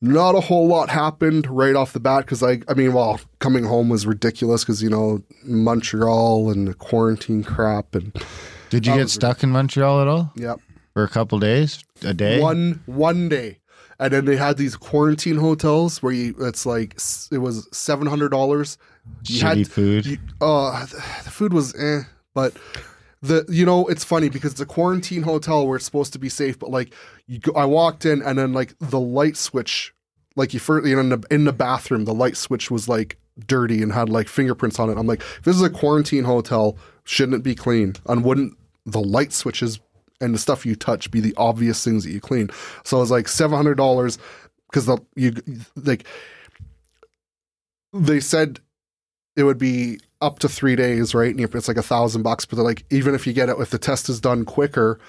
not a whole lot happened right off the bat because I, I mean, well, coming home was ridiculous because you know Montreal and the quarantine crap and Did you get stuck in Montreal at all yeah, for a couple days, a day? one one day, and then they had these quarantine hotels where you it's like it was seven hundred dollars. You Shitty had food. You, uh, the, food was eh, but the you know it's funny because it's a quarantine hotel where it's supposed to be safe, but like you go, I walked in and then like the light switch, like you first you know in the, in the bathroom, the light switch was like dirty and had like fingerprints on it. I'm like, if this is a quarantine hotel, shouldn't it be clean? And wouldn't the light switches and the stuff you touch be the obvious things that you clean? So it was like seven hundred dollars because the you like they said it would be up to three days, right? And it's like a thousand bucks, but they're like, even if you get it, if the test is done quicker,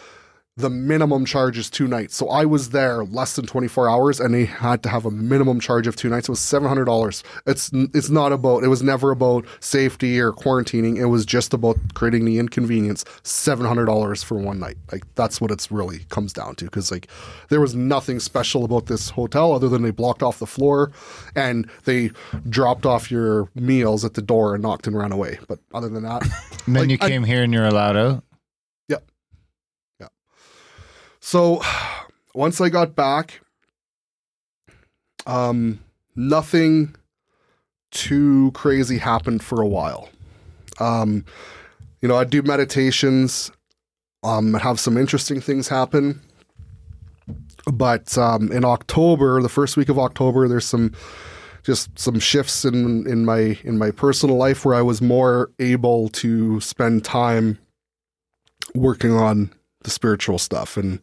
the minimum charge is two nights. So I was there less than 24 hours and they had to have a minimum charge of two nights. It was $700. It's, it's not about, it was never about safety or quarantining. It was just about creating the inconvenience. $700 for one night. Like that's what it's really comes down to. Cause like there was nothing special about this hotel other than they blocked off the floor and they dropped off your meals at the door and knocked and ran away. But other than that, and then like, you I- came here and you're allowed out. So *sighs* once I got back, um, nothing too crazy happened for a while. Um, you know, I do meditations, um, have some interesting things happen. But um, in October, the first week of October, there's some just some shifts in in my in my personal life where I was more able to spend time working on the spiritual stuff and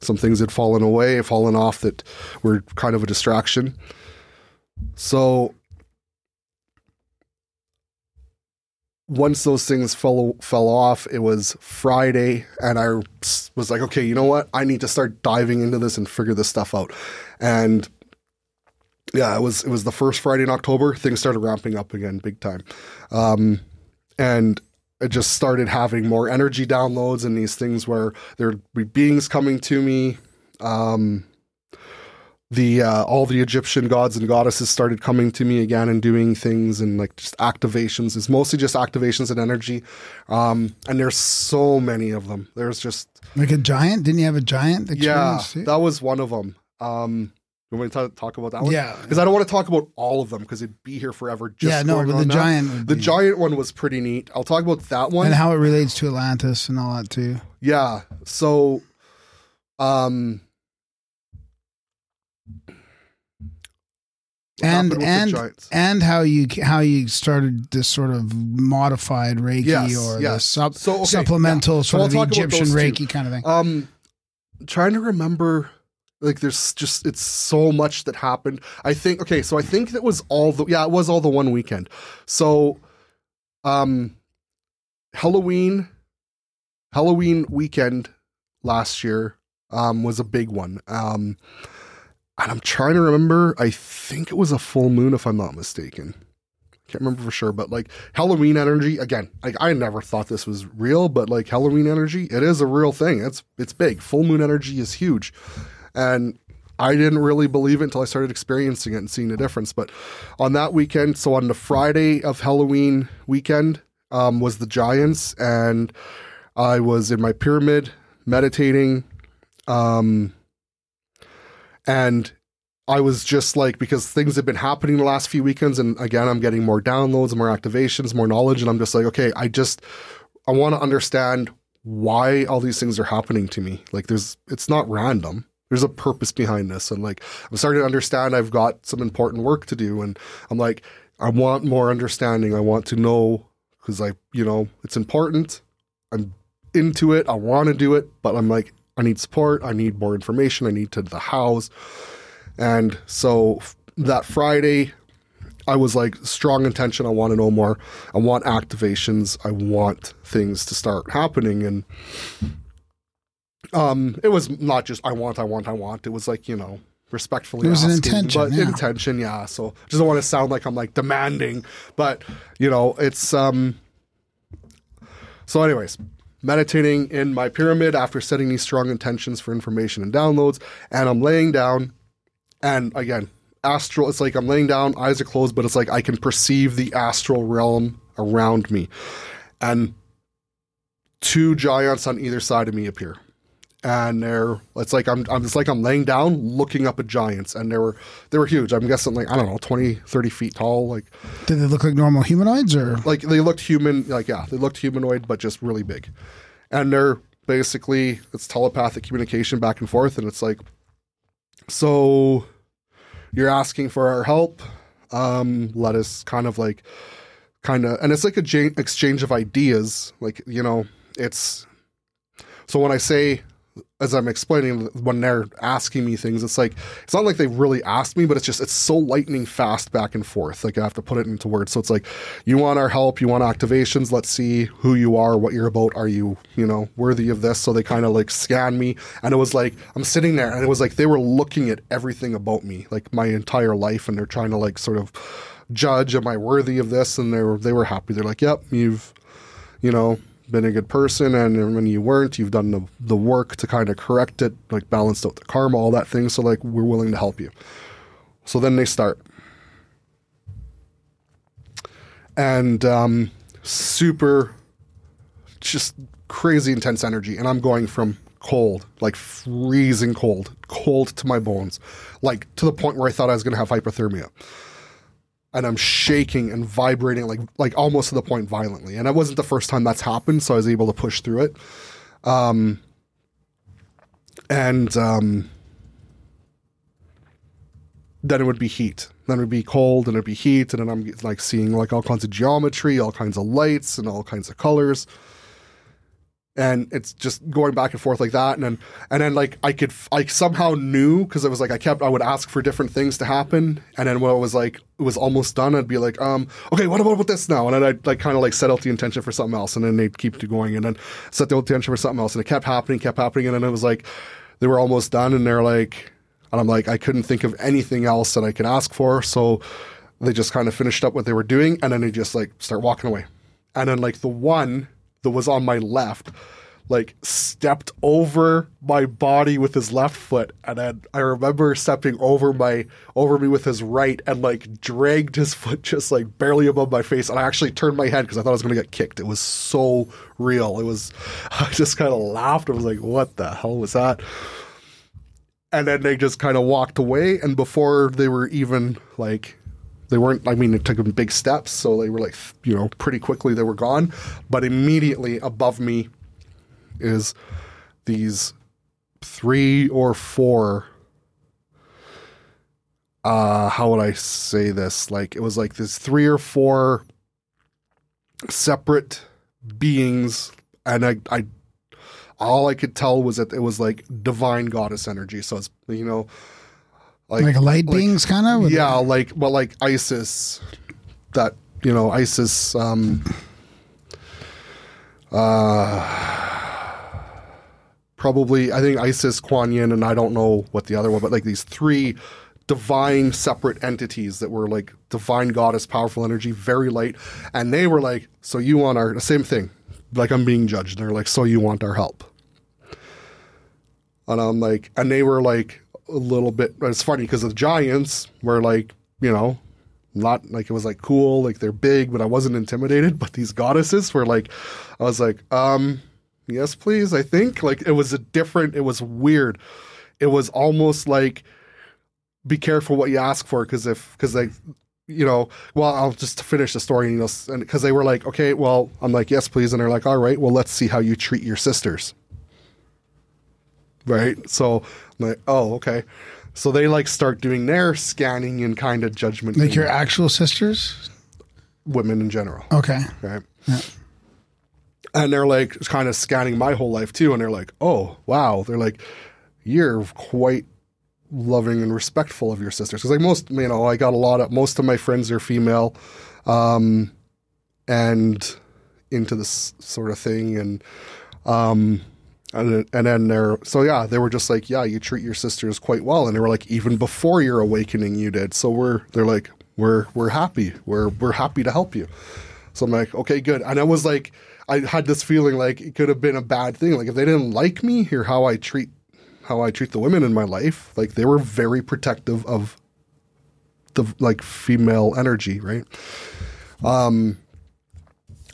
some things had fallen away, fallen off that were kind of a distraction. So once those things fell fell off, it was Friday, and I was like, okay, you know what? I need to start diving into this and figure this stuff out. And yeah, it was it was the first Friday in October. Things started ramping up again, big time, um, and it just started having more energy downloads and these things where there'd be beings coming to me. Um, the uh, all the Egyptian gods and goddesses started coming to me again and doing things and like just activations. It's mostly just activations and energy, um, and there's so many of them. There's just Like a giant? Didn't you have a giant? yeah, too? that was one of them. Um, you want me to talk about that one? Yeah. because I don't want to talk about all of them because it'd be here forever. Just yeah, no, but the giant. The be- giant one was pretty neat. I'll talk about that one. and how it relates to Atlantis and all that too. Yeah. So, um, and the and and how you how you started this sort of modified Reiki Yes, or the yes. sup, So, okay, supplemental yeah. So sort I'll of Egyptian those two. Reiki kind of thing. Um, trying to remember. Like there's just it's so much that happened. I think okay, so I think that was all the yeah, it was all the one weekend. So um Halloween Halloween weekend last year um was a big one. Um and I'm trying to remember, I think it was a full moon if I'm not mistaken. Can't remember for sure, but like Halloween energy again. Like I never thought this was real, but like Halloween energy, it is a real thing. It's it's big. Full moon energy is huge, and I didn't really believe it until I started experiencing it and seeing the difference. But on that weekend, so on the Friday of Halloween weekend, um, was the Giants, and I was in my pyramid meditating, um, and I was just like because things have been happening the last few weekends, and again, I'm getting more downloads, more activations, more knowledge, and I'm just like, okay, I just I want to understand why all these things are happening to me. Like, there's it's not random. There's a purpose behind this, and like I'm starting to understand. I've got some important work to do, and I'm like, I want more understanding. I want to know because I, you know, it's important. I'm into it. I want to do it, but I'm like, I need support. I need more information. I need to the house. And so that Friday, I was like, strong intention. I want to know more. I want activations. I want things to start happening. And um, it was not just I want, I want, I want. It was like you know, respectfully. It was an intention, but yeah. intention, yeah. So just don't want to sound like I'm like demanding, but you know, it's um. So, anyways, meditating in my pyramid after setting these strong intentions for information and downloads, and I'm laying down, and again, astral. It's like I'm laying down, eyes are closed, but it's like I can perceive the astral realm around me, and two giants on either side of me appear. And they're it's like I'm, I'm it's like I'm laying down looking up at giants and they were they were huge. I'm guessing like I don't know 20 30 feet tall like Did they look like normal humanoids or? like they looked human like yeah they looked humanoid but just really big and they're basically it's telepathic communication back and forth and it's like so you're asking for our help um let us kind of like kind of and it's like a ja- exchange of ideas like you know it's so when i say as i'm explaining when they're asking me things it's like it's not like they really asked me but it's just it's so lightning fast back and forth. Like i have to put it into words. So it's like you want our help you want activations let's see who you are what you're about are you you know worthy of this? So they kind of like scan me and it was like i'm sitting there and it was like they were looking at everything about me like my entire life and they're trying to like sort of judge am i worthy of this? And they were they were happy. They're like yep you've you know been a good person and when you weren't you've done the, the work to kind of correct it like balanced out the karma all that thing so like we're willing to help you. So then they start. And um, super just crazy intense energy and i'm going from cold like freezing cold cold to my bones like to the point where i thought i was going to have hypothermia and I'm shaking and vibrating like like almost to the point violently. And it wasn't the first time that's happened, so I was able to push through it. Um, and um, then it would be heat. Then it would be cold, and it'd be heat, and then I'm like seeing like all kinds of geometry, all kinds of lights, and all kinds of colors. And it's just going back and forth like that. And then and then like i could i somehow knew because it was like i kept i would ask for different things to happen. And then when it was like it was almost done i'd be like um okay what about this now? And then i'd like kind of like set out the intention for something else and then they'd keep going and then set the intention for something else and it kept happening kept happening and then it was like they were almost done and they're like and i'm like i couldn't think of anything else that i could ask for. So they just kind of finished up what they were doing and then they just like start walking away. And then like the one that was on my left like stepped over my body with his left foot and then i remember stepping over my over me with his right and like dragged his foot just like barely above my face and i actually turned my head because i thought i was to get kicked. It was so real. It was *laughs* i just kind of laughed. I was like what the hell was that? And then they just kind of walked away and before they were even like they weren't i mean it took them big steps so they were like you know pretty quickly they were gone. But immediately above me is these three or four uh how would i say this? Like it was like this three or four separate beings and i i all i could tell was that it was like divine goddess energy. So it's you know Like, light beings, kind of. yeah, like well, like Isis, that you know, Isis. Um, uh, probably, I think Isis, Kuan Yin, and I don't know what the other one, but like these three divine separate entities that were like divine goddess, powerful energy, very light, and they were like, "So you want our the same thing?" Like I'm being judged. They're like, "So you want our help?" And I'm like, and they were like a little bit. It's funny because the giants were like, you know, not like it was like cool, like they're big, but I wasn't intimidated. But these goddesses were like, I was like, um, yes, please. I think like it was a different. It was weird. It was almost like, be careful what you ask for because if because like you know, well, I'll just finish the story, you know, and because they were like, okay, well, I'm like, yes, please, and they're like, all right, well, let's see how you treat your sisters right? So I'm like, oh, okay. So they like start doing their scanning and kind of judgment. Like your actual sisters. women in general, Okay. right? And they're like kind of scanning my whole life too, and they're like, oh, wow. They're like, you're quite loving and respectful of your sisters because like most, you know, I got a lot of most of my friends are female, um, and into this sort of thing, and um, and, and then they're so yeah they were just like yeah you treat your sisters quite well. And they were like even before your awakening you did. So we're they're like we're we're happy. We're we're happy to help you. So i'm like okay good. And i was like i had this feeling like it could have been a bad thing. Like if they didn't like me or how i treat how i treat the women in my life like they were very protective of the like female energy right um,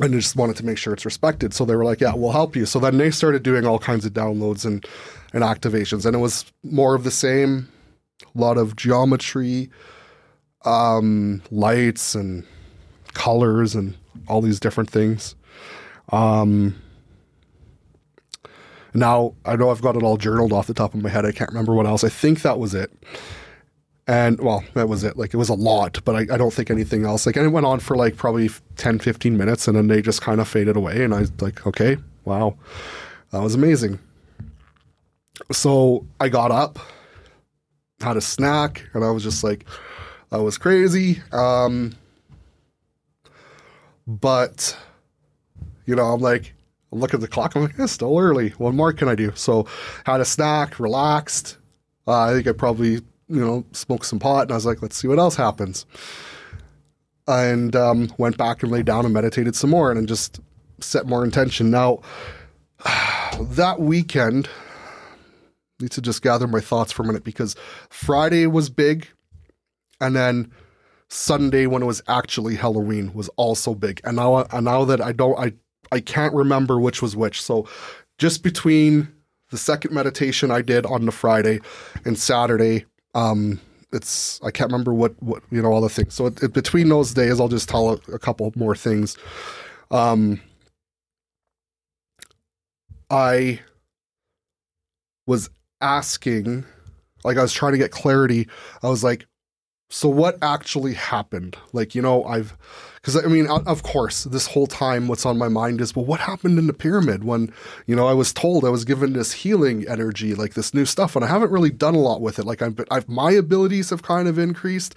and just wanted to make sure it's respected. So they were like, "Yeah, we'll help you." So then they started doing all kinds of downloads and and activations, and it was more of the same. A lot of geometry, um, lights, and colors, and all these different things. Um, now I know I've got it all journaled off the top of my head. I can't remember what else. I think that was it. And well, that was it. Like it was a lot, but I, I don't think anything else. Like and it went on for like probably 10, 15 minutes and then they just kind of faded away. And I was like, okay, wow, that was amazing. So I got up, had a snack, and I was just like, that was crazy. Um, but, you know, I'm like, look at the clock. I'm like, it's still early. What more can I do? So had a snack, relaxed. Uh, I think I probably, you know, smoked some pot, and I was like, let's see what else happens. And um, went back and laid down and meditated some more, and just set more intention. Now, *sighs* that weekend, I need to just gather my thoughts for a minute because Friday was big, and then Sunday when it was actually Halloween was also big. And now, and now that I don't, I I can't remember which was which. So, just between the second meditation I did on the Friday and Saturday, um, it's I can't remember what what you know all the things. So it, it- between those days, I'll just tell a, a couple more things. Um, I was asking, like I was trying to get clarity. I was like, so what actually happened? Like, you know, I've, because I mean, of course, this whole time, what's on my mind is, well, what happened in the pyramid when, you know, I was told I was given this healing energy, like this new stuff, and I haven't really done a lot with it. Like, I've, I've my abilities have kind of increased,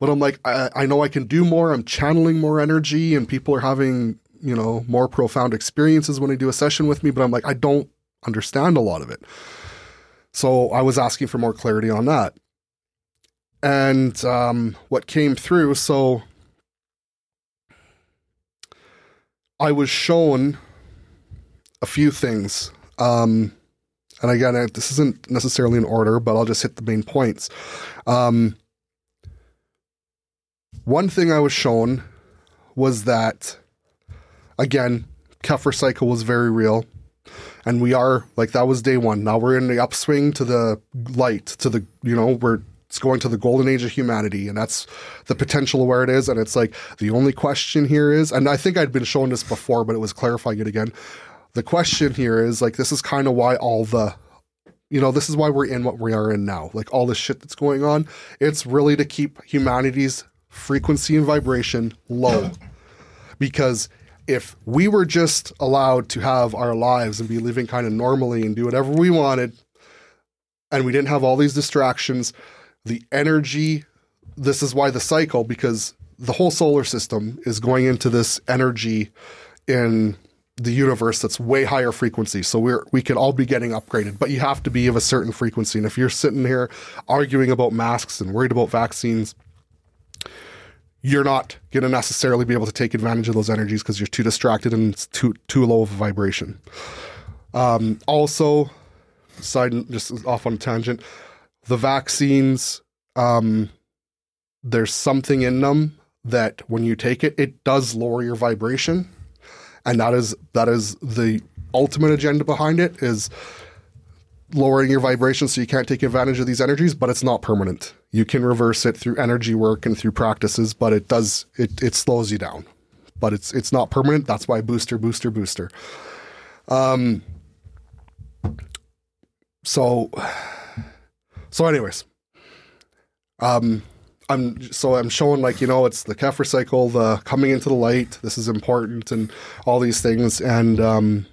but I'm like, I, I know I can do more. I'm channeling more energy, and people are having, you know, more profound experiences when they do a session with me. But I'm like, I don't understand a lot of it. So I was asking for more clarity on that and um, what came through. So I was shown a few things. Um, and again, I- this isn't necessarily in order, but I'll just hit the main points. Um, one thing I was shown was that, again, Kefir cycle was very real. And we are like that was day one. Now we're in the upswing to the light, to the you know, we're it's going to the golden age of humanity, and that's the potential of where it is. And it's like the only question here is, and I think I'd been shown this before, but it was clarifying it again. The question here is like this is kind of why all the you know, this is why we're in what we are in now. Like all the shit that's going on, it's really to keep humanity's frequency and vibration low. Because if we were just allowed to have our lives and be living kind of normally and do whatever we wanted, and we didn't have all these distractions, the energy, this is why the cycle, because the whole solar system is going into this energy in the universe that's way higher frequency. So we're we could all be getting upgraded, but you have to be of a certain frequency. And if you're sitting here arguing about masks and worried about vaccines, you're not going to necessarily be able to take advantage of those energies because you're too distracted and it's too too low of a vibration. Um, also, side just off on a tangent, the vaccines, um, there's something in them that when you take it, it does lower your vibration, and that is that is the ultimate agenda behind it is lowering your vibration so you can't take advantage of these energies, but it's not permanent. You can reverse it through energy work and through practices, but it does it it slows you down. But it's it's not permanent. That's why booster, booster, booster. Um so so anyways. Um I'm so I'm showing like, you know, it's the Khepri cycle, the coming into the light, this is important and all these things. And um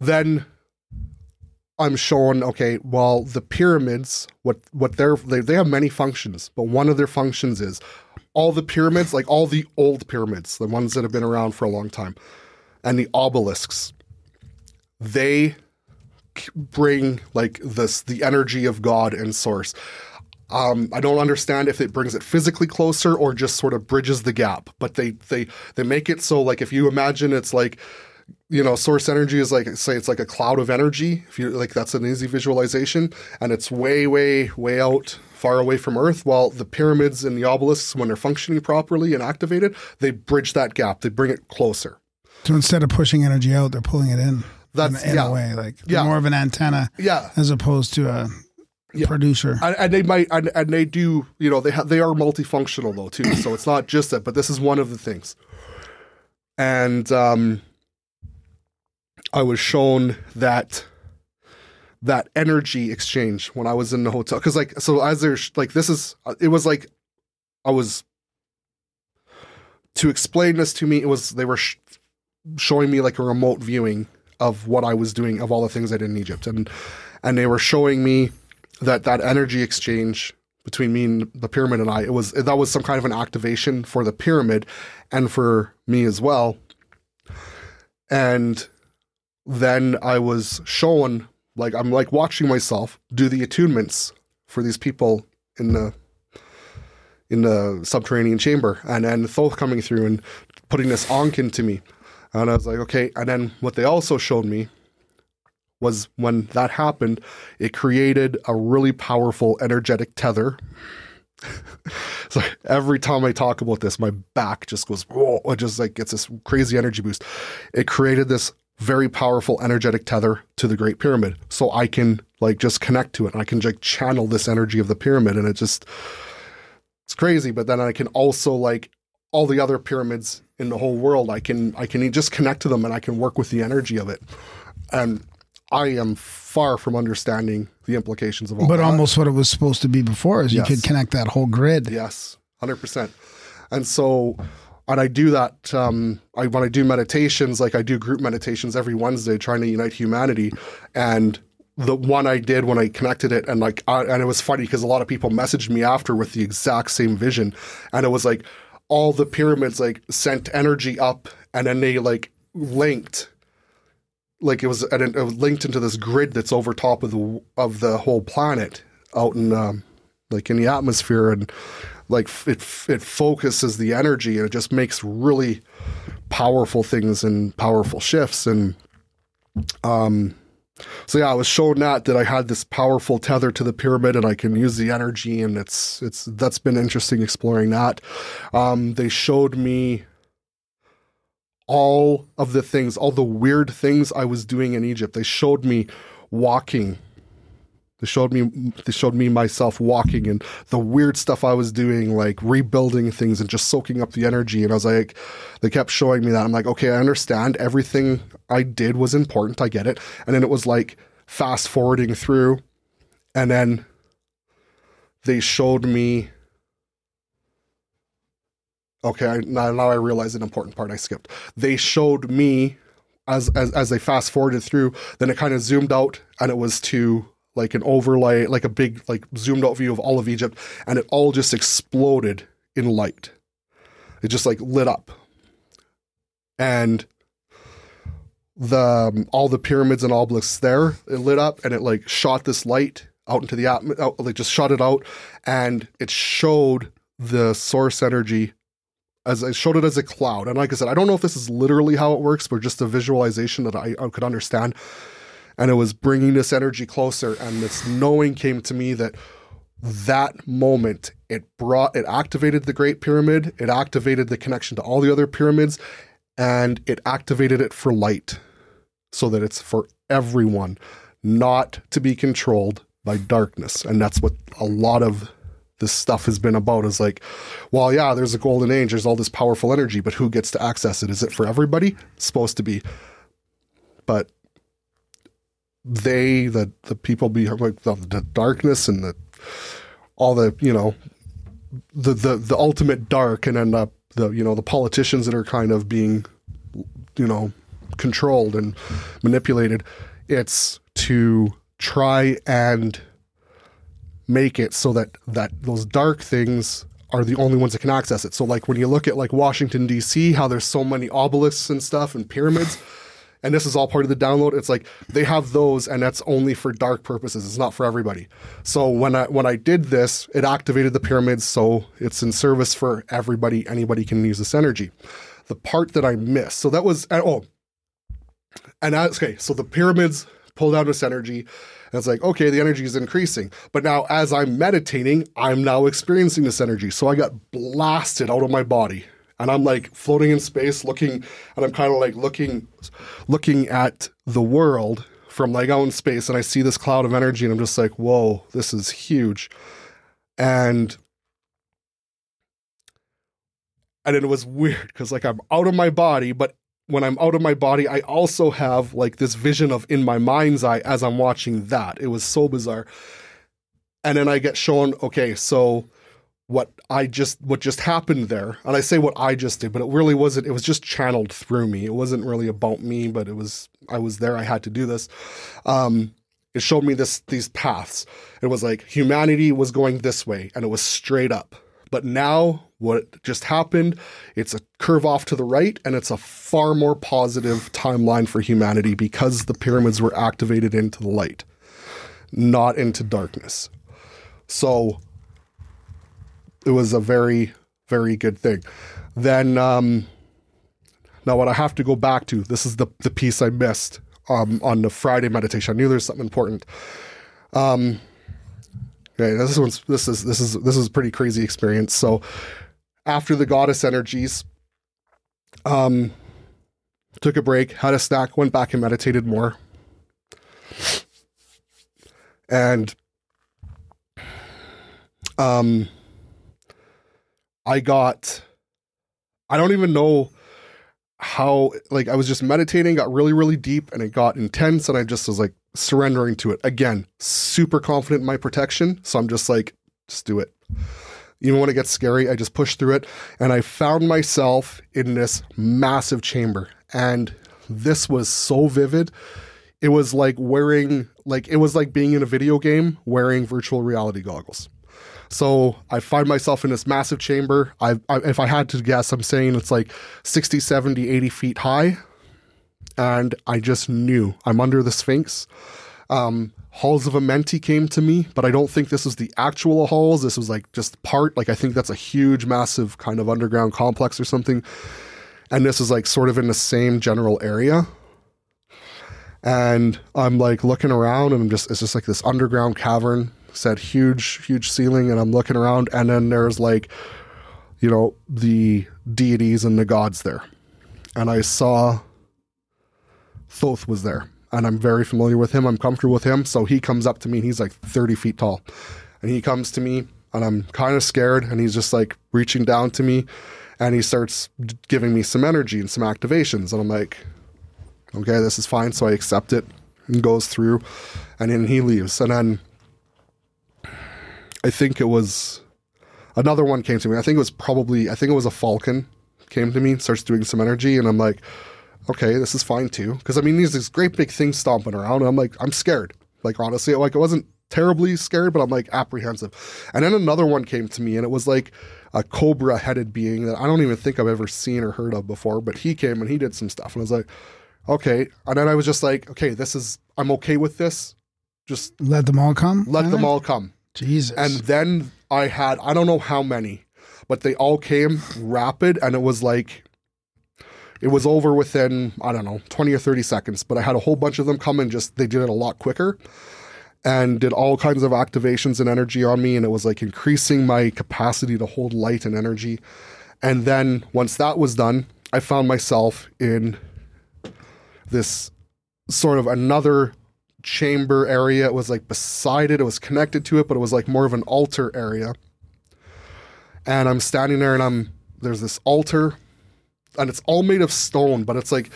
then I'm showing okay, well, the pyramids, what what they're they, they have many functions, but one of their functions is all the pyramids, like all the old pyramids, the ones that have been around for a long time, and the obelisks, they bring like this the energy of God and source. Um, I don't understand if it brings it physically closer or just sort of bridges the gap, but they they they make it so like if you imagine it's like you know source energy is like say it's like a cloud of energy if you like that's an easy visualization and it's way way way out far away from earth while the pyramids and the obelisks when they're functioning properly and activated they bridge that gap they bring it closer So instead of pushing energy out, they're pulling it in. That's- in, in yeah. a way, like Yeah. more of an antenna yeah as opposed to a Yeah. producer. and, and they might and, and they do you know they ha- they are multifunctional though too so it's not just that but this is one of the things and um i was shown that that energy exchange when i was in the hotel because like so as there's like this is it was like i was to explain this to me it was they were sh- showing me like a remote viewing of what i was doing of all the things i did in egypt and and they were showing me that that energy exchange between me and the pyramid and I, it was that was some kind of an activation for the pyramid and for me as well. And then I was shown like I'm like watching myself do the attunements for these people in the in the subterranean chamber and then Thoth coming through and putting this ankh into me. And I was like, okay. And then what they also showed me was when that happened, it created a really powerful energetic tether. *laughs* so every time I talk about this, my back just goes, whoa, it just like gets this crazy energy boost. It created this very powerful energetic tether to the Great Pyramid. So I can like just connect to it I can like channel this energy of the pyramid and it just it's crazy. But then I can also like all the other pyramids in the whole world, I can I can just connect to them and I can work with the energy of it. And I am far from understanding the implications of all But that. almost what it was supposed to be before is you could connect that whole grid. Yes, hundred percent. And so, and I do that. Um, I when I do meditations, like I do group meditations every Wednesday, trying to unite humanity. And the one I did when I connected it, and like, I, and it was funny because a lot of people messaged me after with the exact same vision, and it was like all the pyramids like sent energy up, and then they like linked like it was and it, was linked into this grid that's over top of the of the whole planet out in um, like in the atmosphere. And like it it focuses the energy and it just makes really powerful things and powerful shifts. And um so yeah I was shown that that I had this powerful tether to the pyramid and I can use the energy and it's it's that's been interesting exploring that um they showed me all of the things, all the weird things I was doing in Egypt. They showed me walking. They showed me they showed me myself walking and the weird stuff I was doing, like rebuilding things and just soaking up the energy. And I was like, they kept showing me that. I'm like, okay, I understand. Everything I did was important. I get it. And then it was like fast forwarding through, and then they showed me Okay, now, now I realize an important part I skipped. They showed me as as as they fast forwarded through, then it kind of zoomed out and it was to like an overlay, like a big like zoomed out view of all of Egypt, and it all just exploded in light. It just like lit up, and the um, all the pyramids and obelisks there it lit up and it like shot this light out into the atmosphere, like just shot it out, and it showed the source energy as I showed it as a cloud. And like I said, I don't know if this is literally how it works, but just a visualization that I, I could understand. And it was bringing this energy closer, and this knowing came to me that that moment it brought it activated the Great Pyramid, it activated the connection to all the other pyramids, and it activated it for light, so that it's for everyone, not to be controlled by darkness. And that's what a lot of this stuff has been about is like, well, yeah, there's a golden age, there's all this powerful energy, but who gets to access it? Is it for everybody? It's supposed to be. But they, the the people behind like the, the darkness and the all the, you know, the the the ultimate dark and then the the you know, the politicians that are kind of being you know, controlled and manipulated, it's to try and make it so that that those dark things are the only ones that can access it. So like when you look at like Washington D.C., how there's so many obelisks and stuff and pyramids, and this is all part of the download. It's like they have those, and that's only for dark purposes. It's not for everybody. So when I when I did this, it activated the pyramids, so it's in service for everybody. Anybody can use this energy. The part that I missed, so that was oh, and I, okay, so the pyramids pulled out this energy. And it's like, okay, the energy is increasing. But now, as I'm meditating, I'm now experiencing this energy. So I got blasted out of my body. And I'm like floating in space, looking, and I'm kind of like looking, looking at the world from like out in space. And I see this cloud of energy, and I'm just like, whoa, this is huge. And and it was weird because like I'm out of my body, but when I'm out of my body, I also have like this vision of in my mind's eye as I'm watching that. It was so bizarre. And then I get shown, okay, so what I just what just happened there, and I say what I just did, but it really wasn't. It was just channeled through me. It wasn't really about me, but it was. I was there. I had to do this. Um, it showed me this these paths. It was like humanity was going this way, and it was straight up. But now, what just happened, it's a curve off to the right, and it's a far more positive timeline for humanity because the pyramids were activated into the light, not into darkness. So it was a very, very good thing. Then, um, now what I have to go back to, this is the, the piece I missed um, on the Friday meditation. I knew there's something important. Um, Okay, this one's this is this is this is a pretty crazy experience. So after the goddess energies, um, took a break, had a snack, went back and meditated more, and um, I got, I don't even know how like I was just meditating, got really really deep, and it got intense, and I just was like surrendering to it. Again, super confident in my protection. So I'm just like, just do it. Even when it gets scary, I just push through it. And I found myself in this massive chamber. And this was so vivid. It was like wearing, like, it was like being in a video game wearing virtual reality goggles. So I find myself in this massive chamber. I, I, if I had to guess, I'm saying it's like 60, 70, 80 feet high. And I just knew I'm under the Sphinx. Um, Halls of Amenti came to me, but I don't think this was the actual halls. This was like just part. Like I think that's a huge, massive kind of underground complex or something. And this is like sort of in the same general area. And I'm like looking around and I'm just, it's just like this underground cavern, said huge, huge ceiling. And I'm looking around and then there's like, you know, the deities and the gods there. And I saw Thoth was there. And I'm very familiar with him. I'm comfortable with him. So he comes up to me and he's like 30 feet tall. And he comes to me and I'm kind of scared. And he's just like reaching down to me and he starts giving me some energy and some activations. And I'm like, okay, this is fine. So I accept it and goes through and then he leaves. And then I think it was another one came to me. I think it was probably, I think it was a falcon came to me, starts doing some energy. And I'm like, okay, this is fine too. Because I mean, there's this great big thing stomping around. And I'm like, I'm scared. Like honestly, like I wasn't terribly scared, but I'm like apprehensive. And then another one came to me, and it was like a cobra headed being that I don't even think I've ever seen or heard of before. But he came and he did some stuff, and I was like, okay. And then I was just like, okay, this is I'm okay with this. Just Let them all come. let them all come. Jesus. And then I had I don't know how many, but they all came rapid, and it was like it was over within I don't know twenty or thirty seconds. But I had a whole bunch of them come and just they did it a lot quicker, and did all kinds of activations and energy on me, and it was like increasing my capacity to hold light and energy. And then once that was done, I found myself in this sort of another chamber area. It was like beside it, it was connected to it, but it was like more of an altar area. And I'm standing there and I'm there's this altar and it's all made of stone, but it's like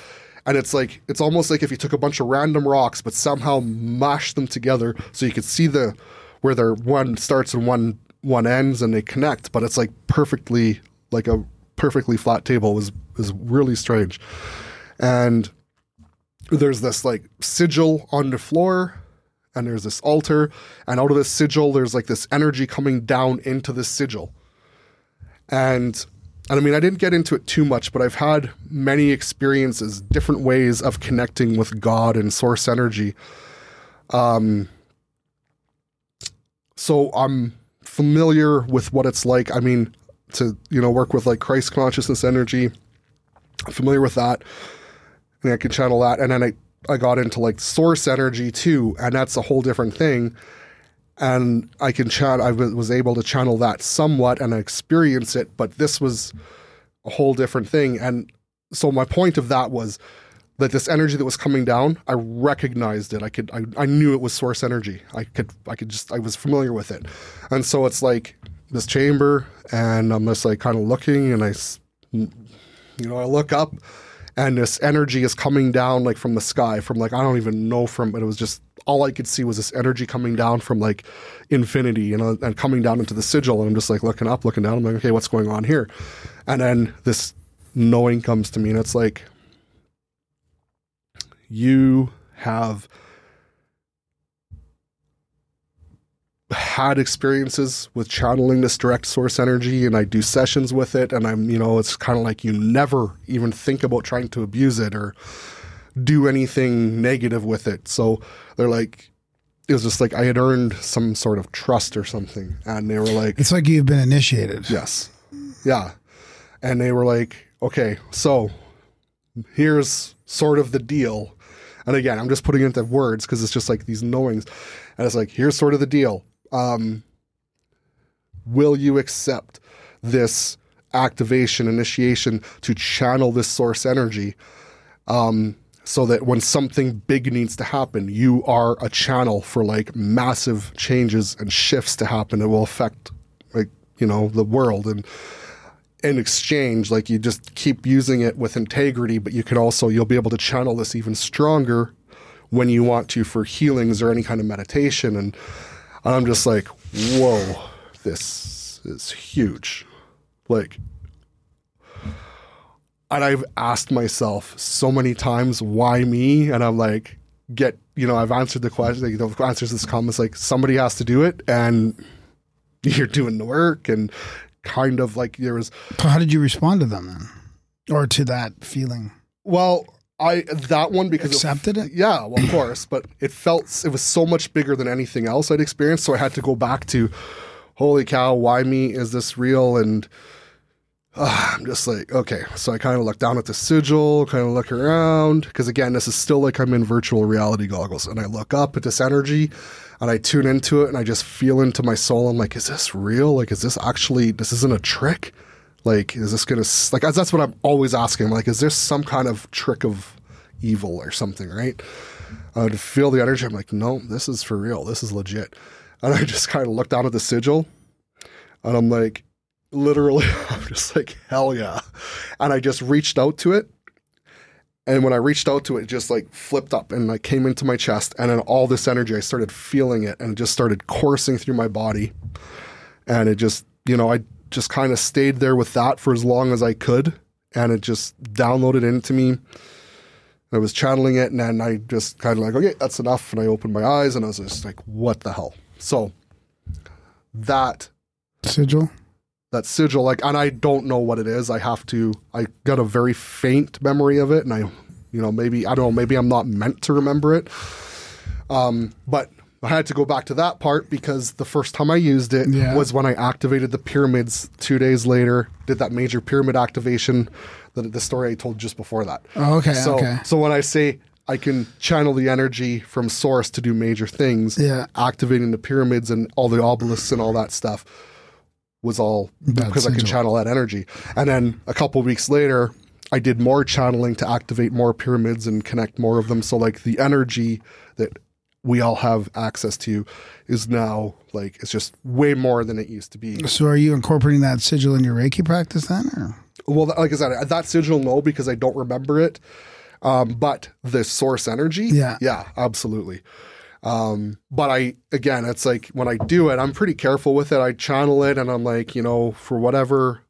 and it's like it's almost like if you took a bunch of random rocks but somehow mashed them together so you could see the where their one starts and one one ends and they connect, but it's like perfectly like a perfectly flat table It was is really strange. And there's this like sigil on the floor and there's this altar and out of this sigil there's like this energy coming down into the sigil. And and i mean i didn't get into it too much but i've had many experiences different ways of connecting with god and source energy. Um so i'm familiar with what it's like. I mean to you know work with like christ consciousness energy I'm familiar with that I could channel that. And then I, I got into like source energy too, and that's a whole different thing. And I can chat, I was able to channel that somewhat and experience it, but this was a whole different thing. And so my point of that was that this energy that was coming down, I recognized it. I could, I, I knew it was source energy. I could, I could just, I was familiar with it. And so it's like this chamber, and I'm just like kind of looking, and I, you know, I look up, and this energy is coming down like from the sky from like i don't even know from but it was just all i could see was this energy coming down from like infinity and coming down into the sigil. And i'm just like looking up looking down. I'm like okay what's going on here? And then this knowing comes to me and it's like you have had experiences with channeling this direct source energy and I do sessions with it and I'm you know it's kind of like you never even think about trying to abuse it or do anything negative with it so they're like it was just like I had earned some sort of trust or something and they were like it's like you've been initiated. Yes. Yeah. And they were like, okay, so here's sort of the deal. And again, I'm just putting it into words because it's just like these knowings. And it's like, here's sort of the deal. Um, will you accept this activation, initiation to channel this source energy? Um, so that when something big needs to happen, you are a channel for like massive changes and shifts to happen. that will affect like, you know, the world. And in exchange, like you just keep using it with integrity, but you can also, you'll be able to channel this even stronger when you want to for healings or any kind of meditation. And, and I'm just like, whoa, this is huge. Like, and I've asked myself so many times, why me? And I'm like, get, you know, I've answered the question, you know, answers this comment, like somebody has to do it and *laughs* you're doing the work and kind of like there was, how did you respond to them then, or to that feeling? well, I, that one because Accepted it? Yeah, well, of course, but it felt it was so much bigger than anything else I'd experienced. So I had to go back to, holy cow, why me? Is this real? And uh, I'm just like, okay. So I kind of look down at the sigil, kind of look around, because again, this is still like I'm in virtual reality goggles, and I look up at this energy, and I tune into it, and I just feel into my soul. I'm like, is this real? Like, is this actually? This isn't a trick. Like, is this gonna like? That's what I'm always asking. Like, is there some kind of trick of evil or something? Right? I would feel the energy. I'm like, no, this is for real. This is legit. And I *laughs* just kind of looked down at the sigil, and I'm like, literally, *laughs* I'm just like, hell yeah. And I just reached out to it. And when I reached out to it, it just like flipped up and like came into my chest. And then all this energy, I started feeling it and it just started coursing through my body. And it just, you know, I just kind of stayed there with that for as long as I could. And it just downloaded into me. I was channeling it and then I just kind of like, okay, that's enough. And I opened my eyes and I was just like, what the hell? So that Sigil. that sigil like and i don't know what it is i have to i got a very faint memory of it and i you know maybe i don't know maybe i'm not meant to remember it um but i had to go back to that part because the first time i used it Yeah. was when i activated the pyramids two days later did that major pyramid activation the, the story i told just before that Oh, okay, so okay. so when i say I can channel the energy from source to do major things. Yeah. Activating the pyramids and all the obelisks and all that stuff was all That because I could channel that energy. And then a couple weeks later, I did more channeling to activate more pyramids and connect more of them. So like the energy that we all have access to is now like it's just way more than it used to be. So are you incorporating that sigil in your Reiki practice then? Or? Well, like I said, that sigil no because I don't remember it. Um, but the source energy, Yeah. yeah, absolutely. Um, but I again, it's like when I do it, I'm pretty careful with it. I channel it, and I'm like, you know, for whatever.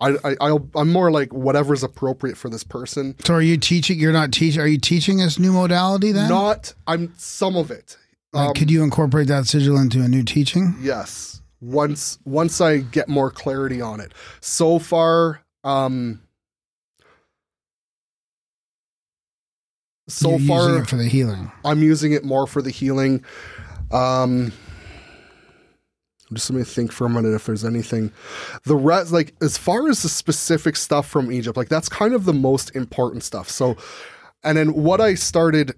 I, I I'll, I'm more like whatever's appropriate for this person. So are you teaching? You're not teaching. Are you teaching this new modality then? Not I'm some of it. Like, Um, could you incorporate that sigil into a new teaching? Yes. Once once I get more clarity on it. So far, um so You're using far it for the healing. I'm using it more for the healing. Um just let me think for a minute if there's anything. The rest, like as far as the specific stuff from Egypt, like that's kind of the most important stuff. So, and then what I started,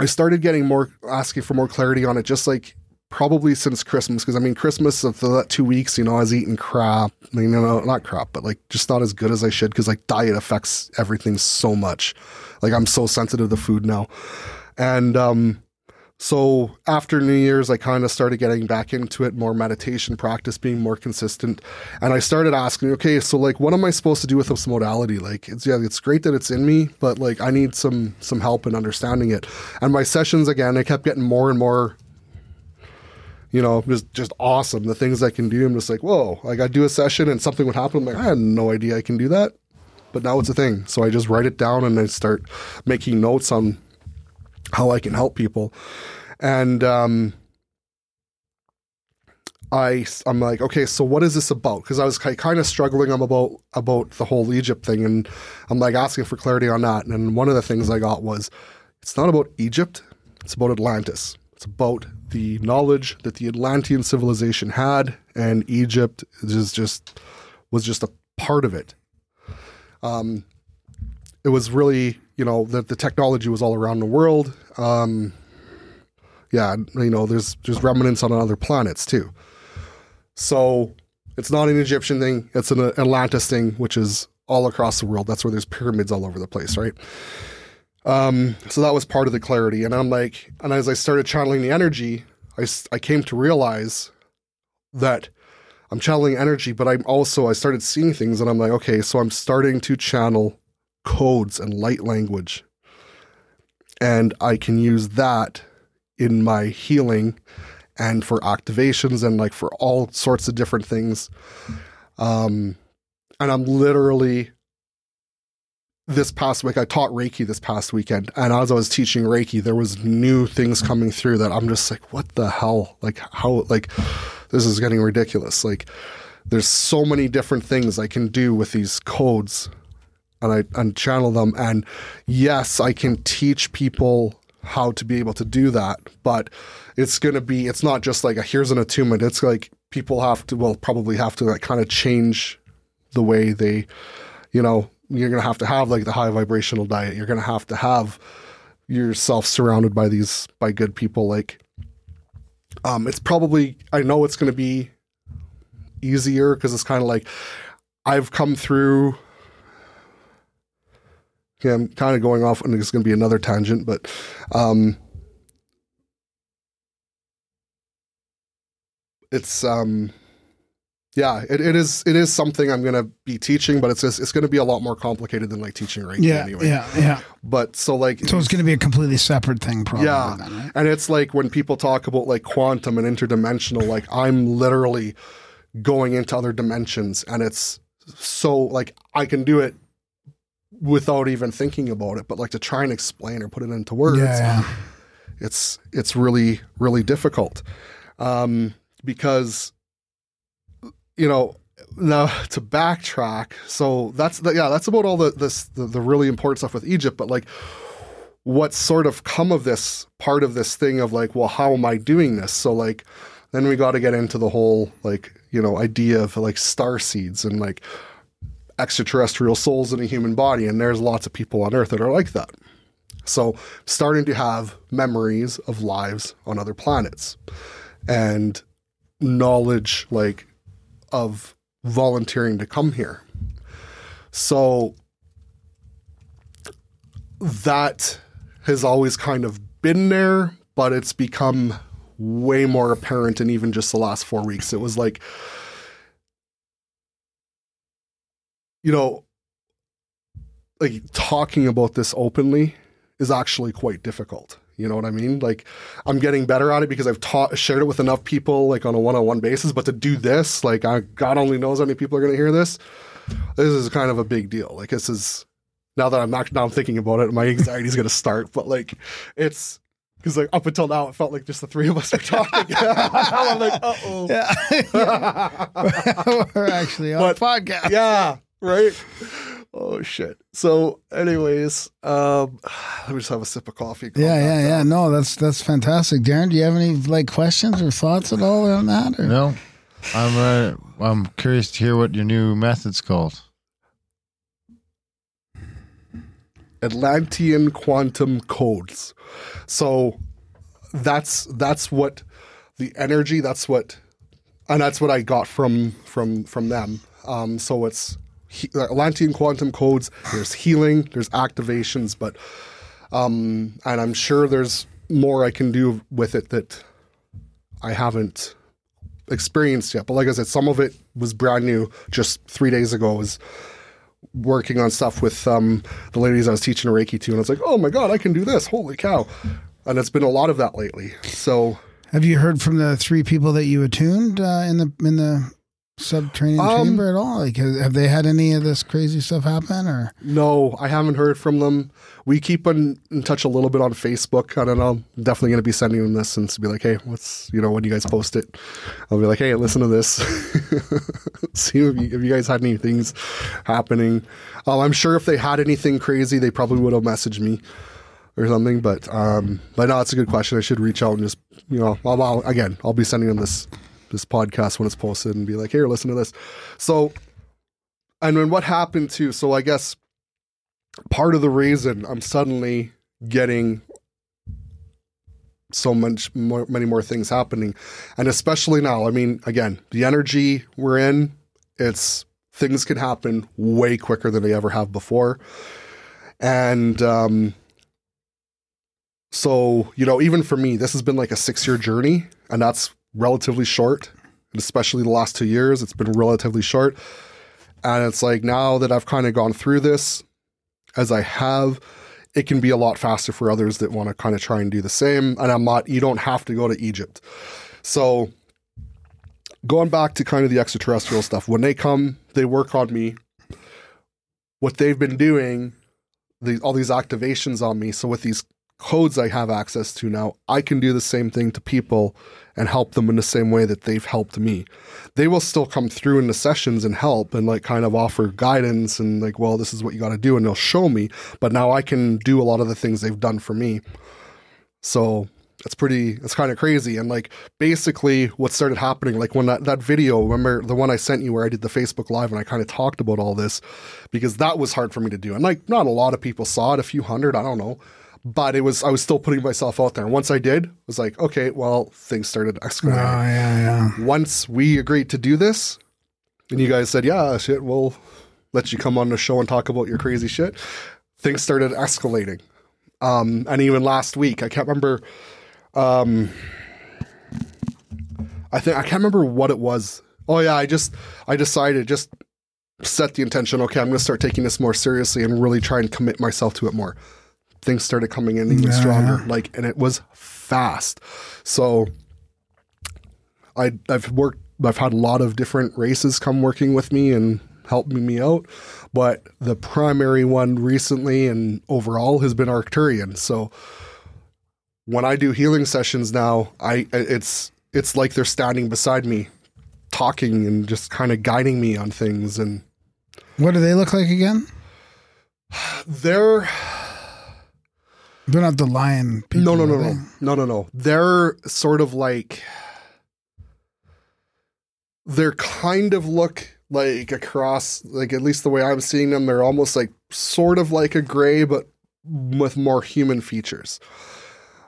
I started getting more asking for more clarity on it, just like probably since Christmas. Because I mean, Christmas of the two weeks, you know, I was eating crap. I mean, no, not crap, but like just not as good as I should. Because like diet affects everything so much. Like I'm so sensitive to food now, and um, so after New Year's, I kind of started getting back into it, more meditation practice, being more consistent. And I started asking, okay, so like, what am I supposed to do with this modality? Like, it's yeah, it's great that it's in me, but like, I need some some help in understanding it. And my sessions again, I kept getting more and more. You know, just just awesome. The things I can do, I'm just like, whoa! Like I do a session and something would happen. I'm like, I had no idea I can do that, but now it's a thing. So I just write it down and I start making notes on how I can help people. And um, I I'm like, okay, so what is this about? Because I was kind of struggling about about the whole Egypt thing, and I'm like asking for clarity on that. And one of the things I got was, it's not about Egypt, it's about Atlantis. It's about the knowledge that the Atlantean civilization had, and Egypt is just was just a part of it. Um, it was really, you know, that the technology was all around the world. Um, yeah, you know, there's there's remnants on other planets too. So it's not an Egyptian thing; it's an Atlantis thing, which is all across the world. That's where there's pyramids all over the place, right? Um, so that was part of the clarity, and I'm like, and as I started channeling the energy, I I came to realize that I'm channeling energy, but I'm also I started seeing things, and I'm like, okay, so I'm starting to channel codes and light language and I can use that in my healing and for activations and like for all sorts of different things. Um, and I'm literally this past week I taught Reiki this past weekend, and as I was teaching Reiki, there was new things coming through that I'm just like, what the hell? Like how? Like this is getting ridiculous. Like there's so many different things I can do with these codes, and I and channel them. And yes, I can teach people how to be able to do that, but it's gonna be. It's not just like a, here's an attunement. It's like people have to. Well, probably have to like kind of change the way they, you know, you're going to have to have like the high vibrational diet. You're going to have to have yourself surrounded by these by good people. Like, um, it's probably I know it's going to be easier because it's kind of like I've come through. Yeah, I'm kind of going off, and it's going to be another tangent, but um, it's um yeah, it, it is it is something I'm gonna be teaching, but it's just, it's gonna be a lot more complicated than like teaching Reiki Yeah, anyway. yeah, yeah. But so like So it's going to be a completely separate thing, probably. yeah, then, right? and it's like when people talk about like quantum and interdimensional, like I'm literally going into other dimensions, and it's so like I can do it without even thinking about it, but like to try and explain or put it into words, Yeah, it's it's really really difficult. Um, because you know now *laughs* to backtrack so that's the, yeah that's about all the this the, the really important stuff with egypt but like what's sort of come of this part of this thing of like well how am i doing this? So like then we got to get into the whole like you know idea of like star seeds and like extraterrestrial souls in a human body and there's lots of people on earth that are like that so starting to have memories of lives on other planets and knowledge like of volunteering to come here. So that has always kind of been there, but it's become way more apparent in even just the last four weeks. It was like, you know, like talking about this openly is actually quite difficult. You know what I mean? Like I'm getting better at it because I've taught shared it with enough people like on a one-on-one basis, but to do this, like I God only knows how many people are going to hear this. This is kind of a big deal. Like this is now that I'm not now I'm thinking about it, my anxiety is going to start, but like it's because like up until now it felt like just the three of us were talking. *laughs* I'm like, uh-oh. *laughs* We're actually on But- podcast. yeah, right. Oh shit. So, anyways, um, *sighs* let me just have a sip of coffee. Yeah, yeah, down. yeah. No, that's that's fantastic. Darren, do you have any like questions or thoughts at all on that? Or? No, I'm uh, I'm curious to hear what your new method's called. Atlantean quantum codes. So that's that's what the energy. That's what, and that's what I got from from from them. Um, so it's he, Atlantean quantum codes. There's healing. There's activations, but um, and I'm sure there's more I can do with it that I haven't experienced yet. But like I said, some of it was brand new. Just three days ago I was working on stuff with um, the ladies I was teaching Reiki to, and I was like, oh my god, I can do this! Holy cow! And it's been a lot of that lately. So Have you heard from the three people that you attuned uh, in the in the subterranean Um, chamber at all? Like, have they had any of this crazy stuff happen? Or no, I haven't heard from them. We keep in, in touch a little bit on Facebook. I don't know. I'm definitely going to be sending them this and to be like, hey, what's you know when you guys post it, I'll be like, hey, listen to this. *laughs* See if you, if you guys had any things happening. Um, I'm sure if they had anything crazy, they probably would have messaged me or something. But um, but no, it's a good question. I should reach out and just you know, I'll, I'll, again, I'll be sending them this this podcast when it's posted and be like, here, listen to this. So, and then what happened too? So I guess part of the reason I'm suddenly getting so much more, many more things happening, and especially now. I mean, again, the energy we're in, it's things can happen way quicker than they ever have before, and um, so you know, even for me, this has been like a six year journey, and that's relatively short. And especially the last two years, it's been relatively short. And it's like now that I've kind of gone through this, as I have, it can be a lot faster for others that want to kind of try and do the same. And I'm not, you don't have to go to Egypt. So going back to kind of the extraterrestrial stuff, when they come, they work on me. What they've been doing, the, all these activations on me. So with these codes I have access to now, I can do the same thing to people and help them in the same way that they've helped me. They will still come through in the sessions and help and like kind of offer guidance and like, well, this is what you got to do. And they'll show me. But now I can do a lot of the things they've done for me. So it's pretty, it's kind of crazy. And like basically what started happening, like when that, that video, remember the one I sent you where I did the Facebook Live and I kind of talked about all this because that was hard for me to do. And like not a lot of people saw it, a few hundred, I don't know but it was I was still putting myself out there. And once I did, I was like, okay, well, things started Oh escalating. yeah, yeah. Once we agreed to do this, and you guys said, yeah, shit, we'll let you come on the show and talk about your crazy shit. Things started escalating. Um, and even last week, I can't remember. Um, I think I can't remember what it was. Oh yeah, I just I decided just set the intention. Okay, I'm going to start taking this more seriously and really try and commit myself to it more things started coming in even stronger. Like, and it was fast. So I I've worked. I've had a lot of different races come working with me and helping me out, but the primary one recently and overall has been Arcturian. So when I do healing sessions now, I it's it's like they're standing beside me, talking and just kind of guiding me on things. And What do they look like again? they're They're not the lion people. no, no, no, no, no, no, no. They're sort of like they're kind of look like across, like at least the way I'm seeing them, they're almost like sort of like a gray, but with more human features.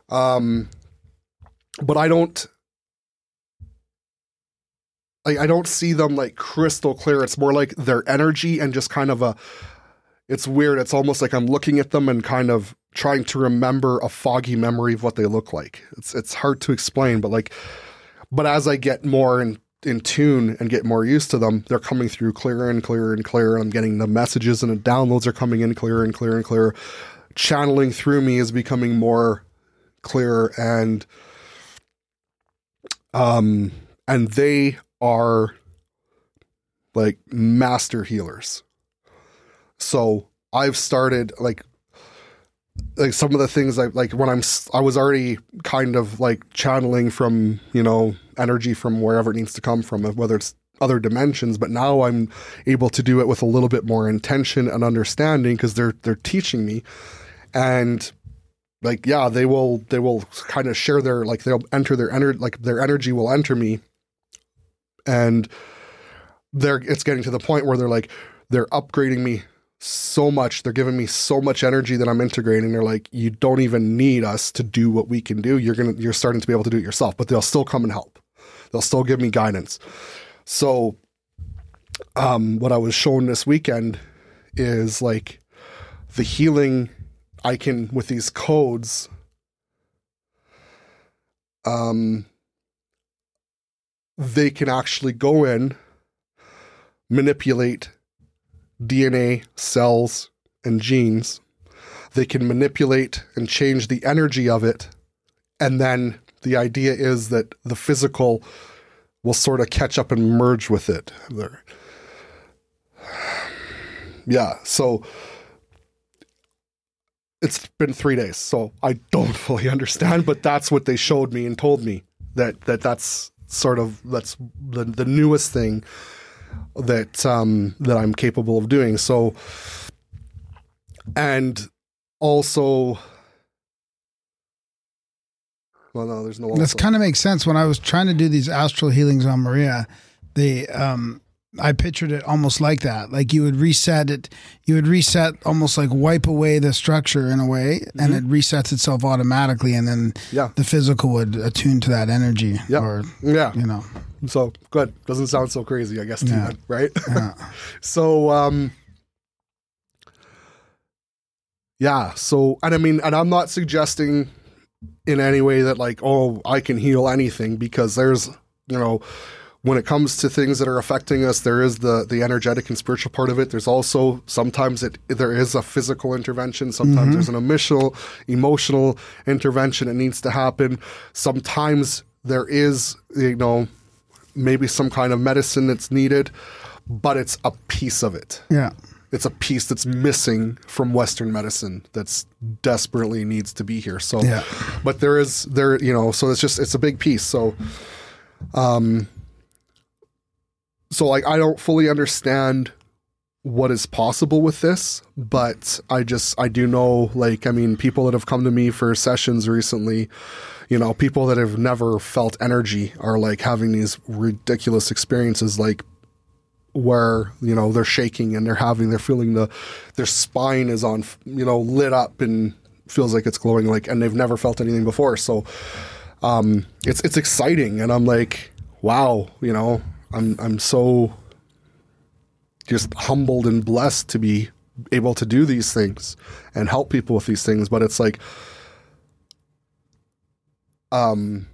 Um, but I don't. Like I don't see them like crystal clear. It's more like their energy and just kind of a. It's weird. It's almost like I'm looking at them and kind of trying to remember a foggy memory of what they look like. It's it's hard to explain, but like, but as I get more in in tune and get more used to them, they're coming through clearer and clearer and clearer. I'm getting the messages and the downloads are coming in clearer and clearer and clearer. Channeling through me is becoming more clearer and um and they are like master healers. So I've started like like some of the things I like when I'm I was already kind of like channeling from you know energy from wherever it needs to come from whether it's other dimensions but now I'm able to do it with a little bit more intention and understanding because they're they're teaching me. And like yeah they will they will kind of share their like they'll enter their energy like their energy will enter me. And they're it's getting to the point where they're like they're upgrading me so much. They're giving me so much energy that i'm integrating. They're like you don't even need us to do what we can do. You're gonna you're starting to be able to do it yourself. But they'll still come and help. They'll still give me guidance. So um what i was shown this weekend is like the healing i can with these codes um they can actually go in manipulate DNA, cells, and genes. They can manipulate and change the energy of it. And then the idea is that the physical will sort of catch up and merge with it. *sighs* Yeah, so it's been three days, so I don't *laughs* fully understand, but that's what they showed me and told me that that that's sort of that's the the newest thing that um, that I'm capable of doing. So, and also, well, no, there's no. That's kind of makes sense. When I was trying to do these astral healings on Maria, the um I pictured it almost like that. Like you would reset it, you would reset almost like wipe away the structure in a way, and it resets itself automatically, and then Mm-hmm. Yeah. the physical would attune to that energy. Yeah. Or yeah. you know. So good. Doesn't sound so crazy, I guess, to Yeah. you, right? *laughs* Yeah. so, um, yeah. So, and I mean, and I'm not suggesting in any way that like, oh, I can heal anything because there's, you know, when it comes to things that are affecting us, there is the the energetic and spiritual part of it. There's also sometimes it there is a physical intervention. Sometimes there's an emotional emotional intervention that needs to happen. Sometimes there is you know maybe some kind of medicine that's needed, but it's a piece of it. Yeah. It's a piece that's missing from Western medicine that's desperately needs to be here. So, Yeah. but there is there you know so it's just it's a big piece. So, um, so like I don't fully understand what is possible with this, but I just I do know like I mean people that have come to me for sessions recently, you know, people that have never felt energy are like having these ridiculous experiences like where you know they're shaking and they're having they're feeling the their spine is on you know lit up and feels like it's glowing like and they've never felt anything before. So um it's it's exciting and i'm like wow you know i'm i'm so just humbled and blessed to be able to do these things and help people with these things but it's like um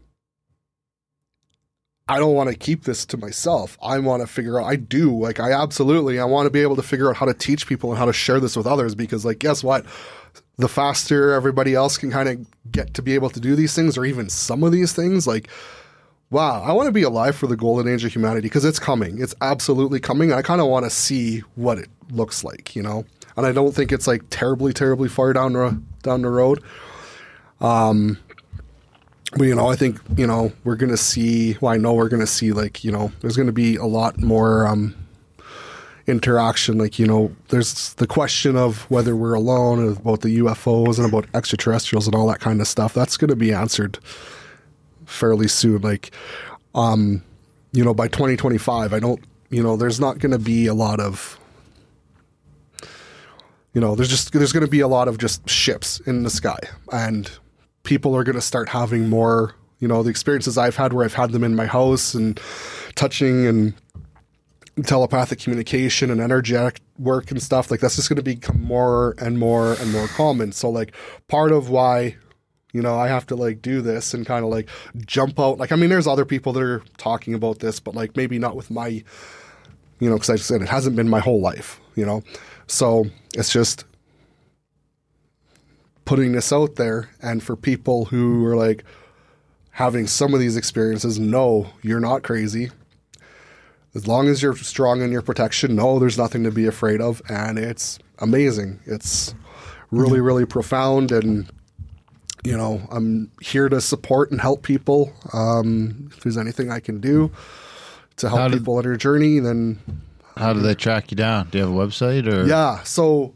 I don't want to keep this to myself. I want to figure out I do like I absolutely I want to be able to figure out how to teach people and how to share this with others because like guess what? The faster everybody else can kind of get to be able to do these things or even some of these things like wow, I want to be alive for the golden age of humanity because it's coming. It's absolutely coming. I kind of want to see what it looks like, you know. And I don't think it's like terribly, terribly far down the down the road. Um, but you know, I think you know we're gonna see. Well, I know we're gonna see like you know, there's gonna be a lot more um, interaction. Like you know, there's the question of whether we're alone, about the UFOs and about extraterrestrials and all that kind of stuff. That's gonna be answered fairly soon. Like, um, you know, by 2025, I don't. You know, there's not gonna be a lot of. You know, there's just there's going to be a lot of just ships in the sky, and people are going to start having more you know the experiences i've had where i've had them in my house and touching and telepathic communication and energetic work and stuff like that's just going to become more and more and more common so like part of why you know i have to like do this and kind of like jump out. Like i mean there's other people that are talking about this but like maybe not with my you know because i said it hasn't been my whole life you know? So it's just putting this out there and for people who are like having some of these experiences no you're not crazy. As long as you're strong in your protection no there's nothing to be afraid of and it's amazing. It's really really profound and you know i'm here to support and help people um, if there's anything i can do to help did- people on their journey then How do they track you down? Do you have a website or? yeah. So,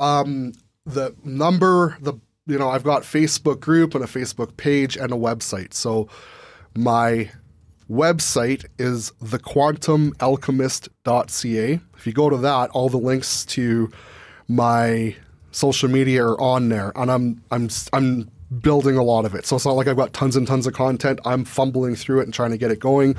um, the number, the you know, I've got Facebook group and a Facebook page and a website. So, my website is thequantumalchemist.ca. If you go to that, all the links to my social media are on there, and I'm I'm I'm building a lot of it. So it's not like I've got tons and tons of content. I'm fumbling through it and trying to get it going.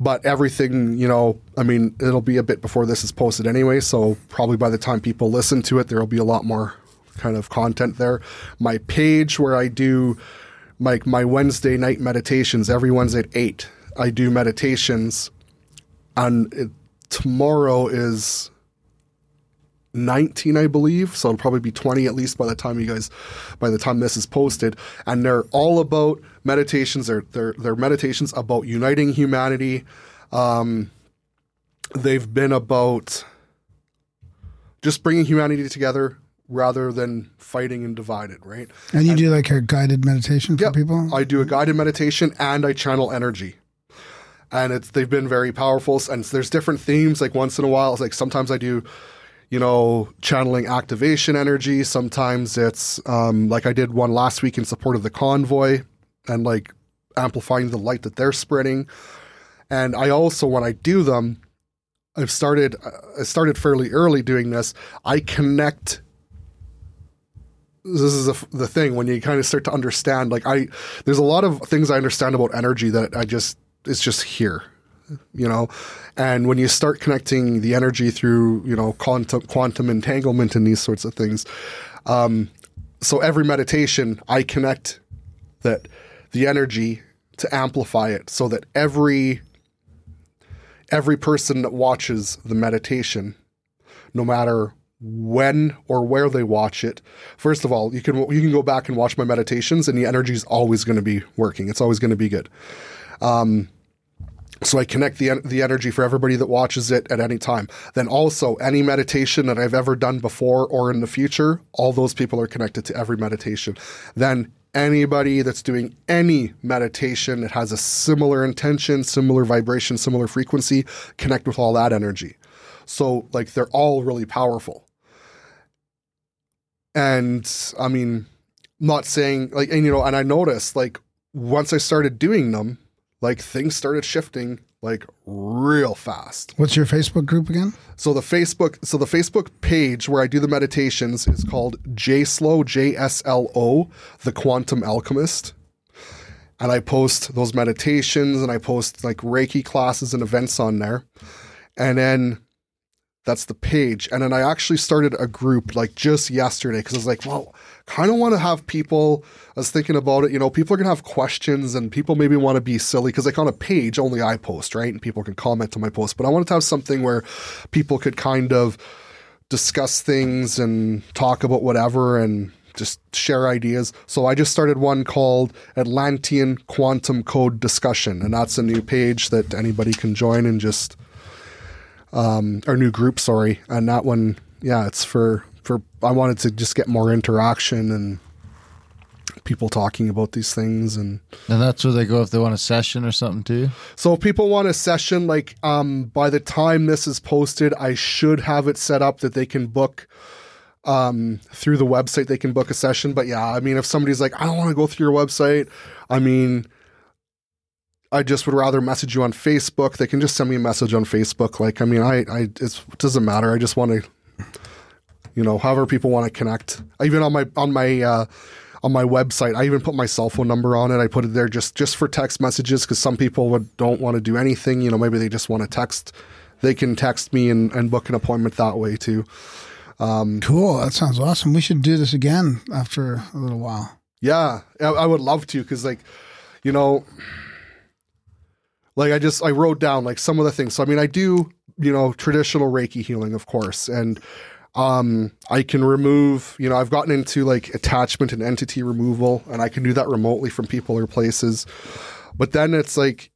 But everything, you know, I mean, it'll be a bit before this is posted anyway. So probably by the time people listen to it, there will be a lot more kind of content there. My page where I do like my Wednesday night meditations every Wednesday at eight. I do meditations, and it, tomorrow is 19 i believe so it'll probably be 20 at least by the time you guys by the time this is posted and they're all about meditations they're they're, they're meditations about uniting humanity um, they've been about just bringing humanity together rather than fighting and divided right And you do like a guided meditation for Yep. people? I do a guided meditation and I channel energy. And it's they've been very powerful. And there's different themes. Like once in a while, it's like sometimes I do, you know, channeling activation energy. Sometimes it's um, like I did one last week in support of the convoy and like amplifying the light that they're spreading. And I also, when I do them, I've started. I started fairly early doing this. I connect this is a, the thing when you kind of start to understand like i there's a lot of things i understand about energy that i just it's just here you know and when you start connecting the energy through you know quantum quantum entanglement and these sorts of things um so every meditation i connect that the energy to amplify it so that every every person that watches the meditation, no matter when or where they watch it, first of all, you can you can go back and watch my meditations, and the energy is always going to be working. It's always going to be good. Um, so I connect the the energy for everybody that watches it at any time. Then also any meditation that I've ever done before or in the future, all those people are connected to every meditation. Then anybody that's doing any meditation that has a similar intention, similar vibration, similar frequency, connect with all that energy. So like they're all really powerful. And I mean, not saying like and you know, and I noticed like once I started doing them, like things started shifting like real fast. What's your Facebook group again? So the Facebook so the Facebook page where I do the meditations is called JSLO J S L O the Quantum Alchemist. And I post those meditations and I post like Reiki classes and events on there. And then that's the page. And then I actually started a group like just yesterday because I was like, well, kind of want to have people. I was thinking about it. You know, people are gonna have questions, and people maybe want to be silly because like on a page only I post, right? And people can comment on my post. But I wanted to have something where people could kind of discuss things and talk about whatever and just share ideas. So I just started one called Atlantean Quantum Code Discussion, and that's a new page that anybody can join and just um new group, sorry. And that one, yeah, it's for for I wanted to just get more interaction and people talking about these things and And that's where they go if they want a session or something too. so if people want a session like um by the time this is posted I should have it set up that they can book um through the website they can book a session. But yeah I mean if somebody's like I don't want to go through your website I mean I just would rather message you on Facebook. They can just send me a message on Facebook. Like I mean I I it's, it doesn't matter. I just want to you know however people want to connect even on my on my uh on my website i even put my cell phone number on it i put it there just just for text messages because some people would, don't want to do anything you know maybe they just want to text they can text me and, and book an appointment that way too Cool. That sounds awesome. We should do this again after a little while. Yeah, I, I would love to because, like, you know, like I just I wrote down like some of the things. So I mean, I do you know traditional Reiki healing, of course, and um I can remove. You know, I've gotten into like attachment and entity removal, and I can do that remotely from people or places. But then it's like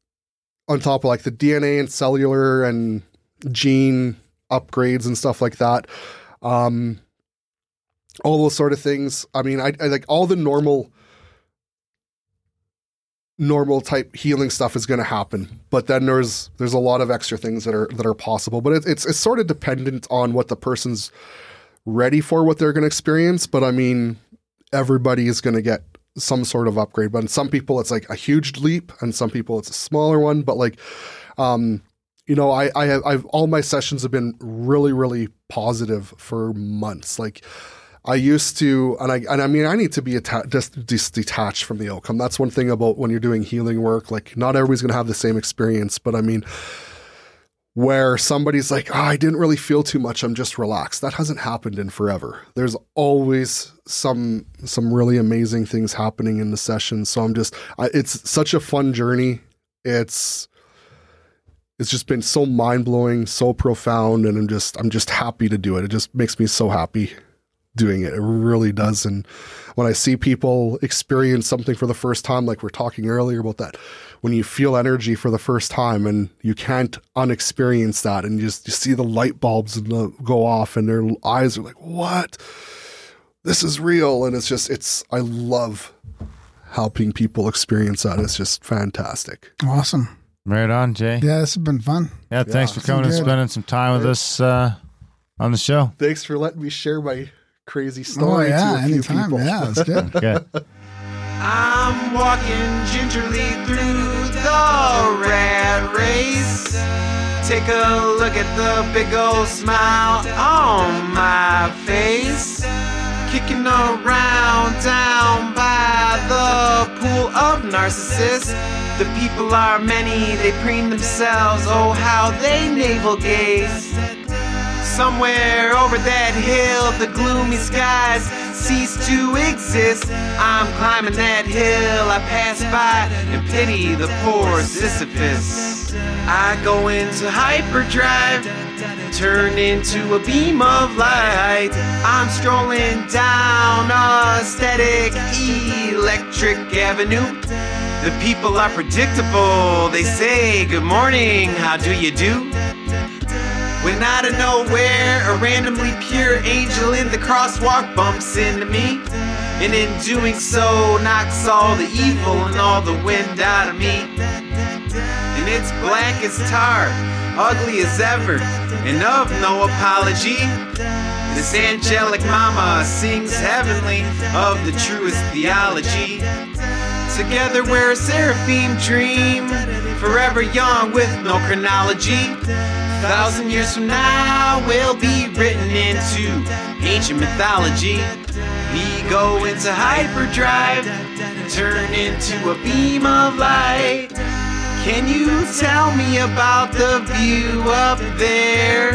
on top of like the DNA and cellular and gene upgrades and stuff like that. Um, all those sort of things. I mean, I, I like all the normal normal type healing stuff is going to happen. But then there's there's a lot of extra things that are that are possible. But it, it's it's sort of dependent on what the person's ready for what they're going to experience. But i mean everybody is going to get some sort of upgrade. But some people it's like a huge leap and some people it's a smaller one. But like um you know i i have i've all my sessions have been really really positive for months. Like I used to, and I and I mean, I need to be atta- just, just detached from the outcome. That's one thing about when you're doing healing work. Like, not everybody's going to have the same experience, but I mean, where somebody's like, oh, I didn't really feel too much. I'm just relaxed. That hasn't happened in forever. There's always some some really amazing things happening in the session. So I'm just, I, it's such a fun journey. It's it's just been so mind blowing, so profound, and I'm just I'm just happy to do it. It just makes me so happy doing it. It really does. And when I see people experience something for the first time, like we're talking earlier about that, when you feel energy for the first time and you can't unexperience that, and you just you see the light bulbs go off, and their eyes are like, "What? This is real!" And it's just it's I love helping people experience that. It's just fantastic. Awesome. Right on, Jay. Yeah, this has been fun. Yeah, thanks for coming and spending some time with us uh, on the show. Thanks for letting me share my crazy oh, story Oh yeah, to a few anytime. people. Yeah, that's good. *laughs* Okay. I'm walking gingerly through the rat race. Take a look at the big old smile on my face. Kicking around down by the pool of narcissists. The people are many, they preen themselves. Oh, how they navel gaze. Somewhere over that hill, the gloomy skies cease to exist. I'm climbing that hill, I pass by and pity the poor Sisyphus. I go into hyperdrive, turn into a beam of light. I'm strolling down aesthetic electric avenue. The people are predictable. They say, Good morning, how do you do? When out of nowhere, a randomly pure angel in the crosswalk bumps into me. And in doing so, knocks all the evil and all the wind out of me. And it's black as tar, ugly as ever, and of no apology. This angelic mama sings heavenly of the truest theology. Together we're a seraphim dream, forever young with no chronology. Thousand years from now, we'll be written into ancient mythology. We go into hyperdrive, turn into a beam of light. Can you tell me about the view up there?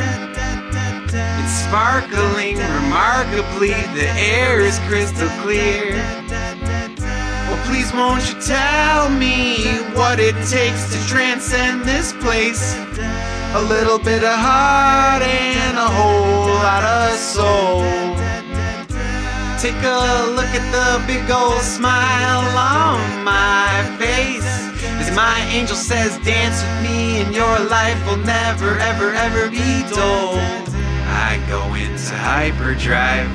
It's sparkling remarkably, the air is crystal clear. Well, please won't you tell me what it takes to transcend this place? A little bit of heart and a whole lot of soul. Take a look at the big old smile on my face. As my angel says, dance with me and your life will never, ever, ever be dull. I go into hyperdrive,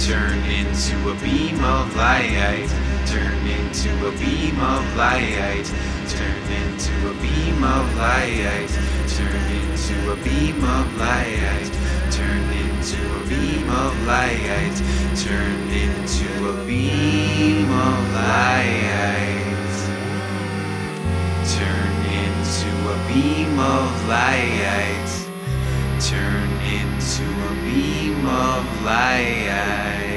turn into a beam of light, turn into a beam of light, turn into a beam of light, turn into a beam of light, turn into a beam of light, turn into a beam of light. Turn into a beam of light. Turn into a beam of light.